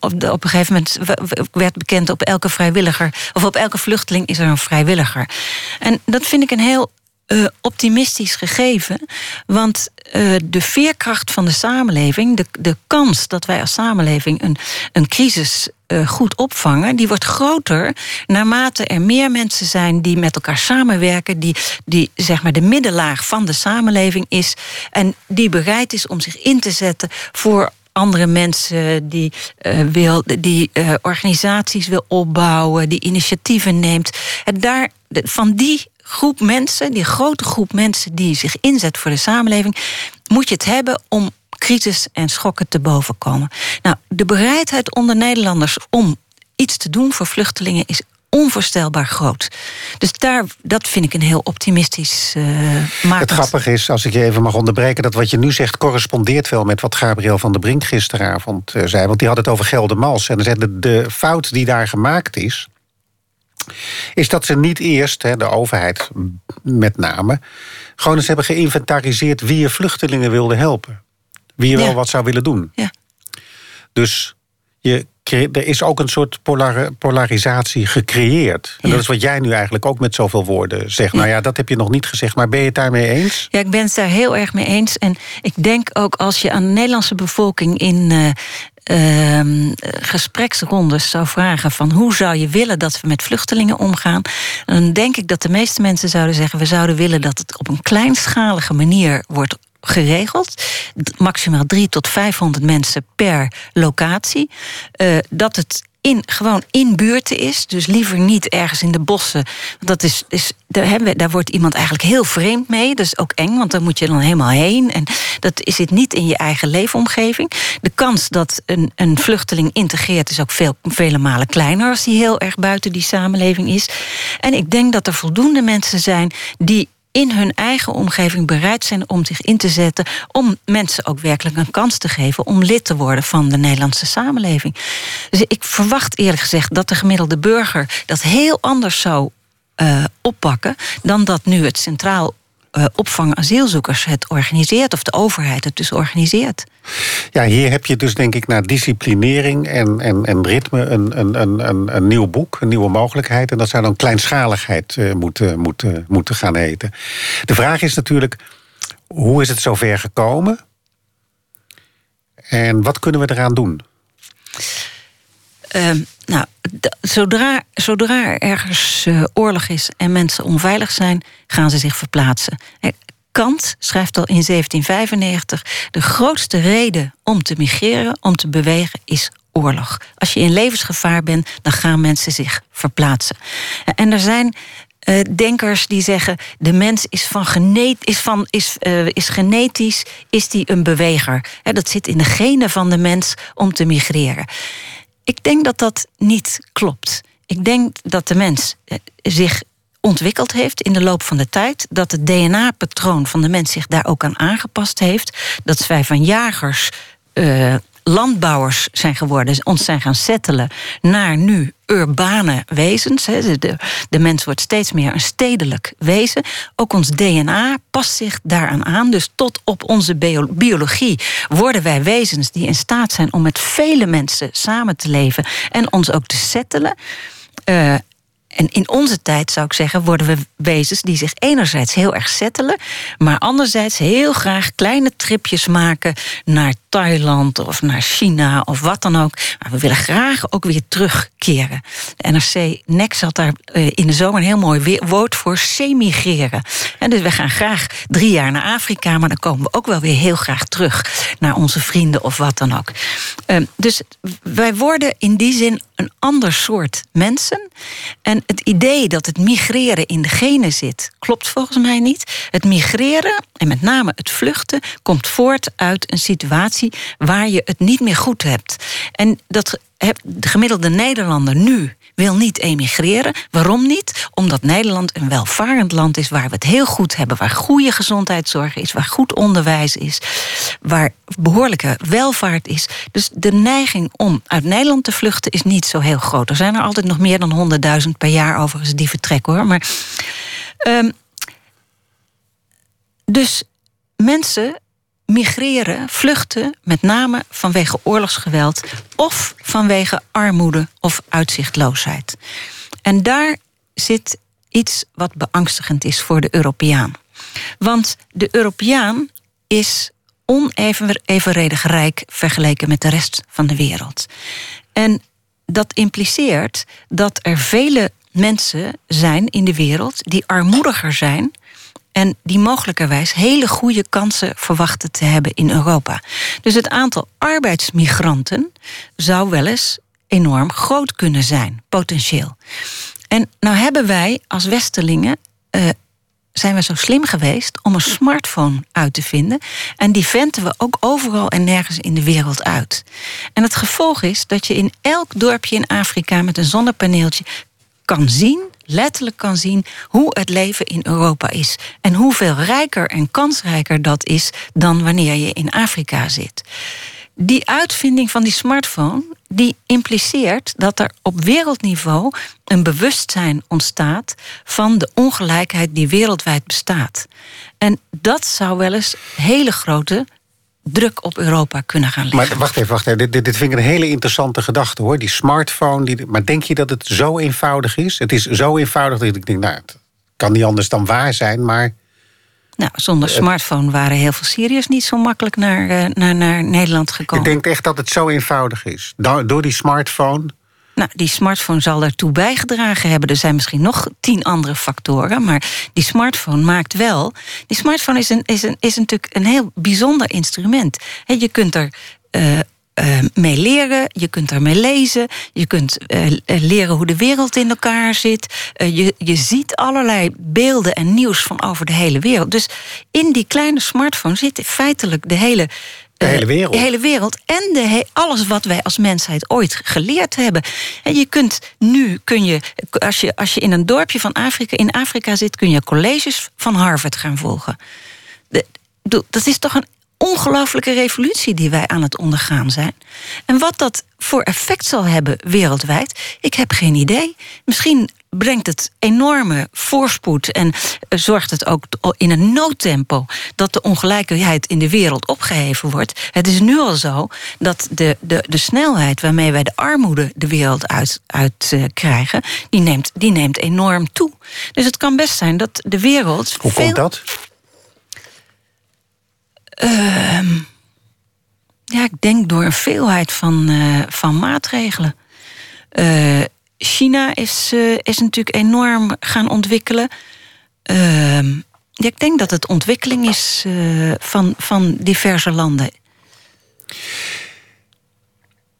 op, de, op een gegeven moment werd bekend op elke vrijwilliger, of op elke vluchteling is er een vrijwilliger. En dat vind ik een heel uh, optimistisch gegeven. Want uh, de veerkracht van de samenleving, de, de kans dat wij als samenleving een, een crisis uh, goed opvangen, die wordt groter naarmate er meer mensen zijn die met elkaar samenwerken, die, die zeg maar de middenlaag van de samenleving is en die bereid is om zich in te zetten voor andere mensen die, wil, die organisaties wil opbouwen, die initiatieven neemt. En daar, van die groep mensen, die grote groep mensen die zich inzet voor de samenleving, moet je het hebben om crisis en schokken te bovenkomen. Nou, de bereidheid onder Nederlanders om iets te doen voor vluchtelingen is onvoorstelbaar groot. Dus daar, dat vind ik een heel optimistisch uh, Het grappige is, als ik je even mag onderbreken... dat wat je nu zegt correspondeert wel met wat Gabriel van der Brink gisteravond uh, zei. Want die had het over Geldermals. En zei de fout die daar gemaakt is is dat ze niet eerst, de overheid met name, gewoon eens hebben geïnventariseerd wie je vluchtelingen wilde helpen. Wie je wel wat zou willen doen. Ja. Dus je, er is ook een soort polar, polarisatie gecreëerd. En dat is wat jij nu eigenlijk ook met zoveel woorden zegt. Nou ja, dat heb je nog niet gezegd, maar ben je het daarmee eens? Ja, ik ben het daar heel erg mee eens. En ik denk ook als je aan de Nederlandse bevolking in uh, gespreksrondes zou vragen van hoe zou je willen dat we met vluchtelingen omgaan, dan denk ik dat de meeste mensen zouden zeggen: we zouden willen dat het op een kleinschalige manier wordt geregeld. Maximaal 3 tot 500 mensen per locatie. Uh, dat het in, gewoon in buurten is. Dus liever niet ergens in de bossen. Dat is, is, daar, hebben we, daar wordt iemand eigenlijk heel vreemd mee. Dat is ook eng, want daar moet je dan helemaal heen. En dat het niet in je eigen leefomgeving. De kans dat een, een vluchteling integreert is ook veel, vele malen kleiner als die heel erg buiten die samenleving is. En ik denk dat er voldoende mensen zijn die in hun eigen omgeving bereid zijn om zich in te zetten. om mensen ook werkelijk een kans te geven om lid te worden van de Nederlandse samenleving. Dus ik verwacht eerlijk gezegd dat de gemiddelde burger dat heel anders zou uh, oppakken. dan dat nu het Centraal uh, Opvang Asielzoekers het organiseert. of de overheid het dus organiseert. Ja, hier heb je dus denk ik naar disciplinering en, en, en ritme een, een, een, een nieuw boek, een nieuwe mogelijkheid. En dat zou dan kleinschaligheid uh, moeten, moeten, moeten gaan heten. De vraag is natuurlijk, hoe is het zover gekomen? En wat kunnen we eraan doen? Uh, nou, zodra, zodra er ergens uh, oorlog is en mensen onveilig zijn, gaan ze zich verplaatsen. Kant schrijft al in 1795: de grootste reden om te migreren, om te bewegen, is oorlog. Als je in levensgevaar bent, dan gaan mensen zich verplaatsen. En er zijn denkers die zeggen: de mens is, van is, van, is, is genetisch is die een beweger. Dat zit in de genen van de mens om te migreren. Ik denk dat dat niet klopt. Ik denk dat de mens uh, zich ontwikkeld heeft in de loop van de tijd. Dat het DNA-patroon van de mens zich daar ook aan aangepast heeft. Dat wij van jagers landbouwers zijn geworden, ons zijn gaan settelen naar nu urbane wezens. De, de mens wordt steeds meer een stedelijk wezen. Ook ons DNA past zich daaraan aan. Dus tot op onze biologie worden wij wezens die in staat zijn om met vele mensen samen te leven en ons ook te settelen. Uh, en in onze tijd zou ik zeggen, worden we wezens die zich enerzijds heel erg settelen, maar anderzijds heel graag kleine tripjes maken naar Thailand of naar China of wat dan ook. Maar we willen graag ook weer terugkeren. De NRC Next had daar eh, in de zomer een heel mooi woord voor semigreren. En dus we gaan graag drie jaar naar Afrika, maar dan komen we ook wel weer heel graag terug naar onze vrienden of wat dan ook. Ehm, dus wij worden in die zin een ander soort mensen. En het idee dat het migreren in de genen zit, klopt volgens mij niet. Het migreren, en met name het vluchten, komt voort uit een situatie waar je het niet meer goed hebt. En dat de gemiddelde Nederlander nu wil niet emigreren. Waarom niet? Omdat Nederland een welvarend land is waar we het heel goed hebben, waar goede gezondheidszorg is, waar goed onderwijs is, waar behoorlijke welvaart is. Dus de neiging om uit Nederland te vluchten is niet zo heel groot. Er zijn er altijd nog meer dan 100.000 per jaar overigens die vertrekken hoor. Maar. Um, dus mensen migreren, vluchten, met name vanwege oorlogsgeweld of vanwege armoede of uitzichtloosheid. En daar zit iets wat beangstigend is voor de Europeaan. Want de Europeaan is onevenredig rijk vergeleken met de rest van de wereld. En dat impliceert dat er vele mensen zijn in de wereld die armoediger zijn en die mogelijkerwijs hele goede kansen verwachten te hebben in Europa. Dus het aantal arbeidsmigranten zou wel eens enorm groot kunnen zijn, potentieel. En nou hebben wij als Westelingen. Uh, zijn we zo slim geweest om een smartphone uit te vinden. En die venten we ook overal en nergens in de wereld uit. En het gevolg is dat je in elk dorpje in Afrika met een zonnepaneeltje kan zien, letterlijk kan zien, hoe het leven in Europa is. En hoeveel rijker en kansrijker dat is dan wanneer je in Afrika zit. Die uitvinding van die smartphone, die impliceert dat er op wereldniveau een bewustzijn ontstaat van de ongelijkheid die wereldwijd bestaat. En dat zou wel eens hele grote druk op Europa kunnen gaan leggen. Maar wacht even, wacht even. Dit, dit, vind ik een hele interessante gedachte hoor. Die smartphone. Die, maar denk je dat het zo eenvoudig is? Het is zo eenvoudig dat ik denk, nou, het kan niet anders dan waar zijn, maar. Nou, zonder smartphone waren heel veel Syriërs niet zo makkelijk naar, uh, naar, naar Nederland gekomen. Ik denk echt dat het zo eenvoudig is. Door die smartphone nou, die smartphone zal ertoe bijgedragen hebben. Er zijn misschien nog tien andere factoren. Maar die smartphone maakt wel. Die smartphone is, een, is, een, is natuurlijk een heel bijzonder instrument. je kunt er. Uh, uh, mee leren, je kunt ermee lezen, je kunt uh, leren hoe de wereld in elkaar zit. Je, je ziet allerlei beelden en nieuws van over de hele wereld. Dus in die kleine smartphone zit feitelijk de hele de hele wereld. De hele wereld. En de alles wat wij als mensheid ooit geleerd hebben. En je kunt nu, kun je, als je, als je in een dorpje van Afrika, in Afrika zit, kun je colleges van Harvard gaan volgen. De, dat is toch een ongelooflijke revolutie die wij aan het ondergaan zijn. En wat dat voor effect zal hebben wereldwijd, ik heb geen idee. Misschien brengt het enorme voorspoed en eh, zorgt het ook in een noodtempo dat de ongelijkheid in de wereld opgeheven wordt. Het is nu al zo dat de, de, de snelheid waarmee wij de armoede de wereld uit, uit uh, krijgen, die neemt, die neemt enorm toe. Dus het kan best zijn dat de wereld. Hoe komt dat? Uh, ja, ik denk door een veelheid van, uh, van maatregelen. Uh, China is, uh, is natuurlijk enorm gaan ontwikkelen. Ehm, ja, ik denk dat het ontwikkeling is van, van diverse landen.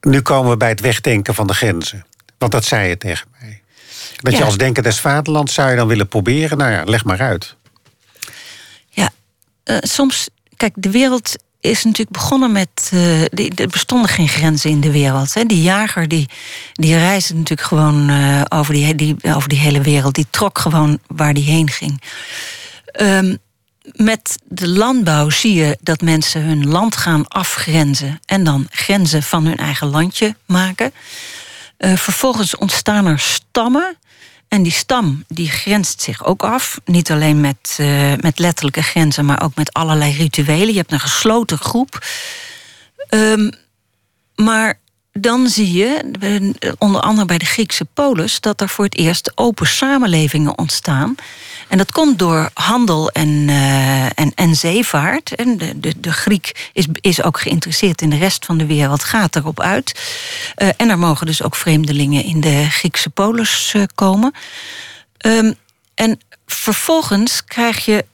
nu komen we bij het wegdenken van de grenzen. Want dat zei je tegen mij. Dat je als denker des vaderlands zou je dan willen proberen. Nou ja, leg maar uit. Ja, eh, soms, kijk, de wereld is natuurlijk begonnen met. eh, er bestonden geen grenzen in de wereld. Hè. Die jager die, die reisde natuurlijk gewoon eh, over, die, die, over die hele wereld. Die trok gewoon waar die heen ging. Ehm, met de landbouw zie je dat mensen hun land gaan afgrenzen. En dan grenzen van hun eigen landje maken. Eh, vervolgens ontstaan er stammen. En die stam die grenst zich ook af. Niet alleen met, eh, met letterlijke grenzen, maar ook met allerlei rituelen. Je hebt een gesloten groep. Ehm, maar dan zie je, eh, onder andere bij de Griekse polis, dat er voor het eerst open samenlevingen ontstaan. En dat komt door handel en, eh, en, en zeevaart. En de, de, de Griek is, is ook geïnteresseerd in de rest van de wereld, gaat erop uit. Eh, en er mogen dus ook vreemdelingen in de Griekse polis eh, komen. Ehm, en vervolgens krijg je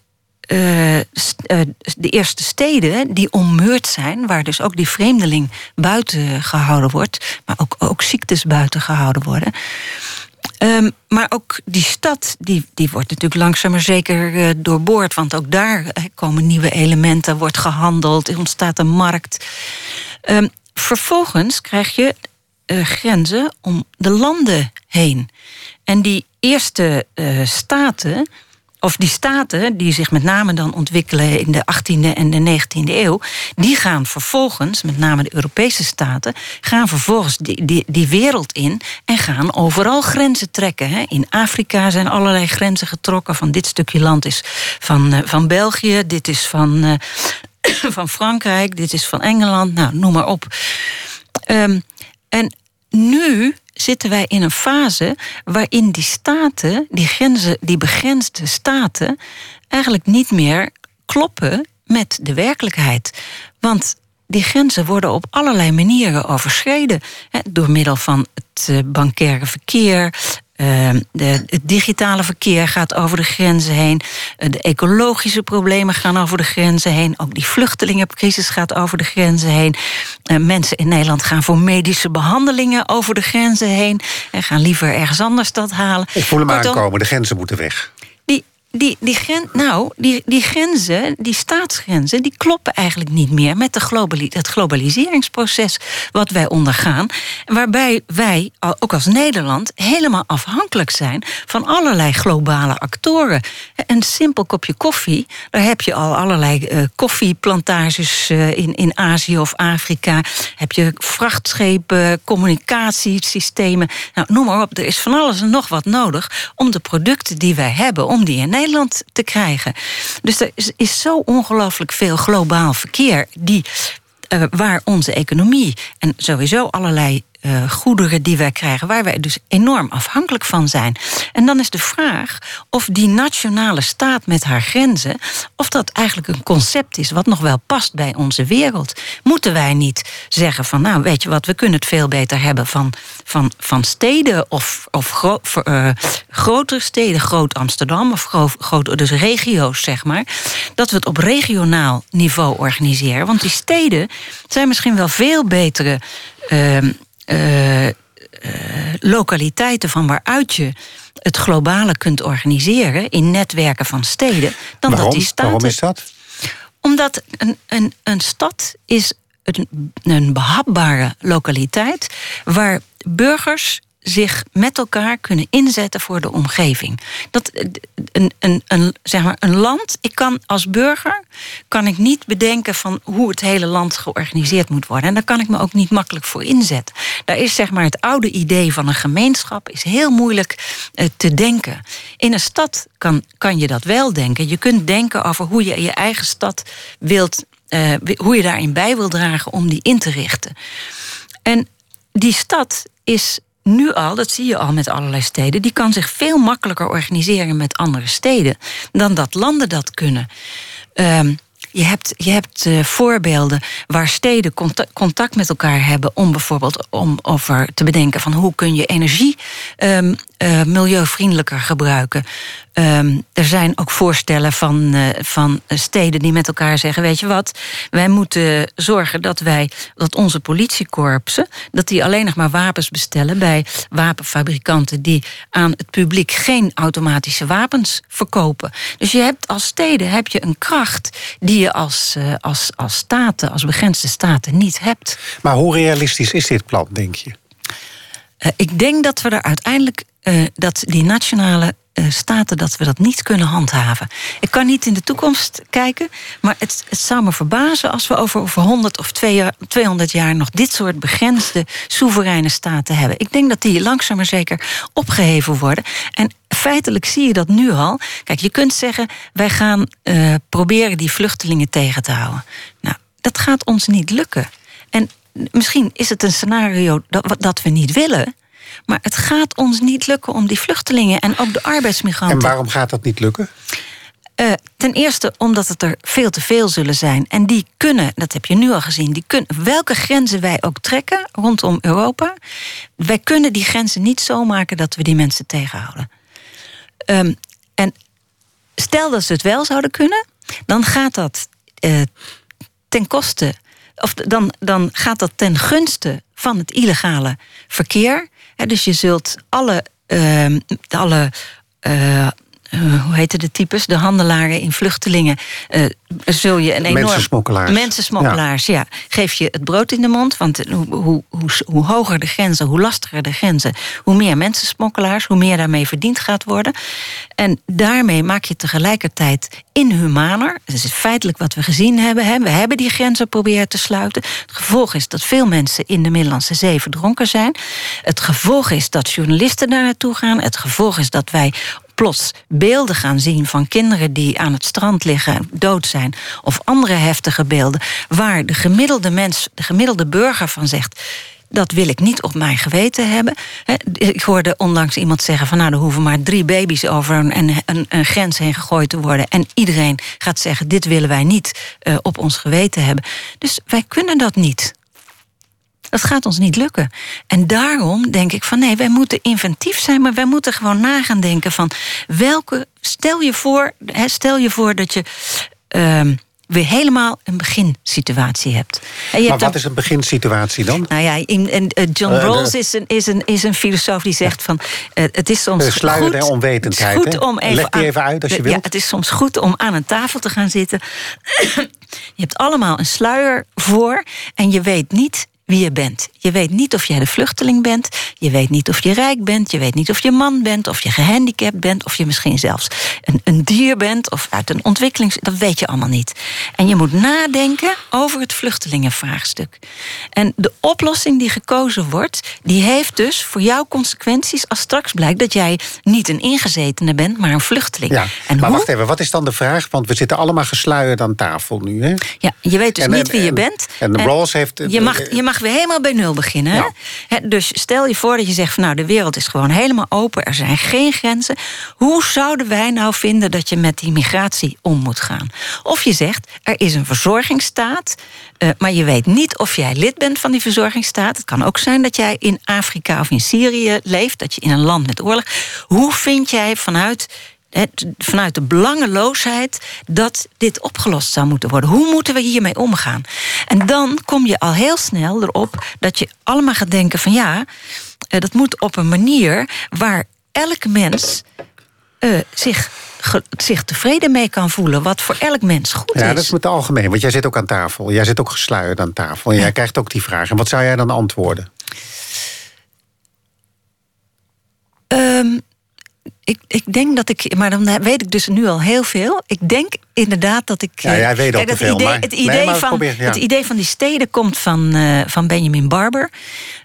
de eerste steden die ommuurd zijn, waar dus ook die vreemdeling buiten gehouden wordt, maar ook, ook ziektes buiten gehouden worden. Ehm, maar ook die stad, die, die wordt natuurlijk langzaam maar zeker eh, doorboord. Want ook daar eh, komen nieuwe elementen, wordt gehandeld, er ontstaat een markt. Ehm, vervolgens krijg je eh, grenzen om de landen heen. En die eerste staten, of die staten die zich met name dan ontwikkelen in de 18e en de 19e eeuw, die gaan vervolgens, met name de Europese staten, gaan vervolgens die, die, die wereld in en gaan overal grenzen trekken. Hè. In Afrika zijn allerlei grenzen getrokken. Van dit stukje land is van, eh, van België, dit is van, eh, van Frankrijk, dit is van Engeland, nou, noem maar op. Ehm, en nu zitten wij in een fase waarin die staten, die, grenzen, die begrensde staten, eigenlijk niet meer kloppen met de werkelijkheid. Want die grenzen worden op allerlei manieren overschreden. Door middel van het eh, bankaire verkeer. Eh, de, het digitale verkeer gaat over de grenzen heen. eh, De ecologische problemen gaan over de grenzen heen. Ook die vluchtelingencrisis gaat over de grenzen heen. Eh, Mensen in Nederland gaan voor medische behandelingen over de grenzen heen. En gaan liever ergens anders dat halen. Ik voel hem Kortom, aankomen, de grenzen moeten weg. Die, die, gren, nou, die, die grenzen, die staatsgrenzen, die kloppen eigenlijk niet meer met de globali het globaliseringsproces wat wij ondergaan. Waarbij wij, ook als Nederland, helemaal afhankelijk zijn van allerlei globale actoren. Een simpel kopje koffie, daar heb je al allerlei eh, koffieplantages eh, in, in Azië of Afrika. Heb je vrachtschepen, communicatiesystemen. Nou, noem maar op, er is van alles en nog wat nodig om de producten die wij hebben, om die in te krijgen. Dus er is, is zo ongelooflijk veel globaal verkeer die, eh, waar onze economie en sowieso allerlei eh, goederen die wij krijgen, waar wij dus enorm afhankelijk van zijn. En dan is de vraag of die nationale staat met haar grenzen, of dat eigenlijk een concept is wat nog wel past bij onze wereld. Moeten wij niet zeggen van, nou weet je wat, we kunnen het veel beter hebben van, van, van steden of, of eh, grotere steden, groot Amsterdam of gro- groot, dus regio's zeg maar, dat we het op regionaal niveau organiseren. Want die steden zijn misschien wel veel betere. ehm, eh, lokaliteiten van waaruit je het globale kunt organiseren in netwerken van steden, dan Waarom? dat die staten. Waarom is dat? Omdat een, een, een stad is een, een behapbare lokaliteit waar burgers zich met elkaar kunnen inzetten voor de omgeving. Dat, een, een, een, zeg maar een land, ik kan als burger kan ik niet bedenken van hoe het hele land georganiseerd moet worden. En daar kan ik me ook niet makkelijk voor inzetten. Daar is zeg maar het oude idee van een gemeenschap is heel moeilijk eh, te denken. In een stad kan, kan je dat wel denken. Je kunt denken over hoe je je eigen stad wilt, eh, hoe je daarin bij wil dragen om die in te richten. En die stad is nu al, dat zie je al met allerlei steden, die kan zich veel makkelijker organiseren met andere steden dan dat landen dat kunnen. Ehm, je hebt, je hebt eh, voorbeelden waar steden contact, met elkaar hebben om bijvoorbeeld om over te bedenken van hoe kun je energie ehm, uh, milieuvriendelijker gebruiken. Um, er zijn ook voorstellen van, uh, van steden die met elkaar zeggen: Weet je wat, wij moeten zorgen dat wij dat onze politiekorpsen dat die alleen nog maar wapens bestellen bij wapenfabrikanten die aan het publiek geen automatische wapens verkopen. Dus je hebt als steden heb je een kracht die je als, uh, als, als staten, als begrensde staten niet hebt. Maar hoe realistisch is dit plan, denk je? Uh, ik denk dat we er uiteindelijk uh, dat die nationale uh, staten dat we dat niet kunnen handhaven. Ik kan niet in de toekomst kijken, maar het, het zou me verbazen als we over, over 100 of 200 jaar nog dit soort begrensde soevereine staten hebben. Ik denk dat die langzaam maar zeker opgeheven worden. En feitelijk zie je dat nu al. Kijk, je kunt zeggen, wij gaan uh, proberen die vluchtelingen tegen te houden. Nou, dat gaat ons niet lukken. En misschien is het een scenario dat, dat we niet willen. Maar het gaat ons niet lukken om die vluchtelingen en ook de arbeidsmigranten. En waarom gaat dat niet lukken? Uh, ten eerste omdat het er veel te veel zullen zijn. En die kunnen, dat heb je nu al gezien, die kunnen, welke grenzen wij ook trekken rondom Europa, wij kunnen die grenzen niet zo maken dat we die mensen tegenhouden. Um, en stel dat ze het wel zouden kunnen, dan gaat dat uh, ten koste, of dan, dan gaat dat ten gunste van het illegale verkeer dus je zult alle, uh, alle uh, uh, hoe heette de types? De handelaren in vluchtelingen. Uh, zul je een enorm. Mensensmokkelaars. Mensensmokkelaars, ja. ja. Geef je het brood in de mond. Want hoe, hoe, hoe, hoe, hoger de grenzen, hoe lastiger de grenzen, hoe meer mensensmokkelaars, hoe meer daarmee verdiend gaat worden. En daarmee maak je tegelijkertijd inhumaner. Dat is feitelijk wat we gezien hebben. Hè. We hebben die grenzen proberen te sluiten. Het gevolg is dat veel mensen in de Middellandse Zee verdronken zijn. Het gevolg is dat journalisten daar naartoe gaan. Het gevolg is dat wij plots beelden gaan zien van kinderen die aan het strand liggen, dood zijn, of andere heftige beelden, waar de gemiddelde mens, de gemiddelde burger van zegt. Dat wil ik niet op mijn geweten hebben. Ik hoorde onlangs iemand zeggen van nou, er hoeven maar drie baby's over een, een, een grens heen gegooid te worden. En iedereen gaat zeggen, dit willen wij niet uh, op ons geweten hebben. Dus wij kunnen dat niet. Dat gaat ons niet lukken. En daarom denk ik van nee, wij moeten inventief zijn, maar wij moeten gewoon na gaan denken van welke. Stel je voor, stel je voor dat je. Uh, weer helemaal een beginsituatie hebt. En je maar wat is een beginsituatie dan? Nou ja, in, in, uh, John uh, Rawls is een, is, een, is een filosoof die zegt van... Uh, het is soms de sluier goed, der onwetendheid. Goed om even Leg die even uit als je wilt. Ja, het is soms goed om aan een tafel te gaan zitten. je hebt allemaal een sluier voor en je weet niet wie je bent. Je weet niet of jij de vluchteling bent. Je weet niet of je rijk bent. Je weet niet of je man bent. Of je gehandicapt bent. Of je misschien zelfs een, een dier bent. Of uit een ontwikkelings. Dat weet je allemaal niet. En je moet nadenken over het vluchtelingenvraagstuk. En de oplossing die gekozen wordt. die heeft dus voor jou consequenties. als straks blijkt dat jij niet een ingezetene bent. maar een vluchteling. Ja, en maar hoe? wacht even, wat is dan de vraag? Want we zitten allemaal gesluierd aan tafel nu. Hè? Ja, je weet dus en, niet en, wie je en, bent. En de Rawls heeft. Je mag, je mag weer helemaal bij nul beginnen. Ja. Dus stel je voor dat je zegt van nou, de wereld is gewoon helemaal open, er zijn geen grenzen. Hoe zouden wij nou vinden dat je met die migratie om moet gaan? Of je zegt, er is een verzorgingsstaat, uh, maar je weet niet of jij lid bent van die verzorgingsstaat. Het kan ook zijn dat jij in Afrika of in Syrië leeft, dat je in een land met oorlog. Hoe vind jij vanuit vanuit de belangeloosheid dat dit opgelost zou moeten worden. Hoe moeten we hiermee omgaan? En dan kom je al heel snel erop dat je allemaal gaat denken van ja, eh, dat moet op een manier waar elk mens uh, zich, ge, zich tevreden mee kan voelen. Wat voor elk mens goed ja, is. Ja, dat is met het algemeen. Want jij zit ook aan tafel. Jij zit ook gesluierd aan tafel. En ja. jij krijgt ook die vraag. En wat zou jij dan antwoorden? Um, ik, ik denk dat ik, maar dan weet ik dus nu al heel veel. Ik denk inderdaad dat ik. Ja, jij weet ook te veel. Idee, maar, het, idee nee, maar van, probeer, ja. het idee van die steden komt van, uh, van Benjamin Barber,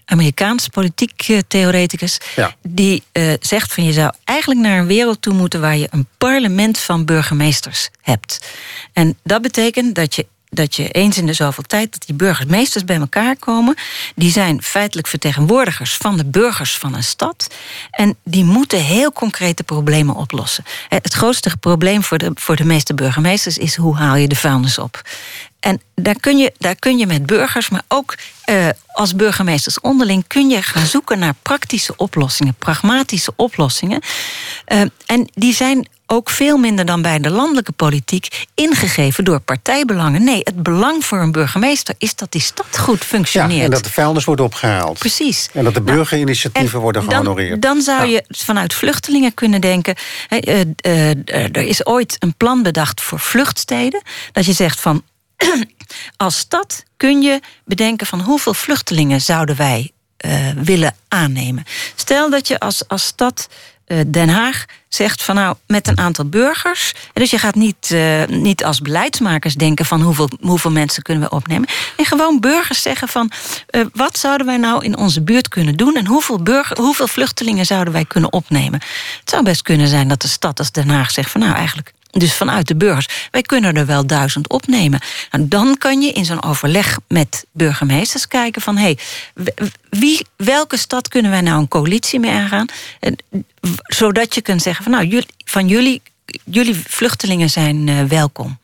Amerikaans politiek uh, theoreticus. Ja. Die uh, zegt van je zou eigenlijk naar een wereld toe moeten waar je een parlement van burgemeesters hebt. En dat betekent dat je dat je eens in de zoveel tijd dat die burgemeesters bij elkaar komen. Die zijn feitelijk vertegenwoordigers van de burgers van een stad. En die moeten heel concrete problemen oplossen. Het grootste probleem voor de, voor de meeste burgemeesters is hoe haal je de vuilnis op. En daar kun je, daar kun je met burgers, maar ook uh, als burgemeesters onderling, kun je gaan zoeken naar praktische oplossingen, pragmatische oplossingen. Uh, en die zijn ook veel minder dan bij de landelijke politiek ingegeven door partijbelangen. Nee, het belang voor een burgemeester is dat die stad goed functioneert. Ja, en dat de vuilnis wordt opgehaald. Precies. En dat de nou, burgerinitiatieven worden gehonoreerd. Dan, dan zou je vanuit vluchtelingen kunnen denken... Uh, uh, er is ooit een plan bedacht voor vluchtsteden. Dat je zegt van... als stad kun je bedenken van hoeveel vluchtelingen zouden wij uh, willen aannemen. Stel dat je als, als stad Den Haag zegt van nou met een aantal burgers. Dus je gaat niet, uh, niet als beleidsmakers denken van hoeveel, hoeveel mensen kunnen we opnemen. En gewoon burgers zeggen van uh, wat zouden wij nou in onze buurt kunnen doen en hoeveel, burger, hoeveel vluchtelingen zouden wij kunnen opnemen. Het zou best kunnen zijn dat de stad als Den Haag zegt van nou eigenlijk dus vanuit de burgers. Wij kunnen er wel duizend opnemen. Nou, dan kan je in zo'n overleg met burgemeesters kijken van... hé, hey, welke stad kunnen wij nou een coalitie mee aangaan? Zodat je kunt zeggen van nou, van jullie, jullie vluchtelingen zijn uh, welkom.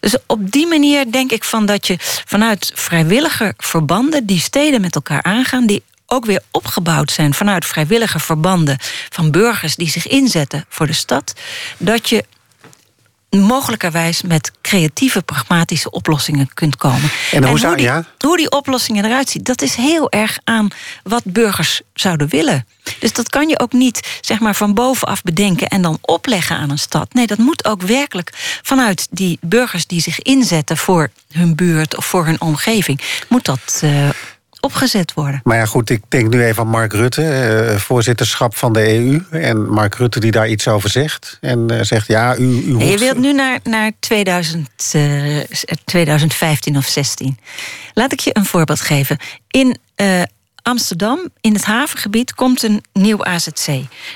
Dus op die manier denk ik van dat je vanuit vrijwillige verbanden... die steden met elkaar aangaan, die ook weer opgebouwd zijn vanuit vrijwillige verbanden van burgers die zich inzetten voor de stad, dat je mogelijkerwijs met creatieve, pragmatische oplossingen kunt komen. En, hoe, zou, die, ja? hoe die oplossingen eruit zien, dat is heel erg aan wat burgers zouden willen. Dus dat kan je ook niet zeg maar, van bovenaf bedenken en dan opleggen aan een stad. Nee, dat moet ook werkelijk vanuit die burgers die zich inzetten voor hun buurt of voor hun omgeving, moet dat. Uh, opgezet worden. Maar ja, goed, ik denk nu even aan Mark Rutte, eh, voorzitterschap van de EU. En Mark Rutte die daar iets over zegt. En uh, zegt, ja, u... u. Je wilt nu naar, naar 2000, uh, 2015 of 16. Laat ik je een voorbeeld geven. In uh, Amsterdam, in het havengebied, komt een nieuw AZC.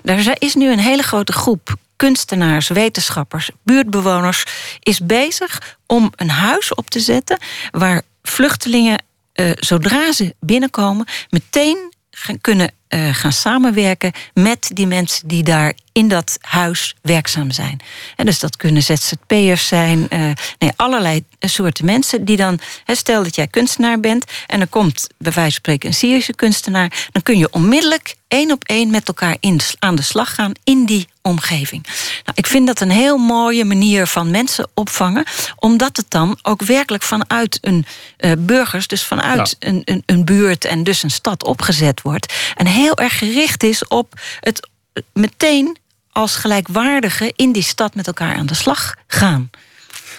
Daar is nu een hele grote groep kunstenaars, wetenschappers, buurtbewoners... is bezig om een huis op te zetten... waar vluchtelingen uh, zodra ze binnenkomen, meteen gaan, kunnen uh, gaan samenwerken met die mensen die daar in dat huis werkzaam zijn. En dus dat kunnen ZZP'ers zijn, uh, nee, allerlei soorten mensen die dan, stel dat jij kunstenaar bent en er komt bij wijze van spreken een Syrische kunstenaar, dan kun je onmiddellijk één op één met elkaar aan de slag gaan in die omgeving. Nou, ik vind dat een heel mooie manier van mensen opvangen, omdat het dan ook werkelijk vanuit een uh, burgers, dus vanuit een, een, een buurt en dus een stad opgezet wordt. En heel erg gericht is op het meteen als gelijkwaardige in die stad met elkaar aan de slag gaan.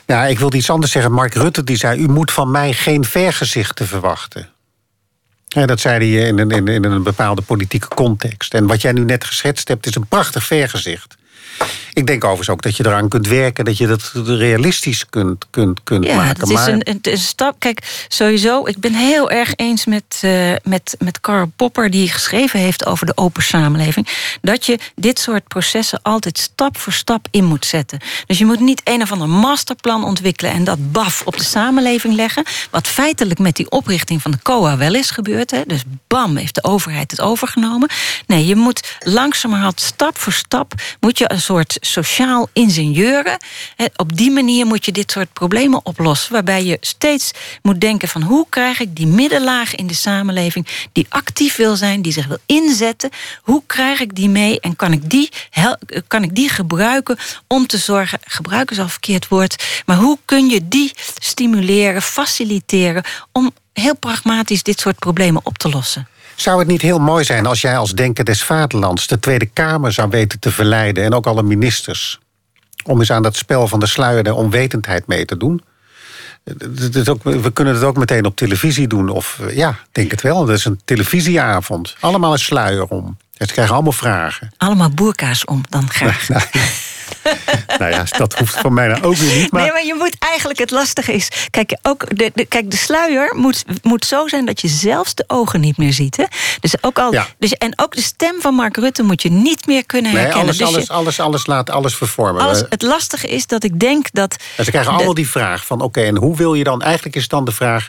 Ja, ik wil iets anders zeggen. Mark Rutte die zei: U moet van mij geen vergezichten verwachten. Ja, dat zei hij in een, in, in een bepaalde politieke context. En wat jij nu net geschetst hebt, is een prachtig vergezicht. Ik denk overigens ook dat je eraan kunt werken, dat je dat realistisch kunt, kunt, kunt ja, maken. Het is een, een, een, stap. Kijk, sowieso, ik ben heel erg eens met, uh, met, met Karl Popper, die geschreven heeft over de open samenleving. Dat je dit soort processen altijd stap voor stap in moet zetten. Dus je moet niet een of ander masterplan ontwikkelen en dat baf op de samenleving leggen. Wat feitelijk met die oprichting van de COA wel is gebeurd. Hè. Dus bam, heeft de overheid het overgenomen. Nee, je moet langzamerhand stap voor stap moet je een soort sociaal ingenieuren. Op die manier moet je dit soort problemen oplossen. Waarbij je steeds moet denken van hoe krijg ik die middenlaag in de samenleving... die actief wil zijn, die zich wil inzetten. Hoe krijg ik die mee en kan ik die, kan ik die gebruiken om te zorgen... gebruiken is al verkeerd woord, maar hoe kun je die stimuleren, faciliteren... om heel pragmatisch dit soort problemen op te lossen? Zou het niet heel mooi zijn als jij als Denker des Vaderlands de Tweede Kamer zou weten te verleiden en ook alle ministers om eens aan dat spel van de sluier de onwetendheid mee te doen? we kunnen het ook meteen op televisie doen. Of ja, denk het wel. Dat is een televisieavond. Allemaal een sluier om. Ze krijgen allemaal vragen. Allemaal boerka's om, dan graag. nou ja, dat hoeft van mij nou ook weer niet. Maar... Nee, maar je moet eigenlijk, het lastige is... Kijk, ook de, de, kijk, de sluier moet, moet zo zijn dat je zelfs de ogen niet meer ziet. Hè? Dus ook al, dus, en ook de stem van Mark Rutte moet je niet meer kunnen herkennen. Nee, alles, dus alles, alles, alles laat alles vervormen. Alles, het lastige is dat ik denk dat... En ze krijgen allemaal die vraag van, oké, en hoe wil je dan... Eigenlijk is dan de vraag,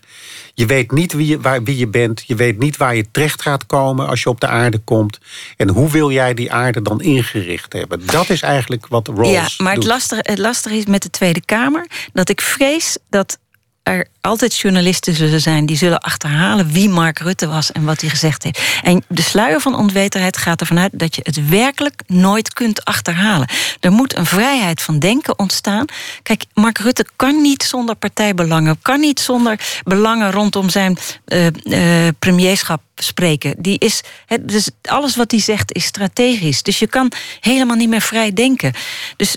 je weet niet wie je, waar, wie je bent... je weet niet waar je terecht gaat komen als je op de aarde komt... en hoe wil jij die aarde dan ingericht hebben? Dat is eigenlijk wat Rawls Ja, maar het lastige, het lastige is met de Tweede Kamer... dat ik vrees dat er altijd journalisten zullen zijn die zullen achterhalen wie Mark Rutte was en wat hij gezegd heeft. En de sluier van onwetendheid gaat ervan uit dat je het werkelijk nooit kunt achterhalen. Er moet een vrijheid van denken ontstaan. Kijk, Mark Rutte kan niet zonder partijbelangen, kan niet zonder belangen rondom zijn uh, premierschap spreken. Die is, dus alles wat hij zegt is strategisch. Dus je kan helemaal niet meer vrij denken. Dus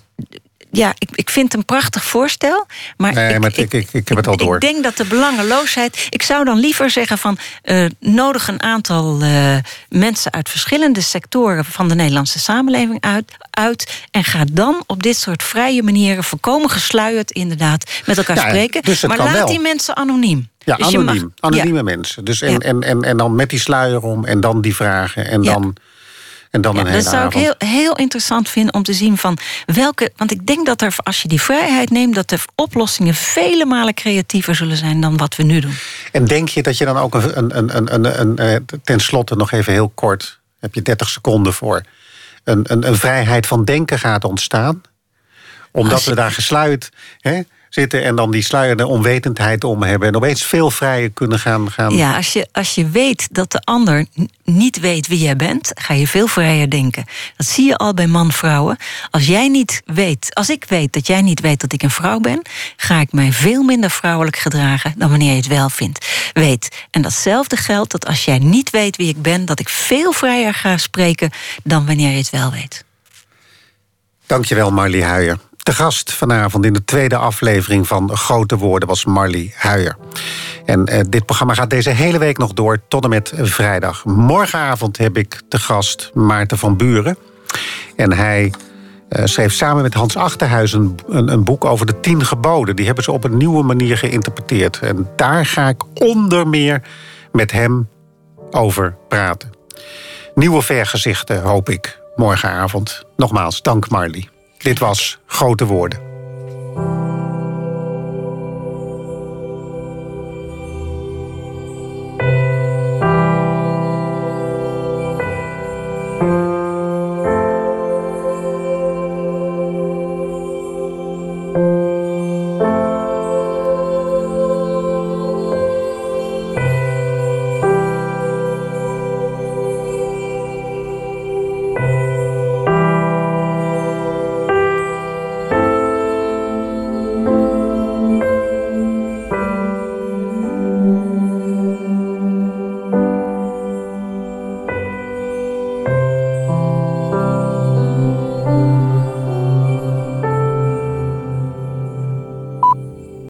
ja, ik, ik vind het een prachtig voorstel. Maar, nee, ik, maar ik, ik, ik, heb het al door. Ik denk dat de belangeloosheid. Ik zou dan liever zeggen van. Uh, nodig een aantal uh, mensen uit verschillende sectoren van de Nederlandse samenleving uit, uit. En ga dan op dit soort vrije manieren, voorkomen gesluierd inderdaad, met elkaar ja, spreken. Dus maar laat wel. die mensen anoniem. Ja, dus anoniem. Mag, anonieme ja. mensen. Dus en, en, en, en dan met die sluier om en dan die vragen en dan. En dan ja, een hele dat zou avond. ik heel, heel interessant vinden om te zien van welke. Want ik denk dat er, als je die vrijheid neemt, dat de oplossingen vele malen creatiever zullen zijn dan wat we nu doen. En denk je dat je dan ook een, een, een, een, een, een ten slotte nog even heel kort, heb je 30 seconden voor, een, een, een vrijheid van denken gaat ontstaan? Omdat je- we daar gesluit hè, zitten en dan die sluierde onwetendheid om hebben en opeens veel vrijer kunnen gaan. gaan Ja, als je, als je weet dat de ander niet weet wie jij bent, ga je veel vrijer denken. Dat zie je al bij man-vrouwen. Als jij niet weet, als ik weet dat jij niet weet dat ik een vrouw ben, ga ik mij veel minder vrouwelijk gedragen dan wanneer je het wel vindt. Weet. En datzelfde geldt dat als jij niet weet wie ik ben, dat ik veel vrijer ga spreken dan wanneer je het wel weet. Dankjewel, Marlie Huijer. De gast vanavond in de tweede aflevering van Grote Woorden was Marlie Huijer. En eh, dit programma gaat deze hele week nog door tot en met vrijdag. Morgenavond heb ik te gast Maarten van Buren. En hij eh, schreef samen met Hans Achterhuis een, een, een boek over de tien geboden. Die hebben ze op een nieuwe manier geïnterpreteerd. En daar ga ik onder meer met hem over praten. Nieuwe vergezichten, hoop ik, morgenavond. Nogmaals, dank Marlie. Dit was Grote Woorden.